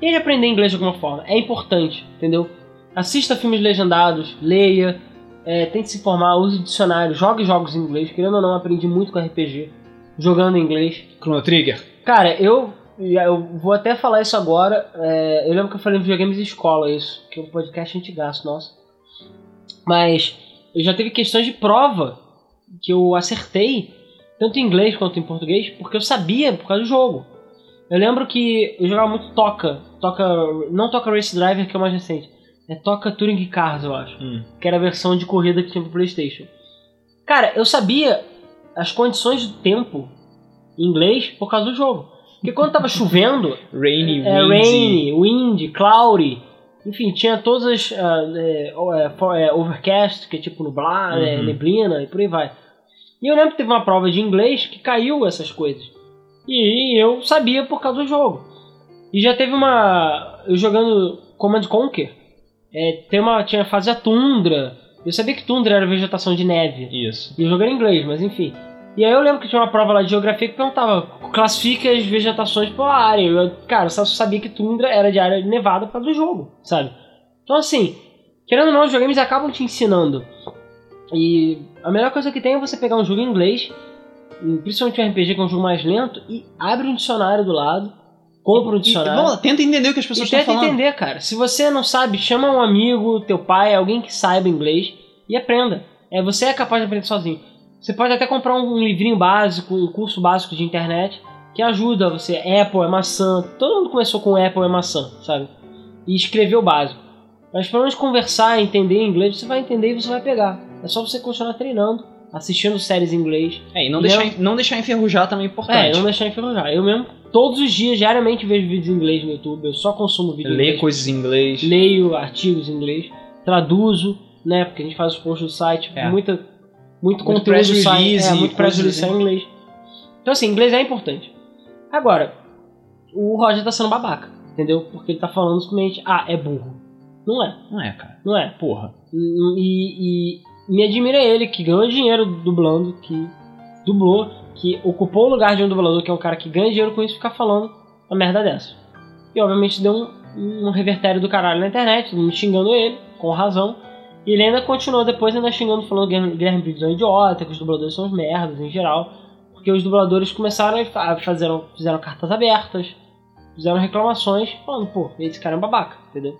tente aprender inglês de alguma forma. É importante, entendeu? Assista filmes legendados, leia, é, tente se informar, use dicionário, jogue jogos em inglês. Querendo ou não, aprendi muito com RPG, jogando em inglês. Chrono Trigger. Cara, eu, eu vou até falar isso agora. é, eu lembro que eu falei em videogames de escola isso, que é um podcast antigaço, nossa. Mas eu já teve questões de prova que eu acertei, tanto em inglês quanto em português, porque eu sabia por causa do jogo. Eu lembro que eu jogava muito Toca, Toca não Toca Race Driver, que é o mais recente. É Toca Touring Cars, eu acho. Hum. Que era a versão de corrida que tinha pro Playstation. Cara, eu sabia as condições do tempo em inglês por causa do jogo. Porque quando tava chovendo, Rainy, é windy. rainy, wind, cloudy, enfim, tinha todas as é, for- é, overcast, que é tipo nublado, é, Uhum. neblina e por aí vai. E eu lembro que teve uma prova de inglês que caiu essas coisas. E eu sabia por causa do jogo. E já teve uma. Eu jogando Command Conquer, é, tem uma, tinha a fase da tundra. Eu sabia que tundra era vegetação de neve. Isso. E eu joguei em inglês, mas enfim. E aí eu lembro que tinha uma prova lá de geografia que perguntava, classifique as vegetações por área. Eu, cara, eu só sabia que tundra era de área nevada por causa do jogo, sabe? Então assim, querendo ou não, os videogames acabam te ensinando. E a melhor coisa que tem é você pegar um jogo em inglês, e principalmente um RPG que é um jogo mais lento, e abre um dicionário do lado, compra um E, dicionário. bom, tenta entender o que as pessoas E estão tenta falando. entender, cara. Se você não sabe, chama um amigo, teu pai, alguém que saiba inglês e aprenda. É, você é capaz de aprender sozinho. Você pode até comprar um livrinho básico, um curso básico de internet que ajuda você. Apple é maçã. Todo mundo começou com Apple é maçã, sabe? E escrever o básico. Mas pelo menos conversar, entender inglês, você vai entender e você vai pegar. É só você continuar treinando, assistindo séries em inglês. É, e não E deixar, eu- não deixar enferrujar também é importante. É, não deixar enferrujar. Eu mesmo, todos os dias, diariamente vejo vídeos em inglês no YouTube. Eu só consumo vídeo em Ler inglês coisas em inglês. leio artigos em inglês, traduzo, né? Porque a gente faz os posts do site, É. muita, muito, Muito conteúdo sai, é, muito press release assim. em inglês. Então assim, inglês é importante. Agora, o Roger tá sendo babaca, entendeu? Porque ele tá falando simplesmente, ah, é burro. Não é, Não é, cara. não é. Porra. E, e me admira ele, que ganhou dinheiro dublando, que dublou, que ocupou o lugar de um dublador, que é um cara que ganha dinheiro com isso, ficar falando uma merda dessa. E obviamente deu um, um revertério do caralho na internet, todo mundo xingando ele, com razão. E ele ainda continuou depois ainda xingando, falando que o Guilherme Briggs é um idiota, que os dubladores são uns merdas em geral. Porque os dubladores começaram a fa- fizeram, fizeram cartas abertas, fizeram reclamações, falando, pô, esse cara é um babaca, entendeu?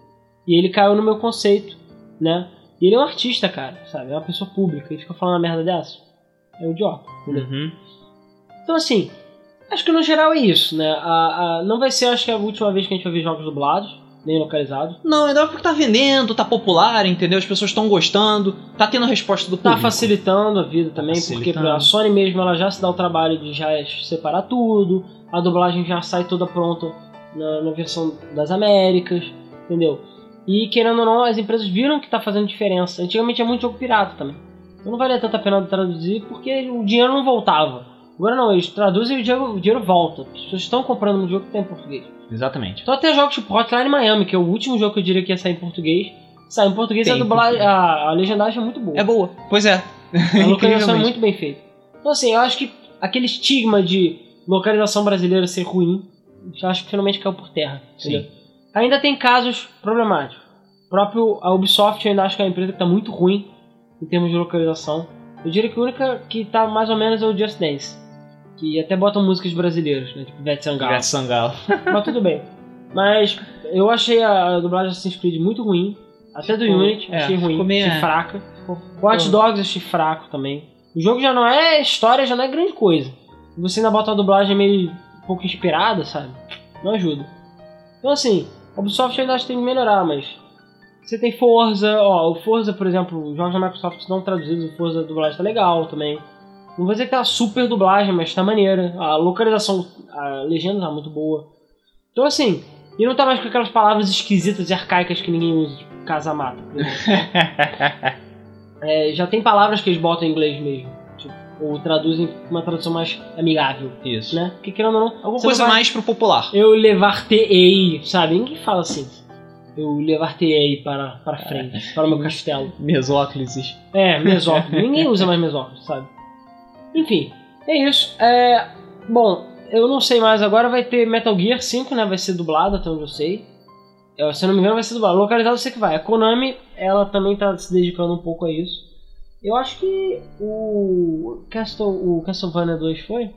E ele caiu no meu conceito, né? E ele é um artista, cara, sabe? É uma pessoa pública e fica falando uma merda dessa. É um idiota, entendeu? Uhum. Então, assim, acho que no geral é isso, né? A, a- não vai ser, acho que, a última vez que a gente vai ver jogos dublados, nem localizados. Não, ainda porque tá vendendo, tá popular, entendeu? As pessoas estão gostando, tá tendo a resposta do Tá público. facilitando a vida também, porque Facilitando. a Sony mesmo ela já se dá o trabalho de já separar tudo, a dublagem já sai toda pronta na, na versão das Américas, entendeu? E querendo ou não, as empresas viram que tá fazendo diferença. Antigamente é muito jogo pirata também. Então não valia tanta pena traduzir porque o dinheiro não voltava. Agora não, eles traduzem e o dinheiro, o dinheiro volta. As pessoas estão comprando um jogo que tem em português. Exatamente. Então até jogos tipo Hotline Miami, que é o último jogo que eu diria que ia sair em português. Sai em português e a, dublagem, a, a legendagem é muito boa. É boa. Pois é. A localização é muito bem feita. Então, assim, eu acho que aquele estigma de localização brasileira ser ruim, eu acho que finalmente caiu por terra. Sim. Ainda tem casos problemáticos. O próprio a Ubisoft eu ainda acho que é uma empresa que está muito ruim em termos de localização. Eu diria que a única que está mais ou menos é o Just Dance. Que até botam músicas brasileiras, né? Tipo Ivete Sangalo. Ivete Sangalo. Mas tudo bem. Mas eu achei a dublagem de Assassin's Creed muito ruim. Até do Ficou- Unity, é, achei ruim, ficou meio- achei é. fraca. O Watch Dogs achei fraco também. O jogo já não é história, já não é grande coisa. Você ainda bota uma dublagem meio um pouco inspirada, sabe? Não ajuda. Então assim, a Ubisoft ainda acho que tem que melhorar, mas você tem Forza, ó, o Forza, por exemplo, os jogos da Microsoft não traduzidos, o Forza a dublagem tá legal também. Não vou dizer que tá super dublagem, mas tá maneira. A localização, a legenda tá muito boa. Então assim, e não tá mais com aquelas palavras esquisitas e arcaicas que ninguém usa, tipo casa-mata. É, já tem palavras que eles botam em inglês mesmo. Tipo, ou traduzem com uma tradução mais amigável, Isso. né? Porque querendo ou não, Alguma coisa vai- mais pro popular. Eu levar-te-ei, sabe? Ninguém fala assim. Eu levar-te-ei para, para frente, para o meu castelo. Mesóclises. É, mesóclise. Ninguém usa mais mesóclise, sabe? Enfim, é isso. É, bom, eu não sei mais agora. Vai ter Metal Gear 5, né? Vai ser dublado, até onde eu sei. Eu, se eu não me engano, vai ser dublado. Localizado eu sei que vai. A Konami, ela também tá se dedicando um pouco a isso. Eu acho que o, Castle, o Castlevania 2 foi?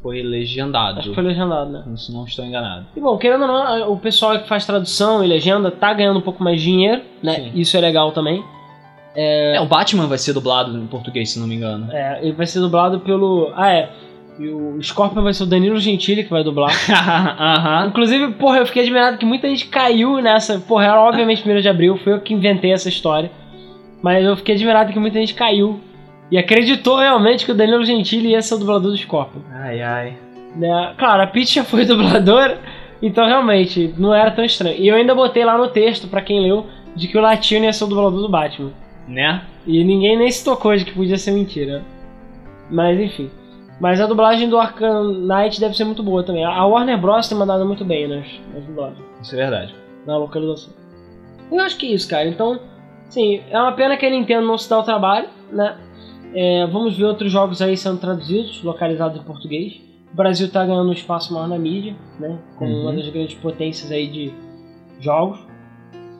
Foi legendado. Acho que foi legendado, né? Se não estou enganado. E bom, querendo ou não, o pessoal que faz tradução e legenda tá ganhando um pouco mais de dinheiro, né? Sim. Isso é legal também. É, o Batman vai ser dublado em português, se não me engano. É, ele vai ser dublado pelo. Ah, é. E o Scorpion vai ser o Danilo Gentili que vai dublar. Aham. Inclusive, porra, eu fiquei admirado que muita gente caiu nessa. Porra, era obviamente 1 de abril, foi eu que inventei essa história. Mas eu fiquei admirado que muita gente caiu e acreditou realmente que o Danilo Gentili ia ser o dublador do Scorpion. Ai, ai. Né? Claro, a Peach já foi dubladora, então realmente não era tão estranho. E eu ainda botei lá no texto, pra quem leu, de que o Latino ia ser o dublador do Batman. Né? E ninguém nem se tocou de que podia ser mentira. Mas enfim. Mas a dublagem do Arkham Knight deve ser muito boa também. A Warner Bros. tem mandado muito bem nas, nas dublagens, Isso é verdade. na localização. Eu acho que é isso, cara. Então, sim, é uma pena que a Nintendo não se dá o trabalho, né? É, vamos ver outros jogos aí sendo traduzidos, localizados em português. O Brasil tá ganhando um espaço maior na mídia, né? Como Uhum. uma das grandes potências aí de jogos.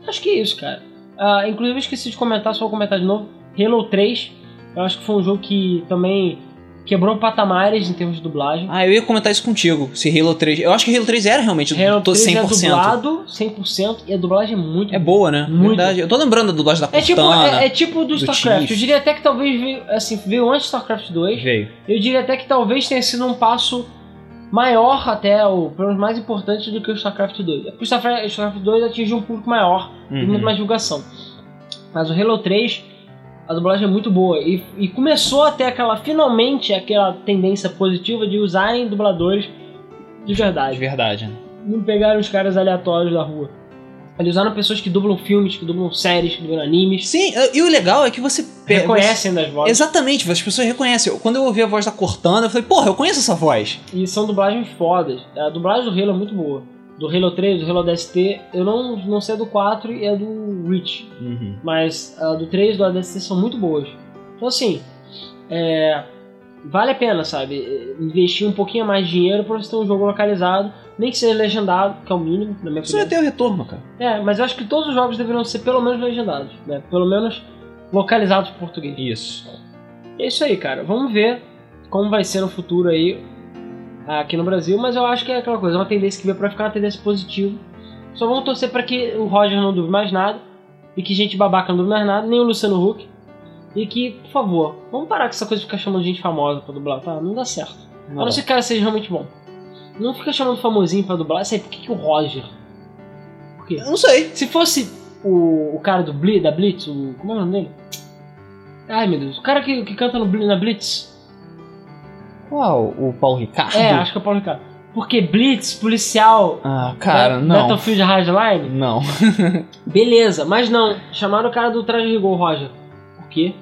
Acho que é isso, cara. Ah, inclusive, eu esqueci de comentar, só vou comentar de novo. Halo 3, eu acho que foi um jogo que também quebrou patamares em termos de dublagem. Ah, eu ia comentar isso contigo. Se Halo 3. Eu acho que Halo 3 era realmente Halo to- 3 é 100%. dublado 100% e a dublagem é muito É boa, né? Muito. Verdade. Eu tô lembrando da dublagem da É tipo, é, é tipo do, do StarCraft. Chief. Eu diria até que talvez veio, assim, veio antes do StarCraft 2. Veio. Eu diria até que talvez tenha sido um passo maior até, ou pelo menos mais importante do que o StarCraft 2. É o StarCraft, o StarCraft 2 atingiu um público maior Uhum. muito mais divulgação. Mas o Halo 3, a dublagem é muito boa. E, e começou até aquela, finalmente, aquela tendência positiva de usarem dubladores de De verdade. verdade, né? Não pegaram os caras aleatórios da rua. Eles usaram pessoas que dublam filmes, que dublam séries, que dublam animes. Sim, e o legal é que você pe- Reconhecem das vozes. Exatamente, as pessoas reconhecem. Quando eu ouvi a voz da Cortana, eu falei, porra, eu conheço essa voz. E são dublagens fodas. A dublagem do Halo é muito boa. Do Halo 3, do Halo DST, eu não, não sei a do 4 e a do Reach. Mas a do 3 e do ADST são muito boas. Então assim, é, vale a pena, sabe? Investir um pouquinho mais de dinheiro pra você ter um jogo localizado, nem que seja legendado, que é o mínimo, na minha Isso opinião. ter o retorno, cara. É, mas eu acho que todos os jogos deveriam ser pelo menos legendados, né? Pelo menos localizados em português. Isso. É isso aí, cara. Vamos ver como vai ser no futuro aí aqui no Brasil, mas eu acho que é aquela coisa, é uma tendência que veio pra ficar uma tendência positiva. Só vamos torcer pra que o Roger não dube mais nada e que gente babaca não dube mais nada, nem o Luciano Huck. E que, por favor, vamos parar com essa coisa de ficar chamando gente famosa pra dublar, tá? Não dá certo. A não ser que o cara seja realmente bom. Não fica chamando famosinho pra dublar. Sei, por que, que o Roger? Por quê? Eu não sei. Se fosse o, o cara do Blitz, da Blitz, o. Como é o nome dele? Ai meu Deus, o cara que, que canta no, na Blitz. Qual? O Paulo Ricardo? É, acho que é o Paulo Ricardo. Porque Blitz, policial. Ah, cara, Ba- não. Battlefield Hardline? Não. Beleza, mas não. Chamaram o cara do Traje Rigor, Roger. Quê?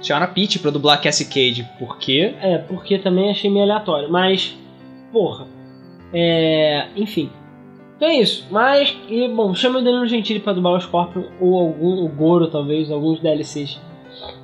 Chamaram a Peach pra dublar Cassie Cage. Por quê? É, porque também achei meio aleatório. Mas, porra. É. Enfim. Então é isso. Mas, e, bom, chama o Danilo Gentili pra dublar o Scorpion. Ou algum, o Goro, talvez, alguns DLCs.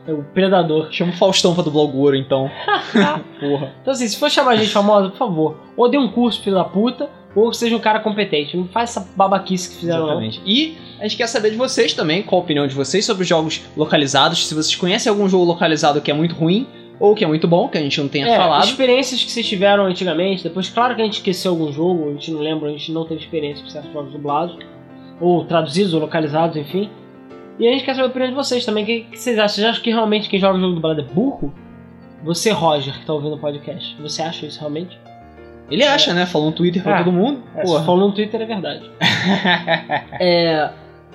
É o Predador. Chama o Faustão pra dublar o Goro, então. Porra. Então assim, se for chamar gente famosa, por favor, ou dê um curso, filho da puta, ou seja um cara competente. Não faz essa babaquice que fizeram Exatamente. E a gente quer saber de vocês também, qual a opinião de vocês sobre os jogos localizados. Se vocês conhecem algum jogo localizado que é muito ruim ou que é muito bom, que a gente não tenha não. É, falado. experiências que vocês tiveram antigamente, depois, claro que a gente esqueceu algum jogo, a gente não lembra, a gente não teve experiência com certos jogos dublados, ou traduzidos, ou localizados, enfim. E a gente quer saber a opinião de vocês também. O que, que vocês acham? Vocês acham que realmente quem joga jogo dublado é burro? Você, Roger, que tá ouvindo o podcast, você acha isso realmente? Ele acha, né? Falou no Twitter pra É. todo mundo. É, Porra. falou no Twitter é verdade. É,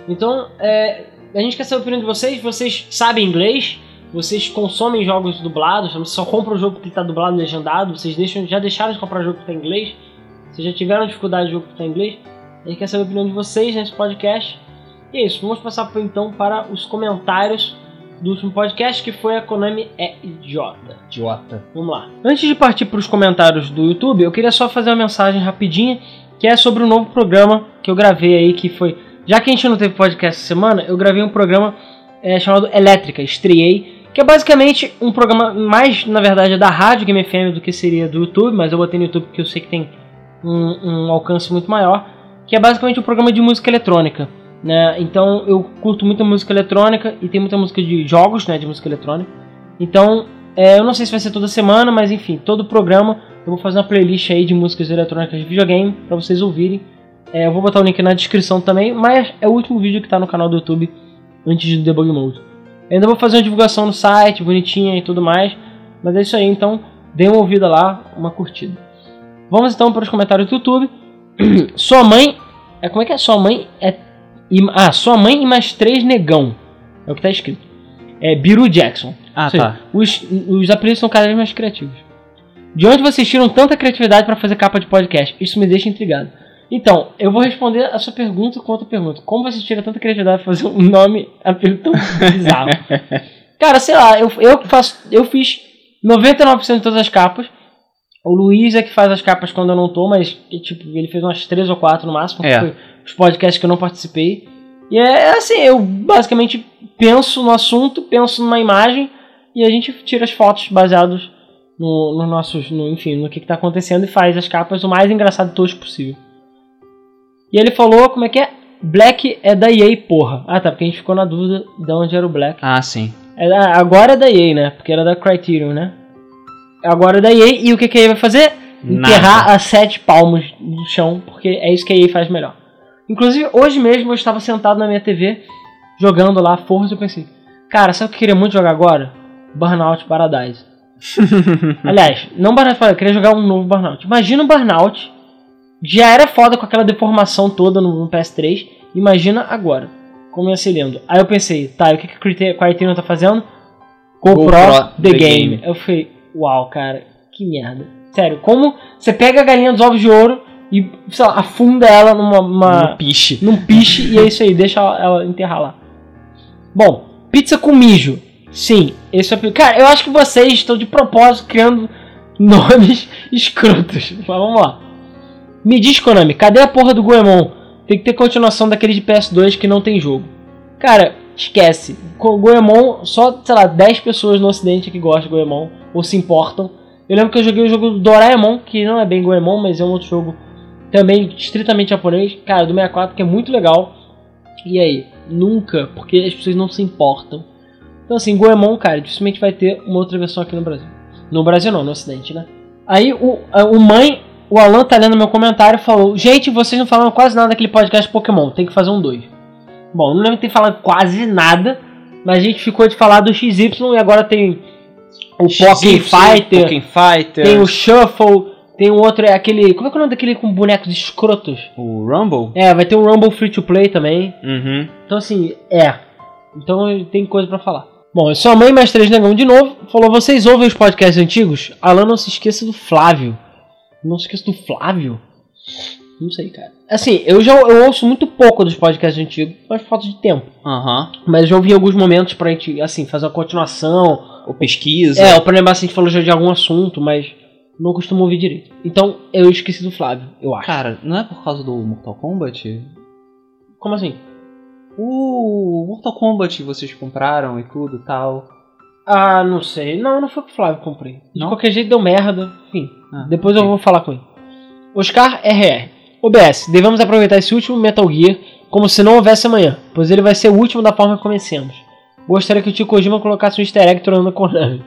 então, é, a gente quer saber a opinião de vocês. Vocês sabem inglês? Vocês consomem jogos dublados? Vocês só compram o jogo que está dublado legendado? Vocês deixam, já deixaram de comprar jogo que está em inglês? Vocês já tiveram dificuldade de jogo que está em inglês? A gente quer saber a opinião de vocês nesse podcast. E é isso, vamos passar por, então para os comentários do último podcast, que foi a Konami é idiota. Idiota. Vamos lá. Antes de partir para os comentários do YouTube, eu queria só fazer uma mensagem rapidinha, que é sobre o novo programa que eu gravei aí, que foi... Já que a gente não teve podcast essa semana, eu gravei um programa é, chamado Elétrica, estreiei, que é basicamente um programa mais, na verdade, da rádio Game FM do que seria do YouTube, mas eu botei no YouTube porque eu sei que tem um, um alcance muito maior, que é basicamente um programa de música eletrônica. Né? Então eu curto muita música eletrônica e tem muita música de jogos, né, de música eletrônica. Então é, eu não sei se vai ser toda semana, mas enfim, todo programa eu vou fazer uma playlist aí de músicas eletrônicas de videogame para vocês ouvirem. É, eu vou botar o link na descrição também, mas é o último vídeo que tá no canal do YouTube antes do Debug Mode. Eu ainda vou fazer uma divulgação no site, bonitinha e tudo mais. Mas é isso aí, então Dê uma ouvida lá, uma curtida. Vamos então para os comentários do YouTube. Sua mãe. É, como é que é? Sua mãe é. E- Ah, sua mãe e mais três negão. É o que tá escrito. É Biru Jackson. Ah, seja, tá. Os, os apelidos são cada vez mais criativos. De onde vocês tiram tanta criatividade para fazer capa de podcast? Isso me deixa intrigado. Então, eu vou responder a sua pergunta com outra pergunta. Como você tira tanta criatividade pra fazer um nome apelido tão bizarro? Cara, sei lá, eu, eu faço. Eu fiz 99% de todas as capas. O Luiz é que faz as capas quando eu não tô, mas tipo, ele fez umas 3 ou 4 no máximo, É. foi os podcasts que eu não participei. E é assim, eu basicamente penso no assunto, penso numa imagem e a gente tira as fotos baseadas no, no nossos, no, enfim, no que, que tá acontecendo e faz as capas o mais engraçado e tosco possível. E ele falou, como é que é? Black é da EA, porra. Ah, tá, porque a gente ficou na dúvida de onde era o Black. Ah, sim. É da- agora é da EA, né? Porque era da Criterion, né? Agora é da EA e o que, que a EA vai fazer? Enterrar Nada. a sete palmos no chão, porque é isso que a EA faz melhor. Inclusive, hoje mesmo eu estava sentado na minha TV, jogando lá Forza, e eu pensei, cara, sabe o que eu queria muito jogar agora? Burnout Paradise. Aliás, não Burnout Paradise, eu queria jogar um novo Burnout. Imagina um Burnout, já era foda com aquela deformação toda no, no PS3, imagina agora, como ia ser lindo. Aí eu pensei, tá, o que, que Criter- Criterion tá fazendo? GoPro, GoPro The, The game. Game. Eu falei, uau, cara, que merda. Sério, como você pega a galinha dos ovos de ouro e, sei lá, afunda ela numa... uma- No piche. num piche e é isso aí, deixa ela, enterrar lá. Bom, pizza com mijo. Sim, esse é o. Cara, eu acho que vocês estão de propósito criando nomes escrotos. Mas vamos lá. Me diz, Konami, cadê a porra do Goemon? Tem que ter continuação daquele de PS2 que não tem jogo. Cara, esquece. Goemon, só, sei lá, 10 pessoas no ocidente que gostam de Goemon ou se importam. Eu lembro que eu joguei o jogo do Doraemon, que não é bem Goemon, mas é um outro jogo também estritamente japonês, cara, do 64, que é muito legal. E aí? Nunca, porque as pessoas não se importam. Então assim, Goemon, cara, dificilmente vai ter uma outra versão aqui no Brasil. No Brasil não, no Ocidente, né? Aí o, o mãe, o Alan tá lendo meu comentário e falou: Gente, vocês não falaram quase nada daquele podcast Pokémon, tem que fazer um 2. Bom, não lembro de ter falado quase nada, mas a gente ficou de falar do XY e agora tem o Pokémon Fighter, Pokémon Fighter. tem o Shuffle, tem um outro, é aquele. Como é que é o nome daquele com bonecos escrotos? o Rumble. É, vai ter um Rumble Free to Play também. Uhum. Então, assim, é. Então tem coisa pra falar. Bom, sua mãe mais três negão de novo falou: vocês ouvem os podcasts antigos? Alan, não se esqueça do Flávio. Não se esqueça do Flávio? Não sei, cara. Assim, eu já eu ouço muito pouco dos podcasts antigos, mas falta de tempo. Aham. Mas já ouvi alguns momentos pra gente, assim, fazer uma continuação. Ou pesquisa. É, ou pra lembrar se a gente falou já de algum assunto, mas não costumo ouvir direito. Então, eu esqueci do Flávio, eu acho. Cara, não é por causa do Mortal Kombat? Como assim? O Mortal Kombat vocês compraram e tudo e tal. Ah, não sei. Não, não foi pro Flávio que comprei. De Não? qualquer jeito deu merda. Enfim, Ah, depois eu ok. vou falar com ele. Oscar RR. OBS, devemos aproveitar esse último Metal Gear como se não houvesse amanhã, pois ele vai ser o último da forma que comecemos. Gostaria que o Tio Kojima colocasse um easter egg tornando a Konami.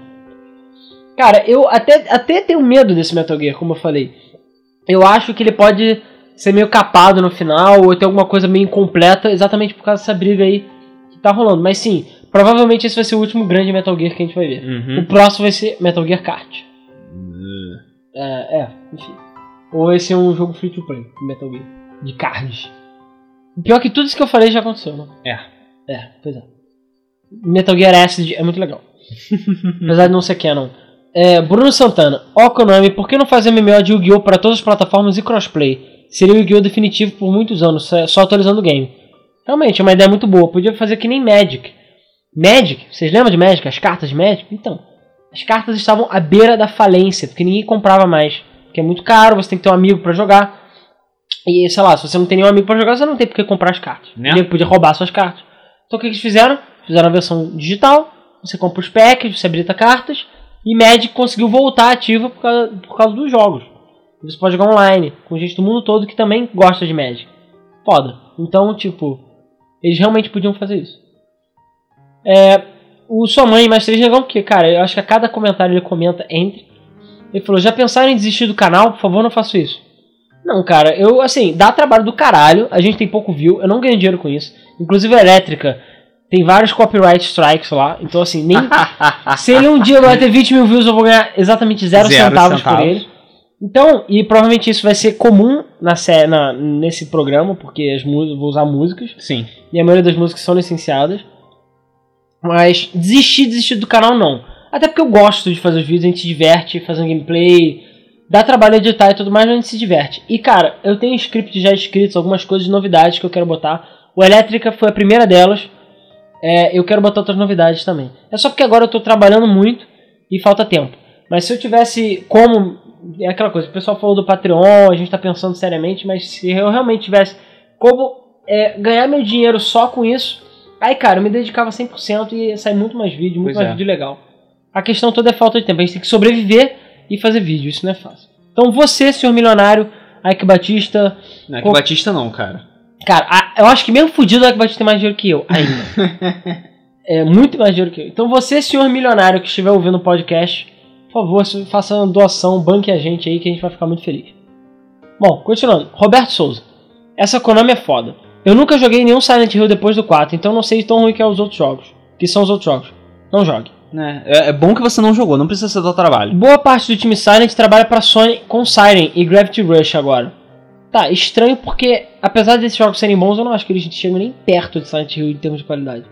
Cara, eu até, até tenho medo desse Metal Gear, como eu falei. Eu acho que ele pode ser meio capado no final, ou ter alguma coisa meio incompleta, exatamente por causa dessa briga aí que tá rolando. Mas sim, provavelmente esse vai ser o último grande Metal Gear que a gente vai ver. O Uhum. próximo vai ser Metal Gear Kart. É, é, enfim. Ou vai ser um jogo free to play, Metal Gear. De cards. O Pior que tudo isso que eu falei já aconteceu, né? É. É, pois é. Metal Gear Acid é muito legal. Apesar de não ser canon. É, Bruno Santana. Ó Konami, por que não fazer MMO de Yu-Gi-Oh! para todas as plataformas e crossplay? Seria o Yu-Gi-Oh! definitivo por muitos anos, só atualizando o game. Realmente, é uma ideia muito boa. Podia fazer que nem Magic. Magic? Vocês lembram de Magic? As cartas de Magic? Então, as cartas estavam à beira da falência, porque ninguém comprava mais. Porque é muito caro, você tem que ter um amigo pra jogar. E sei lá, se você não tem nenhum amigo pra jogar, você não tem por que comprar as cartas. Né? Ninguém podia roubar suas cartas. Então o que eles fizeram? Fizeram a versão digital, você compra os packs, você habilita cartas, e Magic conseguiu voltar ativa por causa, por causa dos jogos. Você pode jogar online, com gente do mundo todo que também gosta de Magic. Foda. Então, tipo, eles realmente podiam fazer isso. É, o Sua Mãe mais três negão, porque, cara, eu acho que a cada comentário ele comenta entre. Ele falou: Já pensaram em desistir do canal? Por favor, não façam isso. Não, cara, eu, assim, dá trabalho do caralho. A gente tem pouco view, eu não ganho dinheiro com isso. Inclusive a elétrica Tem vários copyright strikes lá. Então, assim, nem. se ele um dia vai ter 20 mil views, eu vou ganhar exatamente zero, Zero centavos, por centavos. ele. Então, e provavelmente isso vai ser comum na, sé- na nesse programa, porque as músicas, vou usar músicas. Sim. E a maioria das músicas são licenciadas. Mas desistir, desistir do canal não. Até porque eu gosto de fazer os vídeos, a gente se diverte, fazer um gameplay. Dá trabalho editar e tudo mais, mas a gente se diverte. E cara, eu tenho script já escritos, algumas coisas de novidades que eu quero botar. O Elétrica foi a primeira delas. É, eu quero botar outras novidades também. É só porque agora eu tô trabalhando muito e falta tempo. Mas se eu tivesse como. É aquela coisa, o pessoal falou do Patreon, a gente tá pensando seriamente, mas se eu realmente tivesse como é, ganhar meu dinheiro só com isso, aí cara, eu me dedicava 100% e ia sair muito mais vídeo, muito Pois mais é. vídeo legal. A questão toda é falta de tempo, a gente tem que sobreviver e fazer vídeo, isso não é fácil. Então você, senhor milionário, Ike Batista, Não que Pô. Batista não, cara. Cara, a- eu acho que mesmo fudido o Ike Batista tem mais dinheiro que eu, ainda. é muito mais dinheiro que eu. Então você, senhor milionário que estiver ouvindo o podcast, por favor, faça uma doação, banque a gente aí que a gente vai ficar muito feliz. Bom, continuando. Roberto Souza. Essa Konami é foda. Eu nunca joguei nenhum Silent Hill depois do 4, então não sei tão ruim que é os outros jogos. Que são os outros jogos. Não jogue. Né, É, é bom que você não jogou, não precisa ser do trabalho. Boa parte do time Silent trabalha pra Sony com Siren e Gravity Rush agora. Tá, estranho porque, apesar desses jogos serem bons, eu não acho que eles chegam nem perto de Silent Hill em termos de qualidade.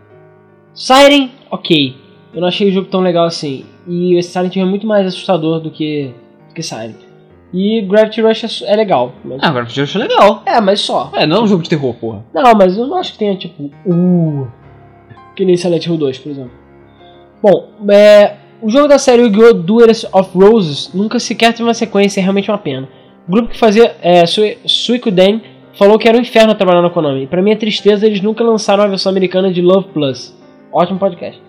Siren, ok. Eu não achei o jogo tão legal assim. E esse Silent Hill é muito mais assustador do que, do que Silent. E Gravity Rush é, é legal. mas- Ah, agora eu achei legal. É, mas só. É, não é um jogo de terror, porra. Não, mas eu não acho que tenha tipo. Uh, que nem Silent Hill 2, por exemplo. Bom, é, o jogo da série Yu-Gi-Oh! Duelist of Roses nunca sequer teve uma sequência, é realmente uma pena. O grupo que fazia é, Sui- Suikoden falou que era um inferno trabalhar na Konami. Pra minha tristeza, eles nunca lançaram a versão americana de Love Plus. Ótimo podcast.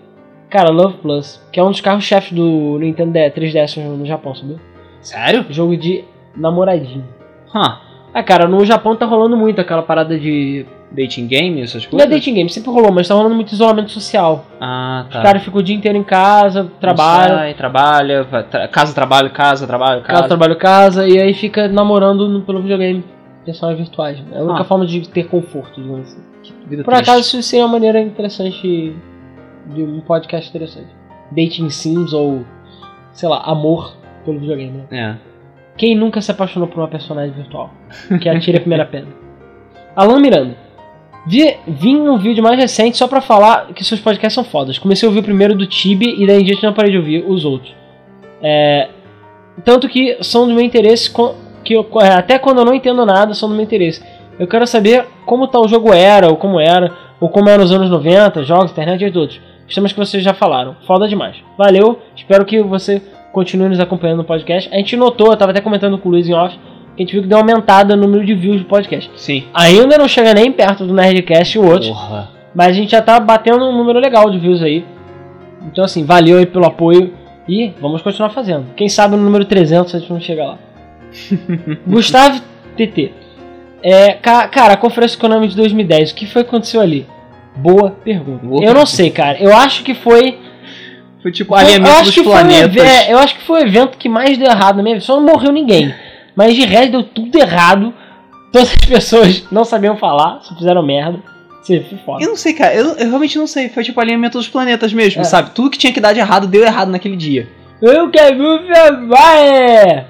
Cara, Love Plus, que é um dos carros-chefes do Nintendo 3DS no no Japão, sabia? Sério? Jogo de namoradinho. Huh. Ah, cara, no Japão tá rolando muito aquela parada de Dating game, essas Não é coisas? dating game, sempre rolou, mas tá rolando muito isolamento social. Ah, tá. Os caras ficam o dia inteiro em casa, trabalham, Sai, trabalha, tra- casa, trabalho, casa, trabalho, casa. casa, trabalho, casa, e aí fica namorando no, pelo videogame. Personagens virtuais. É a única Ah. forma de ter conforto, digamos assim. Vida Por triste. acaso, isso seria uma maneira interessante de um podcast interessante. Dating sims ou, sei lá, amor pelo videogame, né? É. Quem nunca se apaixonou por uma personagem virtual? Que atira a primeira pedra. Alan Miranda. Vi, vim um vídeo mais recente só pra falar que seus podcasts são fodas. Comecei a ouvir o primeiro do Tibi e daí em diante não parei de ouvir os outros. É, tanto que são do meu interesse, que eu- é, até quando eu não entendo nada, são do meu interesse. Eu quero saber como tal jogo era, ou como era, ou como era nos anos 90, jogos, internet e outros. Os temas que vocês já falaram. Foda demais. Valeu, espero que você continue nos acompanhando no podcast. A gente notou, eu tava até comentando com o Luiz em off, a gente viu que deu uma aumentada no número de views do podcast. Sim. Ainda não chega nem perto do Nerdcast e o outro, Porra. mas a gente já tá batendo um número legal de views aí. Então assim, valeu aí pelo apoio e vamos continuar fazendo. Quem sabe no número 300 a gente não chega lá. Gustavo TT. É, ca- cara, a conferência econômica de 2010, o que foi que aconteceu ali? Boa pergunta. Boa eu não pergunta. sei, cara. Eu acho que foi Foi tipo alinhamento dos planetas. eu acho que foi o evento que mais deu errado na minha vida. Só não morreu ninguém. Mas de resto deu tudo errado. Todas as pessoas não sabiam falar, só fizeram merda. Você foi foda. Eu não sei, cara. Eu, eu realmente não sei. Foi tipo alinhamento dos planetas mesmo, É. sabe? Tudo que tinha que dar de errado deu errado naquele dia. Eu quero ver vai!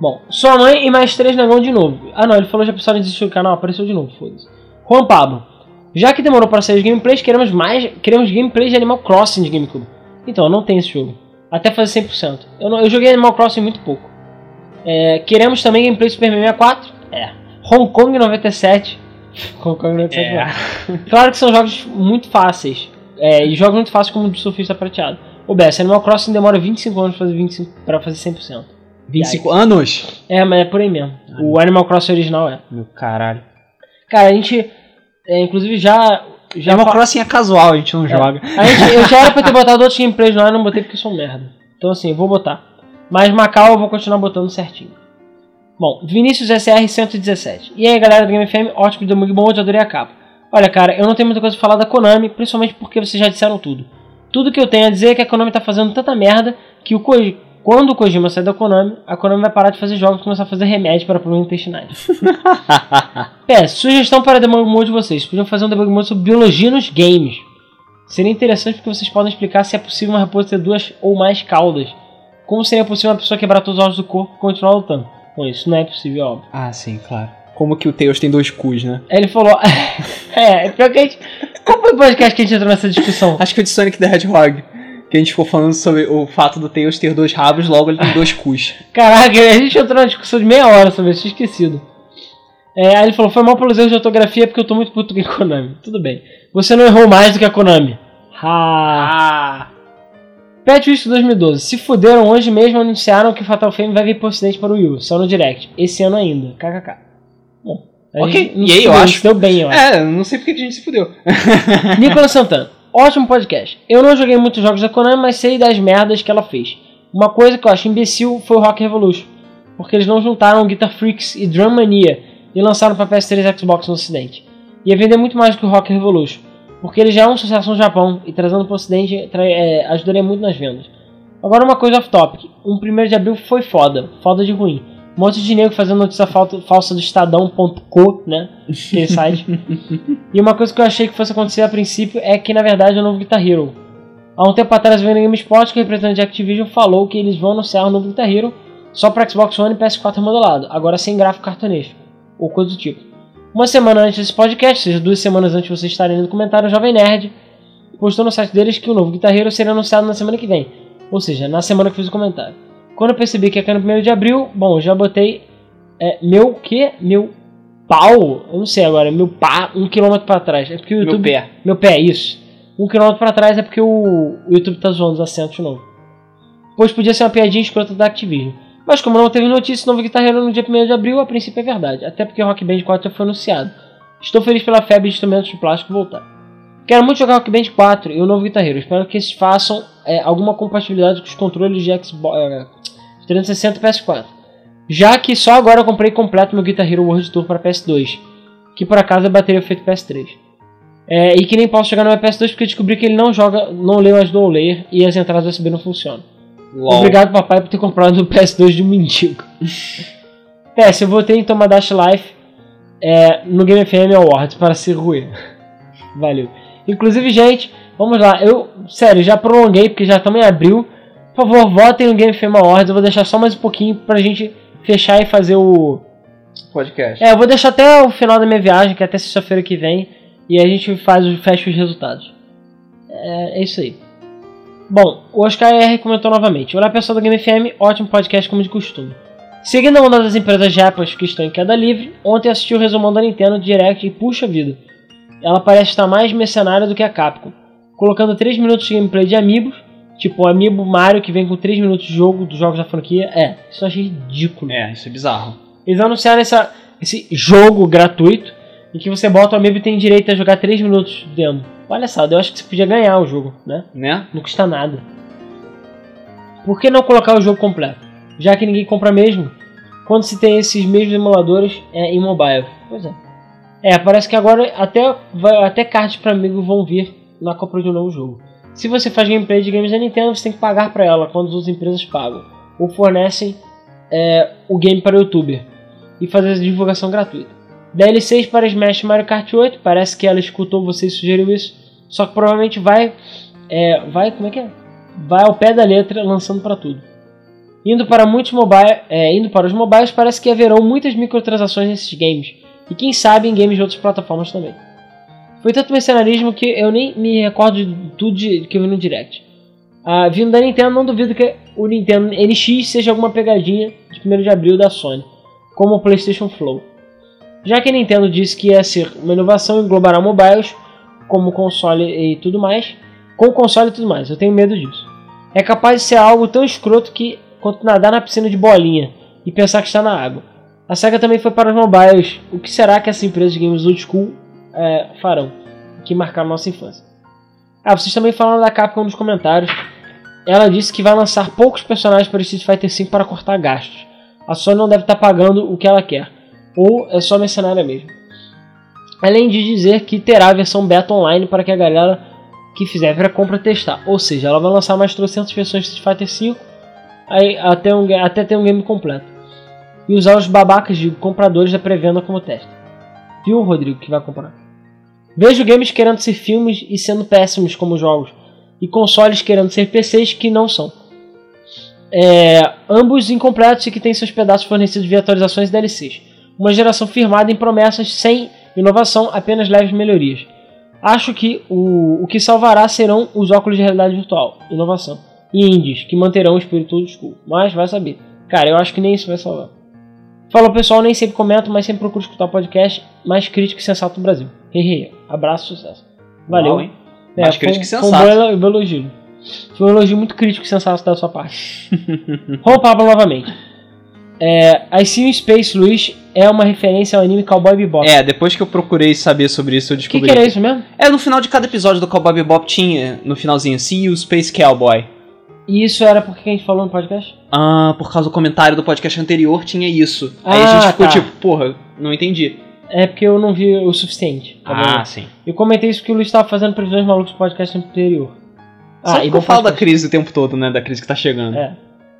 Bom, sua mãe e mais três negão de novo. Ah não, ele falou já pessoal desistiu do canal, apareceu de novo, foda-se. Juan Pablo. Já que demorou para sair os gameplays, queremos mais. Queremos gameplays de Animal Crossing de GameCube. Então, eu não tenho esse jogo. Até fazer 100%. Eu, não, eu joguei Animal Crossing muito pouco. É, queremos também gameplay de Super Mario 64. É. Hong Kong 97. Hong Kong 97. É. Claro que são jogos muito fáceis. É, e jogos muito fáceis como o do surfista prateado. O BS, Animal Crossing demora 25 anos pra fazer, 25, pra fazer 100%. 25 anos? É, mas é por aí mesmo. O Animal Crossing original é. Meu caralho. Cara, a gente. é, inclusive já. já Animal fa- Crossing é casual, a gente não joga. a gente, eu já era pra ter botado outros gameplays lá e não botei porque eu sou um merda. Então assim, eu vou botar. Mas Macau eu vou continuar botando certinho. Bom, Vinícius SR 117. E aí galera do Game FM, ótimo de Mug Mode, adorei a capa. Olha cara, eu não tenho muita coisa pra falar da Konami, principalmente porque vocês já disseram tudo. Tudo que eu tenho a dizer é que a Konami tá fazendo tanta merda que o Koji- quando o Kojima sair da Konami, a Konami vai parar de fazer jogos e começar a fazer remédio para problemas intestinais. PS, sugestão para debug mode de vocês. Podiam fazer um debug mode sobre biologia nos games. Seria interessante porque vocês podem explicar se é possível uma raposa ter duas ou mais caudas. Como seria possível uma pessoa quebrar todos os ossos do corpo e continuar lutando? Bom, isso não é possível, óbvio. Ah, sim, claro. Como que o Tails tem dois cus, né? Aí ele falou. é, pior que a gente. Qual foi o podcast que a gente entrou nessa discussão? Acho que foi de Sonic the Hedgehog. Que a gente ficou falando sobre o fato do Tails ter dois rabos, logo ele tem dois cus. Caraca, a gente entrou numa discussão de meia hora sobre isso, tinha esquecido. É, aí ele falou, foi mal pelos erros de ortografia porque eu tô muito puto com a Konami. Tudo bem. Você não errou mais do que a Konami. Ha. Ah! Pet Witch 2012. Se fuderam hoje mesmo, anunciaram que Fatal Frame vai vir pro ocidente para o Wii U. Só no Direct. Esse ano ainda. KKK. Bom. Ok, e aí, eu acho- se Deu bem, eu acho. É, não sei porque que a gente se fudeu. Nicolas Santana. Ótimo podcast. Eu não joguei muitos jogos da Konami, mas sei das merdas que ela fez. Uma coisa que eu acho imbecil foi o Rock Revolution. Porque eles não juntaram Guitar Freaks e Drum Mania e lançaram para PS3 e Xbox no ocidente. Ia vender muito mais do que o Rock Revolution. Porque ele já é um sucesso no Japão e trazendo para o ocidente é, ajudaria muito nas vendas. Agora uma coisa off-topic. Um 1 de abril foi foda. Foda de ruim. Um monte de nego fazendo notícia falsa do Estadão.co, né? Aquele site. E uma coisa que eu achei que fosse acontecer a princípio é que na verdade é o novo Guitar Hero. Há um tempo atrás, vendo GameSpot, que o representante de Activision falou que eles vão anunciar o novo Guitar Hero só para Xbox One e PS4 remodelado, agora sem gráfico cartunesco, ou coisa do tipo. Uma semana antes desse podcast, ou seja, duas semanas antes de vocês estarem no comentário, o Jovem Nerd postou no site deles que o novo Guitar Hero seria anunciado na semana que vem, ou seja, na semana que eu fiz o comentário. Quando eu percebi que ia cair no 1 de abril, bom, eu já botei é, meu que? Meu pau? Eu não sei agora, meu pá, um quilômetro pra trás. É porque o Meu YouTube. pé. Meu pé, isso. Um quilômetro pra trás é porque o, o YouTube tá zoando os acentos de novo. Pois podia ser uma piadinha escrota da Activision. Mas como não teve notícia do novo Guitar Hero no dia 1 de abril, a princípio é verdade. Até porque o Rock Band 4 já foi anunciado. Estou feliz pela febre de instrumentos de plástico voltar. Quero muito jogar Rock Band 4 e o novo Guitar Hero. Espero que eles façam é, alguma compatibilidade com os controles de Xbox é, 360 e PS4. Já que só agora eu comprei completo meu Guitar Hero World Tour para PS2. Que por acaso é bateria feito PS3. É, e que nem posso jogar no meu PS2 porque descobri que ele não joga, não lê mais dual layer e as entradas USB não funcionam. LOL. Obrigado, papai, por ter comprado o PS2 de um mendigo. PS, eu votei em Toma Dash Life é, no Game FM Awards para ser ruim. Valeu. Inclusive, gente, vamos lá. Eu, sério, já prolonguei porque já estamos em abril. Por favor, votem no Game FM Awards. Eu vou deixar só mais um pouquinho pra gente fechar e fazer o. Podcast. É, eu vou deixar até o final da minha viagem, que é até sexta-feira que vem. E a gente faz fecha os resultados. É, é isso aí. Bom, o Oscar R comentou novamente. Olá pessoal do Game FM, ótimo podcast como de costume. Seguindo a onda das empresas japas que estão em queda livre, ontem assisti o resumão da Nintendo Direct e puxa vida. Ela parece estar mais mercenária do que a Capcom, colocando 3 minutos de gameplay de amigos, tipo o Amiibo Mario que vem com 3 minutos de jogo dos jogos da franquia. É, isso eu achei ridículo. É, isso é bizarro. Eles anunciaram essa, esse jogo gratuito em que você bota o amiibo e tem direito a jogar 3 minutos dentro. Só, eu acho que você podia ganhar o jogo, né? Né? Não custa nada. Por que não colocar o jogo completo? Já que ninguém compra mesmo, quando se tem esses mesmos emuladores é, em mobile. Pois é. É, parece que agora até, vai, até cards para amigo vão vir na compra de um novo jogo. Se você faz gameplay de games da Nintendo, você tem que pagar para ela quando as outras empresas pagam. Ou fornecem é, o game para o youtuber. E fazer divulgação gratuita. DLCs para Smash Mario Kart 8, parece que ela escutou você e sugeriu isso. Só que provavelmente vai. É, vai. Como é que é? Vai ao pé da letra lançando para tudo. Indo para muitos mobile, é, indo para os mobiles, parece que haverão muitas microtransações nesses games. E quem sabe em games de outras plataformas também. Foi tanto mercenarismo que eu nem me recordo de tudo de, que eu vi no Direct. Ah, vindo da Nintendo, não duvido que o Nintendo NX seja alguma pegadinha de 1 de abril da Sony, como o PlayStation Flow. Já que a Nintendo disse que ia ser uma inovação e englobará mobiles, como console e tudo mais, com console e tudo mais, eu tenho medo disso. É capaz de ser algo tão escroto que quanto nadar na piscina de bolinha e pensar que está na água. A SEGA também foi para os mobiles. O que será que essa empresa de games old school é, farão? Que marcaram nossa infância. Ah, vocês também falaram da Capcom nos comentários. Ela disse que vai lançar poucos personagens para o Street Fighter V para cortar gastos. A Sony não deve estar pagando o que ela quer. Ou é só mercenária mesmo. Além de dizer que terá a versão beta online para que a galera que fizer pré-compra testar. Ou seja, ela vai lançar mais 300 versões de Street Fighter V aí, até, um, até ter um game completo. E usar os babacas de compradores da pré-venda como teste. Viu, Rodrigo, que vai comprar? Vejo games querendo ser filmes e sendo péssimos como jogos, e consoles querendo ser PCs que não são. É, ambos incompletos e que têm seus pedaços fornecidos via atualizações e DLCs. Uma geração firmada em promessas sem inovação, apenas leves melhorias. Acho que o, o que salvará serão os óculos de realidade virtual, inovação, e indies, que manterão o espírito old school. Mas vai saber. Cara, eu acho que nem isso vai salvar. Falou pessoal, nem sempre comento, mas sempre procuro escutar o podcast mais crítico e sensato do Brasil. Hehe, abraço, sucesso. Valeu. Uau, hein? É, Mais foi crítico um- e Foi um sensato. elo- bom elogio. Foi um elogio muito crítico e sensato da sua parte. Vamos Pablo novamente. É, I See You Space, Luiz, é uma referência ao anime Cowboy Bebop. É, depois que eu procurei saber sobre isso, eu o que, descobri. que era isso mesmo? É, no final de cada episódio do Cowboy Bebop tinha, no finalzinho, See You Space Cowboy. E isso era porque a gente falou no podcast? Ah, por causa do comentário do podcast anterior tinha isso. Aí Ah, a gente ficou tá. tipo, porra, não entendi. É porque eu não vi o suficiente. tá bom? sim. Eu comentei isso que o Luiz estava fazendo previsões malucas no podcast anterior. Ah, e bom eu falo da crise o tempo todo, né? Da crise que tá chegando. É.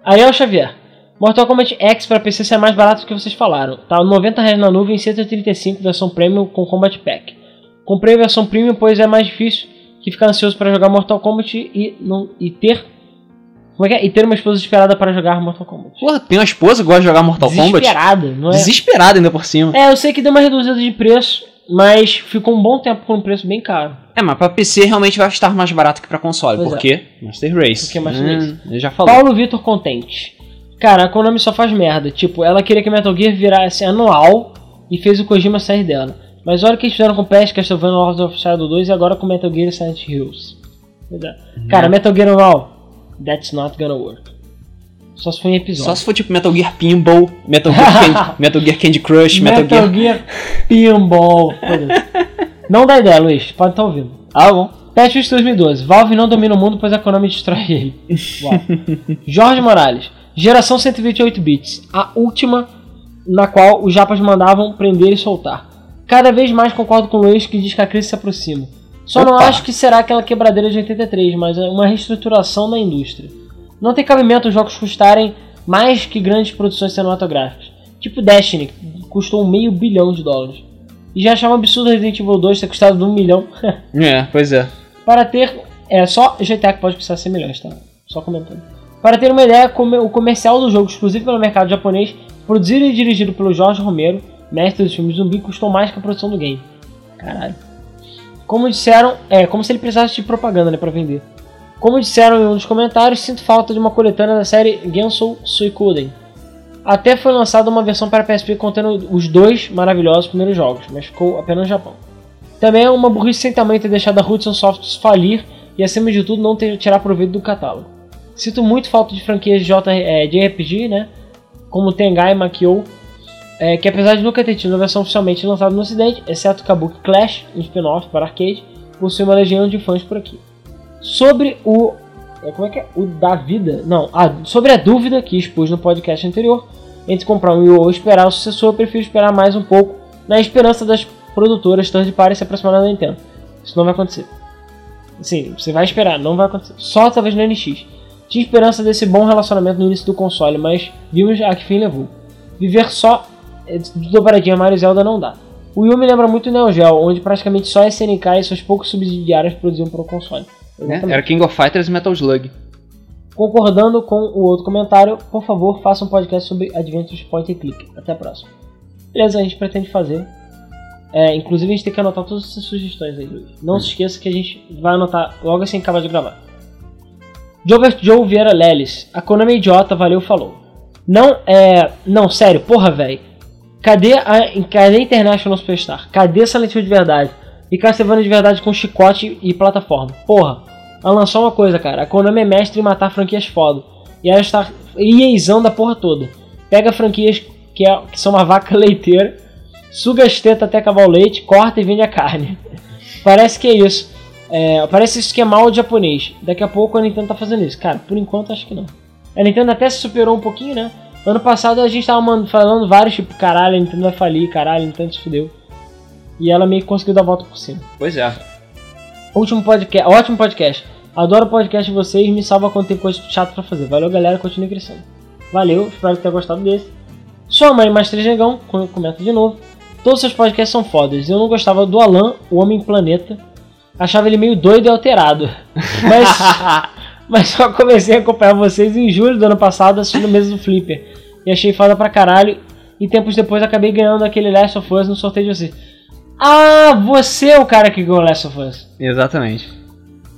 Ariel Xavier. Mortal Kombat X para PC sai mais barato do que vocês falaram. Tá 90 reais na nuvem, 135 versão Premium com Combat Pack. Comprei a versão Premium pois é mais difícil que ficar ansioso para jogar Mortal Kombat e, não, e ter... Como é que é? E ter uma esposa esperada para jogar Mortal Kombat. Porra, tem uma esposa que gosta de jogar Mortal Kombat? Desesperada, não é? Desesperada ainda por cima. É, eu sei que deu uma reduzida de preço, mas ficou um bom tempo com um preço bem caro. É, mas pra PC realmente vai estar mais barato que pra console. Pois por é. quê? Master Race. Porque Master Hum, Race. Eu já falei. Paulo Vitor Contente. Cara, a Konami só faz merda. Tipo, ela queria que Metal Gear virasse anual e fez o Kojima sair dela. Mas olha o que eles fizeram com PES, Castlevania Lords of Shadow 2 e agora com Metal Gear e Silent Hills. É. Cara, Metal Gear anual, that's not gonna work. Só se for em episódio. Só se for tipo Metal Gear Pinball, Metal Gear Candy, Metal Gear Candy Crush, Metal, Gear. Pinball. Foda-se. não dá ideia, Luiz. Pode estar ouvindo. Ah, bom. Patch 2012. Valve não domina o mundo, pois a Konami destrói ele. Uau. Jorge Morales. Geração 128 bits. A última na qual os japas mandavam prender e soltar. Cada vez mais concordo com o Luiz que diz que a crise se aproxima. Só não Opa. acho que será aquela quebradeira de 83, mas é uma reestruturação da indústria. Não tem cabimento os jogos custarem mais que grandes produções cinematográficas. Tipo Destiny, que custou um meio bilhão de dólares. E já achava um absurdo Resident Evil 2 ter custado um milhão. É, pois é. Para ter. É só GTA que pode custar 100 milhões, tá? Só comentando. Para ter uma ideia, o comercial do jogo, exclusivo pelo mercado japonês, produzido e dirigido pelo Jorge Romero, mestre dos filmes zumbi, custou mais que a produção do game. Caralho. Como disseram, é como se ele precisasse de propaganda, né, pra vender. Como disseram em um dos comentários, sinto falta de uma coletânea da série Gensou Suikoden. Até foi lançada uma versão para PSP contendo os dois maravilhosos primeiros jogos, mas ficou apenas no Japão. Também é uma burrice sem tamanho ter deixado a Hudson Soft falir e, acima de tudo, não ter tirar proveito do catálogo. Sinto muito falta de franquias de, é, de RPG, né? Como Tengai Makyo, é, que apesar de nunca ter tido uma versão oficialmente lançada no ocidente, exceto Kabuki Clash, um spin-off para arcade, possui uma legião de fãs por aqui. Sobre o. é, Como é que é? O da vida? Não, sobre a dúvida que expus no podcast anterior, entre comprar um Wii ou esperar o sucessor, eu prefiro esperar mais um pouco, na esperança das produtoras third party se aproximarem da Nintendo. Isso não vai acontecer. Sim, você vai esperar, não vai acontecer. Só talvez no NX. Tinha esperança desse bom relacionamento no início do console, mas vimos a que fim levou. Viver só é, de dobradinha Mario e Zelda não dá. O Wii me lembra muito o Neo Geo, onde praticamente só a SNK e suas poucas subsidiárias produziam para o console. Exatamente. Era King of Fighters e Metal Slug. Concordando com o outro comentário, por favor, faça um podcast sobre Adventures Point and Click. Até a próxima. Beleza, a gente pretende fazer. É, inclusive, a gente tem que anotar todas essas sugestões aí, Luiz. Não se esqueça que a gente vai anotar logo assim que acabar de gravar. Jobert Joe Vieira Lelis. A Konami idiota, valeu, falou. Não, é... Não, sério, porra, velho. Cadê a, cadê a International Superstar? Cadê Silent Hill de verdade? E Castlevania de verdade com chicote e plataforma? Porra. Ela lançou uma coisa, cara. A Konami é mestre em matar franquias foda. E ela está EAzão da porra toda. Pega franquias que, é- que são uma vaca leiteira, suga as tetas até acabar o leite, corta e vende a carne. Parece que é isso. É, parece isso que é japonês. Daqui a pouco a Nintendo tá fazendo isso. Cara, por enquanto acho que não. A Nintendo até se superou um pouquinho, né? Ano passado a gente tava falando vários, tipo, caralho, a Nintendo vai falir, caralho, a Nintendo se fudeu. E ela meio que conseguiu dar a volta por cima. Pois é. Último podcast, ótimo podcast. Adoro o podcast de vocês, me salva quando tem coisa chata pra fazer. Valeu, galera, continue crescendo. Valeu, espero que tenha gostado desse. Sua mãe mais três negão, com- comenta de novo. Todos os seus podcasts são fodas. Eu não gostava do Alan, o Homem Planeta. Achava ele meio doido e alterado. Mas, mas só comecei a acompanhar vocês em julho do ano passado assistindo o Mesa do Flipper. E achei foda pra caralho. E tempos depois acabei ganhando aquele Last of Us no sorteio de vocês. Ah, você é o cara que ganhou Last of Us. Exatamente.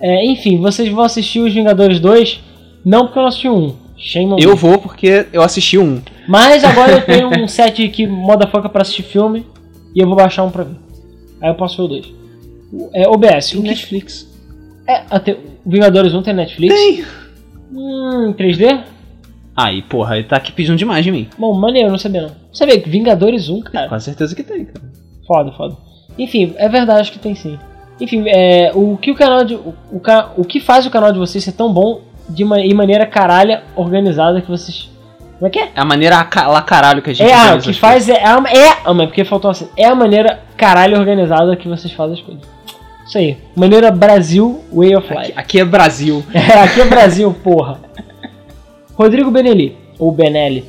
É, enfim, vocês vão assistir os Vingadores 2? Não porque eu não assisti um. Shame Eu vou porque eu assisti um. Mas agora eu tenho um set aqui, motherfucker, pra assistir filme. E eu vou baixar um pra ver. Aí eu posso ver o 2. É, OBS. O que Netflix. é, até, Vingadores 1 tem Netflix? Tem. Hum, 3D? Aí, porra, ele tá aqui pedindo demais de mim. Bom, maneiro, não sabia não. Sabia que Vingadores 1, cara. Com certeza que tem, cara. Foda, foda. Enfim, é verdade acho que tem sim. Enfim, é, o que o canal de. O, o, o que faz o canal de vocês ser tão bom de em maneira caralha organizada que vocês. Como é que é? É a maneira a lá caralho que a gente É, o que faz é. a- É, ah, mas porque faltou assim. É a maneira caralho organizada que vocês fazem as coisas. Isso aí. Maneira Brasil Way of. Life. Aqui, aqui é Brasil. É, aqui é Brasil, porra. Rodrigo Benelli, ou Benelli.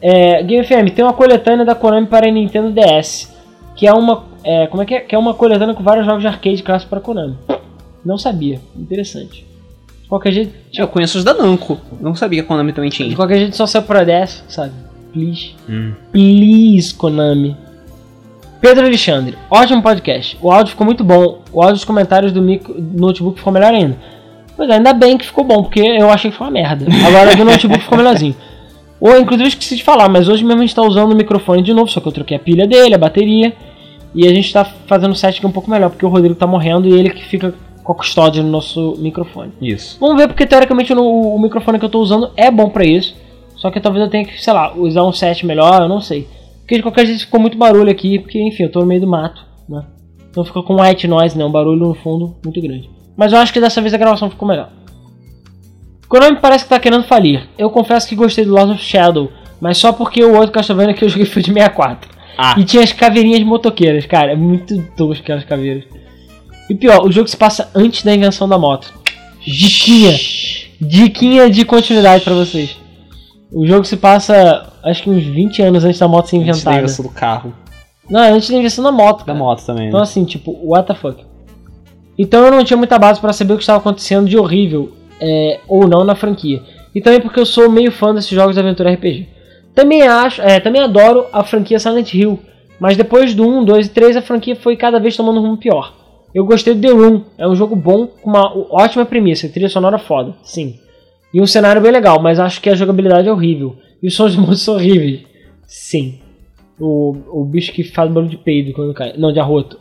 É, Game FM, tem uma coletânea da Konami para Nintendo DS. Que é uma. é, como é que é? Que é uma coletânea com vários jogos de arcade clássicos para Konami. Não sabia. Interessante. De qualquer jeito, Eu conheço os da Namco. Não sabia que a Konami também de tinha. qualquer jeito só saiu para DS, sabe? Please. Hum. Please, Konami. Pedro Alexandre, ótimo podcast. O áudio ficou muito bom. O áudio dos comentários do micro, do notebook ficou melhor ainda. Pois é, ainda bem que ficou bom, porque eu achei que foi uma merda. Agora do notebook ficou melhorzinho. Ou, inclusive, eu esqueci de falar, mas hoje mesmo a gente tá usando o microfone de novo, só que eu troquei a pilha dele, a bateria. E a gente tá fazendo o set aqui um pouco melhor, porque o Rodrigo tá morrendo e ele que fica com a custódia no nosso microfone. Isso. Vamos ver, porque teoricamente no- o microfone que eu tô usando é bom pra isso. Só que talvez eu tenha que, sei lá, usar um set melhor, eu não sei. Porque de qualquer jeito ficou muito barulho aqui, porque enfim, eu tô no meio do mato, né? Então ficou com white noise, né? Um barulho no fundo muito grande. Mas eu acho que dessa vez a gravação ficou melhor. Konami parece que tá querendo falir. Eu confesso que gostei do Lost of Shadow, mas só porque o outro Castlevania que eu joguei foi de 64. Ah. E tinha as caveirinhas motoqueiras, cara. É muito tosco aquelas caveiras. E pior, o jogo se passa antes da invenção da moto. Diquinha. Diquinha de continuidade pra vocês. O jogo se passa, acho que uns 20 anos antes da moto ser Antes da inventada. invenção do carro. Não, antes da invenção da moto. Da cara. moto também, Então né? assim, tipo, what the fuck. Então eu não tinha muita base pra saber o que estava acontecendo de horrível é, ou não na franquia. E também porque eu sou meio fã desses jogos de aventura RPG. Também acho, é, também adoro a franquia Silent Hill, mas depois do 1, 2 e 3 a franquia foi cada vez tomando um rumo pior. Eu gostei do The Room, é um jogo bom com uma ótima premissa, trilha sonora foda, sim. E um cenário bem legal, mas acho que a jogabilidade é horrível. E os sons de monstros são horríveis. Sim. O, o bicho que faz barulho de peido quando cai. Não, de arroto.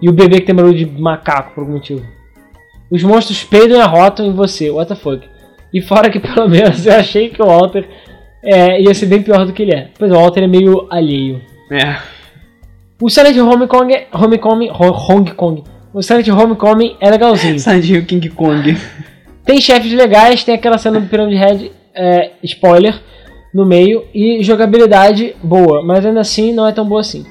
E o bebê que tem barulho de macaco por algum motivo. Os monstros peidam e arrotam em você, what the fuck. E fora que pelo menos eu achei que o Walter é, ia ser bem pior do que ele é. Pois é, o Walter é meio alheio. É. O Silent Homecoming, Homecoming, Ho- Hong Kong. O Silent Homecoming é legalzinho. Silent Hill King Kong. Tem chefes legais, tem aquela cena do Pyramid Head, é, spoiler, no meio, e jogabilidade boa, mas ainda assim não é tão boa assim.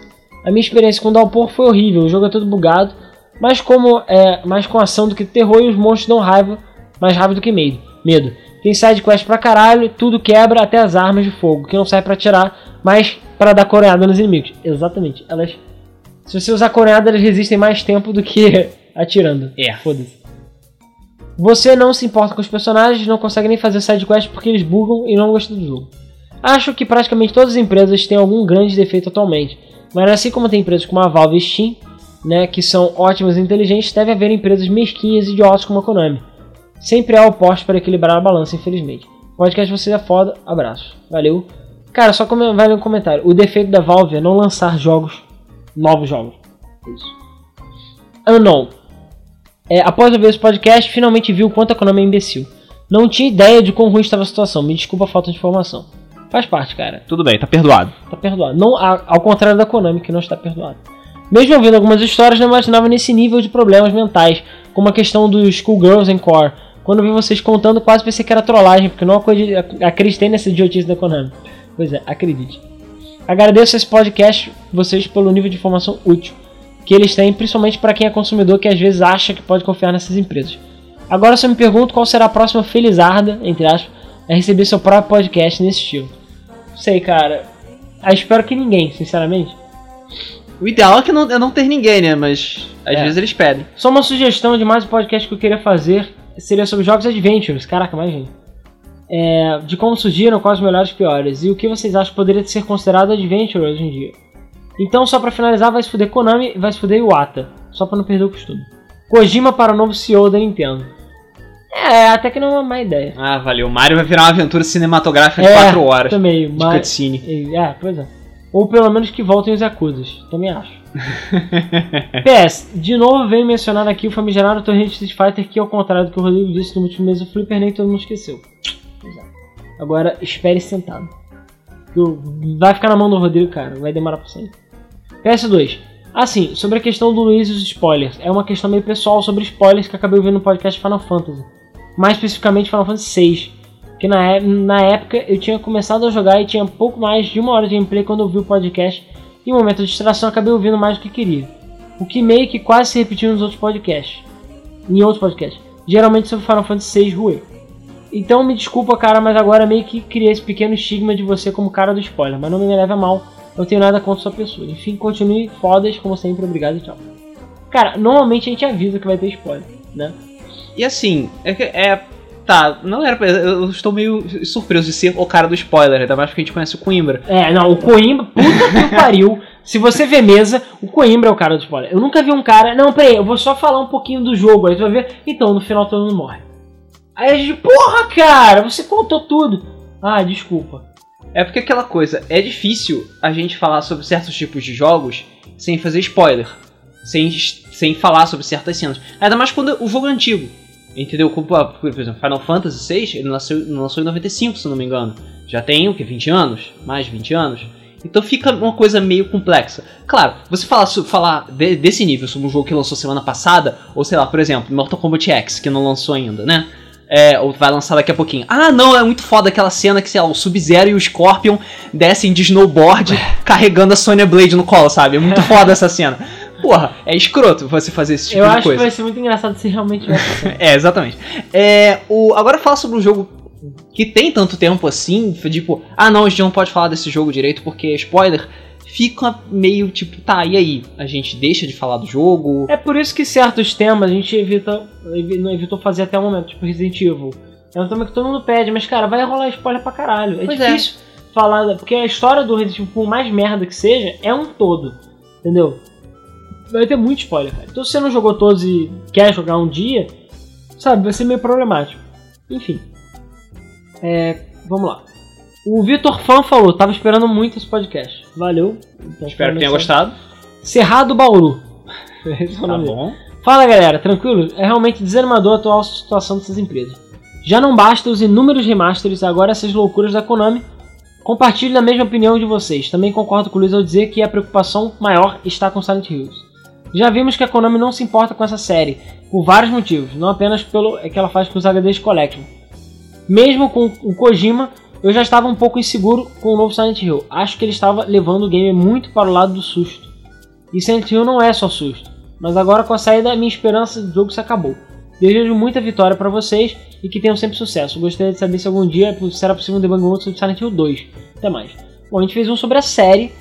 A minha experiência com o Downpour foi horrível, o jogo é todo bugado, mas como é mais com ação do que terror e os monstros dão raiva, mais rápido do que medo. medo. Tem side quest pra caralho, tudo quebra, até as armas de fogo, que não serve pra atirar, mas pra dar coreada nos inimigos. Exatamente, elas... Se você usar coreada, elas resistem mais tempo do que atirando. É. Foda-se. Você não se importa com os personagens, não consegue nem fazer sidequest porque eles bugam e não gosta do jogo. Acho que praticamente todas as empresas têm algum grande defeito atualmente, mas assim como tem empresas como a Valve e Steam, né, que são ótimas e inteligentes, deve haver empresas mesquinhas e idiotas como a Konami. Sempre há opostos para equilibrar a balança, infelizmente. Podcast de vocês é foda, abraço. Valeu. Cara, só come- vale um comentário. O defeito da Valve é não lançar jogos, novos jogos. Isso. Unknown. É, após ouvir esse podcast, finalmente vi o quanto a Konami é imbecil. Não tinha ideia de quão ruim estava a situação. Me desculpa a falta de informação. Faz parte, cara. Tudo bem, tá perdoado. Tá perdoado. Não, ao contrário da Konami, que não está perdoado. Mesmo ouvindo algumas histórias, não imaginava nesse nível de problemas mentais, como a questão dos Schoolgirls em Core. Quando vi vocês contando, quase pensei que era trollagem, porque não acredi- acreditei nessa idiotice da Konami. Pois é, acredite. Agradeço esse podcast, vocês, pelo nível de informação útil que eles têm, principalmente para quem é consumidor que às vezes acha que pode confiar nessas empresas. Agora eu só me pergunto qual será a próxima felizarda, entre aspas, a receber seu próprio podcast nesse estilo. Sei, cara. Ah, espero que ninguém, sinceramente. O ideal é que não, é não ter ninguém, né? Mas às É. vezes eles pedem. Só uma sugestão de mais um podcast que eu queria fazer seria sobre jogos adventures. Caraca, mais gente. É, de como surgiram, quais os melhores e piores. E o que vocês acham que poderia ser considerado adventure hoje em dia. Então, só pra finalizar, vai se fuder Konami e vai se fuder Iwata. Só pra não perder o costume. Kojima para o novo CEO da Nintendo. É, até que não é uma má ideia. Ah, valeu. Mario vai virar uma aventura cinematográfica de É, 4 horas. Também, De mas... cutscene. É, pois é. Ou pelo menos que voltem os Yakuzas. Também acho. PS, de novo venho mencionar aqui o famigerado de Street Fighter que, ao contrário do que o Rodrigo disse no último mês do Flipper, nem todo mundo esqueceu. Agora, espere sentado. Vai ficar na mão do Rodrigo, cara. Vai demorar pra sair. PS2. Assim, sobre a questão do Luiz e os spoilers. É uma questão meio pessoal sobre spoilers que acabei ouvindo no podcast Final Fantasy. Mais especificamente Final Fantasy VI. Que na, é- na época eu tinha começado a jogar e tinha pouco mais de uma hora de gameplay quando eu vi o podcast. E um momento de distração acabei ouvindo mais do que queria. O que meio que quase se repetiu nos outros podcasts. Em outros podcasts. Geralmente sobre Final Fantasy VI Rue. Então me desculpa, cara, mas agora meio que criei esse pequeno estigma de você como cara do spoiler. Mas não me leve a mal, eu não tenho nada contra sua pessoa. Enfim, continue fodas, como sempre, obrigado e tchau. Cara, normalmente a gente avisa que vai ter spoiler, né? E assim, é, que- é. Tá, não era pra. Eu estou meio surpreso de ser o cara do spoiler, ainda mais porque a gente conhece o Coimbra. É, não, o Coimbra, puta que pariu. Se você vê mesa, o Coimbra é o cara do spoiler. Eu nunca vi um cara. Não, peraí, eu vou só falar um pouquinho do jogo. Aí tu vai ver. Então, no final todo mundo morre. Aí a gente, porra, cara, você contou tudo. Ah, desculpa. É porque aquela coisa, é difícil a gente falar sobre certos tipos de jogos sem fazer spoiler. Sem, sem falar sobre certas cenas. Ainda mais quando o jogo é antigo. Entendeu? Como, ah, por exemplo, Final Fantasy VI, ele nasceu, lançou em 95, se não me engano. Já tem o que? 20 anos? Mais de 20 anos? Então fica uma coisa meio complexa. Claro, você falar, falar de- desse nível sobre um jogo que lançou semana passada, ou sei lá, por exemplo, Mortal Kombat X, que não lançou ainda, né? É, ou vai lançar daqui a pouquinho. Ah, não, é muito foda aquela cena que, sei lá, o Sub-Zero e o Scorpion descem de snowboard carregando a Sonya Blade no colo, sabe? É muito foda essa cena. Porra, é escroto você fazer esse tipo eu de acho que coisa. vai ser muito engraçado se realmente. É, exatamente. É, o, agora fala sobre um jogo que tem tanto tempo assim, tipo, ah não, a gente não pode falar desse jogo direito porque é spoiler. Fica meio tipo, tá, e aí? A gente deixa de falar do jogo? É por isso que certos temas a gente evita, evi- não evitou fazer até o momento, tipo Resident Evil. É um tema que todo mundo pede, mas cara, vai rolar spoiler pra caralho. É Pois é. difícil falar, porque a história do Resident Evil, por mais merda que seja, é um todo. Entendeu? Vai ter muito spoiler, cara. Então se você não jogou todos e quer jogar um dia, sabe, vai ser meio problemático. Enfim. É, vamos lá. O Vitor Fan falou, tava esperando muito esse podcast. Valeu. Então, Espero que tenha gostado. Cerrado Bauru. Esse é o Tá nome dele. bom. Fala galera, tranquilo? É realmente desanimador a atual situação dessas empresas. Já não basta os inúmeros remasters, agora essas loucuras da Konami. Compartilho da mesma opinião de vocês. Também concordo com o Luiz ao dizer que a preocupação maior está com Silent Hills. Já vimos que a Konami não se importa com essa série, por vários motivos, não apenas pelo é que ela faz com os HDs Collection. Mesmo com o Kojima, eu já estava um pouco inseguro com o novo Silent Hill. Acho que ele estava levando o game muito para o lado do susto. E Silent Hill não é só susto. Mas agora com a saída, minha esperança do jogo se acabou. Desejo muita vitória para vocês e que tenham sempre sucesso. Gostaria de saber se algum dia será possível um debug outro sobre Silent Hill 2. Até mais. Bom, a gente fez um sobre a série.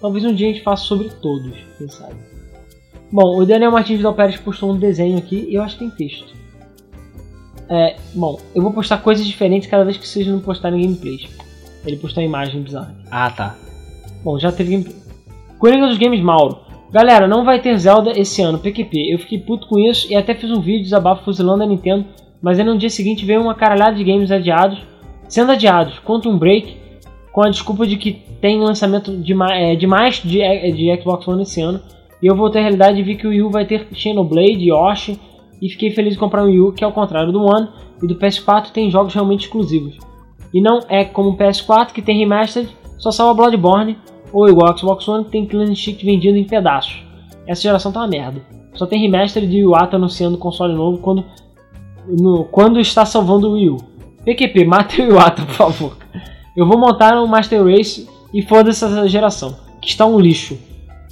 Talvez um dia a gente faça sobre todos, quem sabe. Bom, o Daniel Martins Vidal Pérez postou um desenho aqui e eu acho que tem texto. É, bom, eu vou postar coisas diferentes cada vez que vocês não postarem gameplays. Ele postou uma imagem bizarra. Ah, tá. Bom, já teve gameplay. Coringa dos Games Mauro. Galera, não vai ter Zelda esse ano, PQP. Eu fiquei puto com isso e até fiz um vídeo desabafo fuzilando a Nintendo, mas aí no dia seguinte veio uma caralhada de games adiados, sendo adiados, Quantum Break, com a desculpa de que tem lançamento de, ma- é, de, é, de Xbox One esse ano. E eu voltei à realidade e vi que o Wii U vai ter Xenoblade, Yoshi, e fiquei feliz de comprar um Wii U, que ao contrário do One e do PS4 tem jogos realmente exclusivos. E não é como o PS4 que tem remastered, só salva Bloodborne, ou igual ao Xbox One que tem clean stick vendido em pedaços. Essa geração tá uma merda. Só tem remaster de Iwata anunciando console novo quando, no- quando está salvando o Wii U. PQP, mata o Iwata, por favor. Eu vou montar um Master Race e foda-se essa geração, que está um lixo.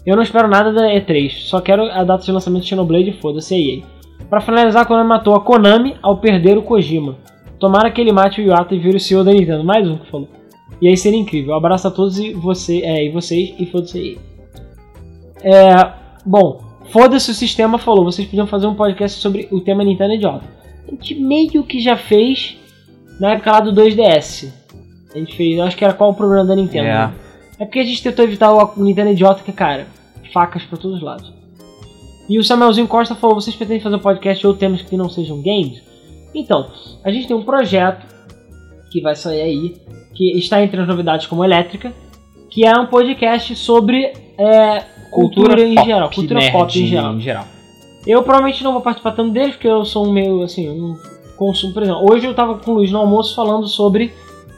Eu não espero nada da E3, só quero a data de lançamento de Xenoblade e foda-se a EA. Pra finalizar, a Konami matou a Konami ao perder o Kojima. Tomara que ele mate o Iwata e vire o CEO da Nintendo. Mais um que falou. E aí seria incrível. Um abraço a todos e, você, é, e vocês e foda-se aí. É, bom, foda-se o sistema falou, vocês podiam fazer um podcast sobre o tema Nintendo idiota. A gente meio que já fez na época lá do 2DS. A gente fez, acho que era qual o problema da Nintendo. É. né? É porque a gente tentou evitar o Nintendo idiota, que cara, facas pra todos os lados. E o Samuelzinho Costa falou: vocês pretendem fazer um podcast ou temas que não sejam games? Então, a gente tem um projeto que vai sair aí, que está entre as novidades como elétrica, que é um podcast sobre é, cultura, em pop, geral, cultura pop em geral. Em geral. Eu provavelmente não vou participar tanto deles, porque eu sou um meio assim, não consumo, por exemplo, hoje eu tava com o Luiz no almoço falando sobre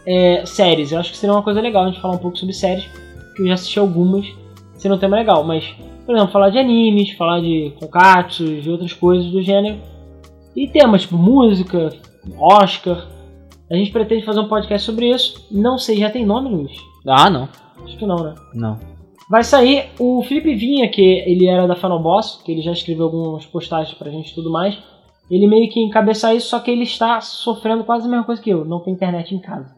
é, séries. Eu acho que seria uma coisa legal a gente falar um pouco sobre séries, que eu já assisti algumas, seria um tema legal, mas, por exemplo, falar de animes, falar de konkatsu, de outras coisas do gênero. E temas tipo música, Oscar. A gente pretende fazer um podcast sobre isso. Não sei, já tem nome, Luiz? Ah, não. Acho que não, né? Não. Vai sair o Felipe Vinha, que ele era da Final Boss, que ele já escreveu algumas postagens pra gente e tudo mais. Ele meio que encabeça isso, só que ele está sofrendo quase a mesma coisa que eu, não tem internet em casa.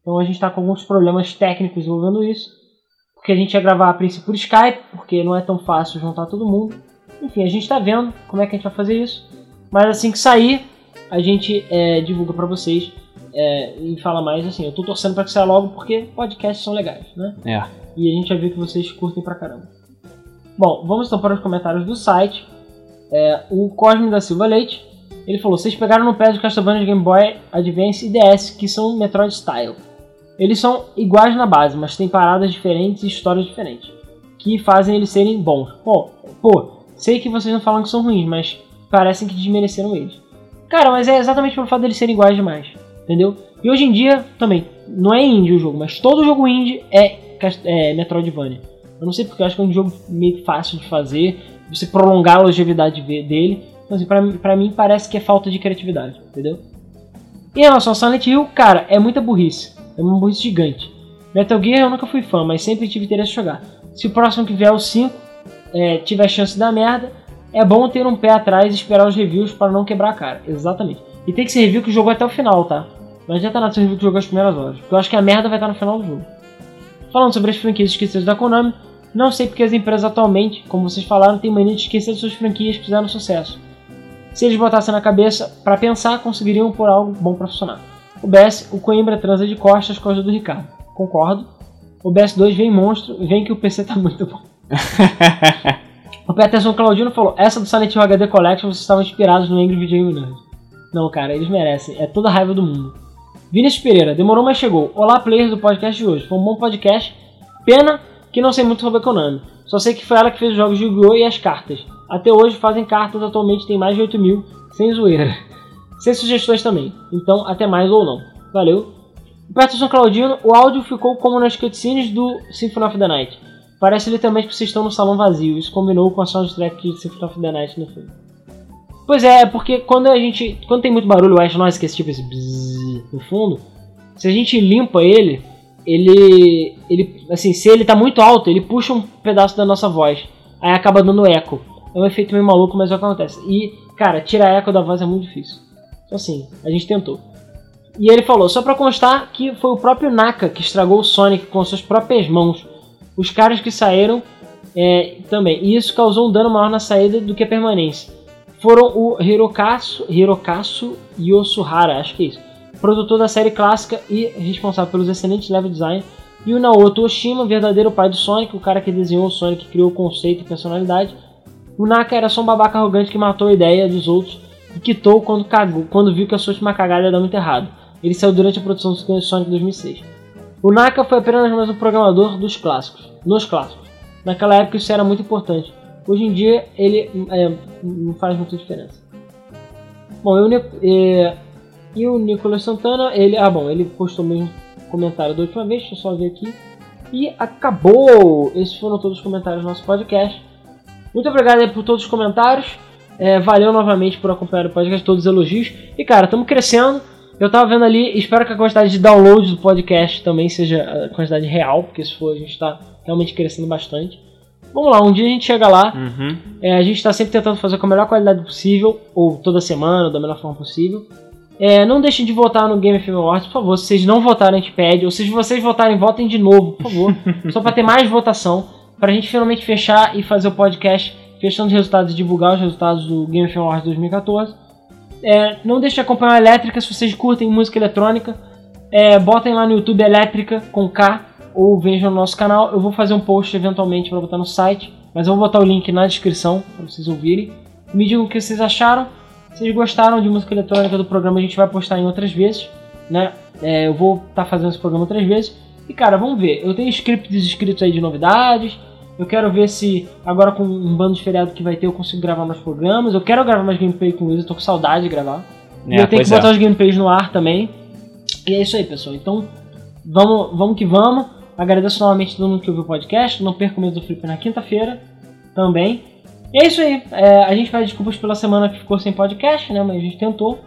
Então a gente está com alguns problemas técnicos envolvendo isso. Porque a gente ia gravar a princípio por Skype, porque não é tão fácil juntar todo mundo. Enfim, a gente está vendo como é que a gente vai fazer isso. Mas assim que sair, a gente é, divulga pra vocês é, e fala mais assim. Eu tô torcendo pra que saia logo porque podcasts são legais, né? É. E a gente já viu que vocês curtem pra caramba. Bom, vamos então para os comentários do site. É, o Cosme da Silva Leite, ele falou: Vocês pegaram no pé de Castlevania Game Boy Advance e DS, que são Metroid Style. Eles são iguais na base, mas têm paradas diferentes e histórias diferentes, que fazem eles serem bons. Pô, pô, sei que vocês não falam que são ruins, mas parecem que desmereceram eles. Cara, mas é exatamente pelo fato deles serem iguais demais, entendeu? E hoje em dia, também, não é indie o jogo, mas todo jogo indie é, é Metroidvania. Eu não sei porque eu acho que é um jogo meio fácil de fazer, você prolongar a longevidade dele. Então, assim, pra, pra mim parece que é falta de criatividade, entendeu? Em relação ao Silent Hill, cara, é muita burrice. É uma burrice gigante. Metal Gear eu nunca fui fã, mas sempre tive interesse em jogar. Se o próximo que vier o 5 é, tiver chance da merda, é bom ter um pé atrás e esperar os reviews para não quebrar a cara. Exatamente. E tem que ser review que jogou até o final, tá? Não adianta nada ser review que jogou as primeiras horas. Porque eu acho que a merda vai estar no final do jogo. Falando sobre as franquias esquecidas da Konami, não sei porque as empresas atualmente, como vocês falaram, têm mania de esquecer suas franquias que fizeram sucesso. Se eles botassem na cabeça para pensar, conseguiriam pôr algo bom para funcionar. O BS, o Coimbra transa de costas com a ajuda do Ricardo. Concordo. O BS2 vem monstro, vem que o PC tá muito bom. o Peterson Claudino falou: Essa do Silent Hill HD Collection vocês estavam inspirados no Angry Video Nerd. Não, cara, eles merecem. É toda a raiva do mundo. Vinícius Pereira, demorou, mas chegou. Olá, players do podcast de hoje. Foi um bom podcast. Pena que não sei muito sobre a Konami. Só sei que foi ela que fez os jogos de Yu-Gi-Oh! e as cartas. Até hoje fazem cartas, atualmente tem mais de 8 mil, sem zoeira. Sem sugestões também. Então, até mais ou não. Valeu. Peterson Claudino, o áudio ficou como nas cutscenes do Symphony of the Night. Parece literalmente que vocês estão no salão vazio. Isso combinou com a soundtrack de Symphony of the Night no filme. Pois é, é porque quando a gente. Quando tem muito barulho, o white noise, que é esse tipo esse bzzz no fundo, se a gente limpa ele, ele. ele. assim, se ele tá muito alto, ele puxa um pedaço da nossa voz. Aí acaba dando eco. É um efeito meio maluco, mas é o que acontece. E, cara, tirar eco da voz é muito difícil. Assim, a gente tentou. E ele falou, só pra constar que foi o próprio Naka que estragou o Sonic com suas próprias mãos. Os caras que saíram é, também. E isso causou um dano maior na saída do que a permanência. Foram o Hirokazu, Hirokazu Yosuhara, acho que é isso. Produtor da série clássica e responsável pelos excelentes level design. E o Naoto Oshima, verdadeiro pai do Sonic, o cara que desenhou o Sonic, criou o conceito e personalidade. O Naka era só um babaca arrogante que matou a ideia dos outros e quitou quando, cagou, quando viu que a sua última cagada dar muito errado. Ele saiu durante a produção do Sonic 2006. O Naka foi apenas mais um programador dos clássicos, nos clássicos. Naquela época isso era muito importante. Hoje em dia ele é, não faz muita diferença. Bom, eu, é, e o Nicolas Santana, ele, ah bom, ele postou mesmo comentário da última vez, deixa eu só ver aqui. E acabou! Esses foram todos os comentários do nosso podcast. Muito obrigado por todos os comentários. É, valeu novamente por acompanhar o podcast, todos os elogios. E cara, estamos crescendo. Eu tava vendo ali, espero que a quantidade de downloads do podcast também seja a quantidade real, porque se for a gente está realmente crescendo bastante. Vamos lá, um dia a gente chega lá. Uhum. É, a gente está sempre tentando fazer com a melhor qualidade possível, ou toda semana, da melhor forma possível. É, não deixem de votar no Game FM Awards, por favor. Se vocês não votarem, a gente pede. Ou se vocês votarem, votem de novo, por favor. Só para ter mais votação. pra gente finalmente fechar e fazer o podcast fechando os resultados divulgar os resultados do Game of Awards 2014. É, não deixe de acompanhar a Elétrica se vocês curtem música eletrônica. É, botem lá no YouTube Elétrica com K ou vejam no nosso canal. Eu vou fazer um post eventualmente para botar no site, mas eu vou botar o link na descrição para vocês ouvirem. Me digam o que vocês acharam. Se vocês gostaram de música eletrônica do programa, a gente vai postar em outras vezes, né? É, eu vou estar tá fazendo esse programa outras vezes. E cara, vamos ver. Eu tenho scripts escritos aí de novidades. Eu quero ver se agora com um bando de feriado que vai ter eu consigo gravar mais programas. Eu quero gravar mais gameplay com o Luiz, eu tô com saudade de gravar. É, e eu tenho que botar é. os gameplays no ar também. E é isso aí, pessoal. Então, vamos, vamos que vamos. Agradeço novamente todo mundo que ouviu o podcast. Não perca o mês do Flip na quinta-feira também. E é isso aí. É, a gente faz desculpas pela semana que ficou sem podcast, né? Mas a gente tentou.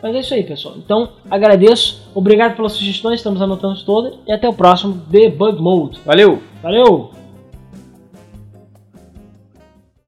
Mas é isso aí, pessoal. Então, agradeço. Obrigado pelas sugestões. Estamos anotando todas. E até o próximo Debug Mode. Valeu! Valeu!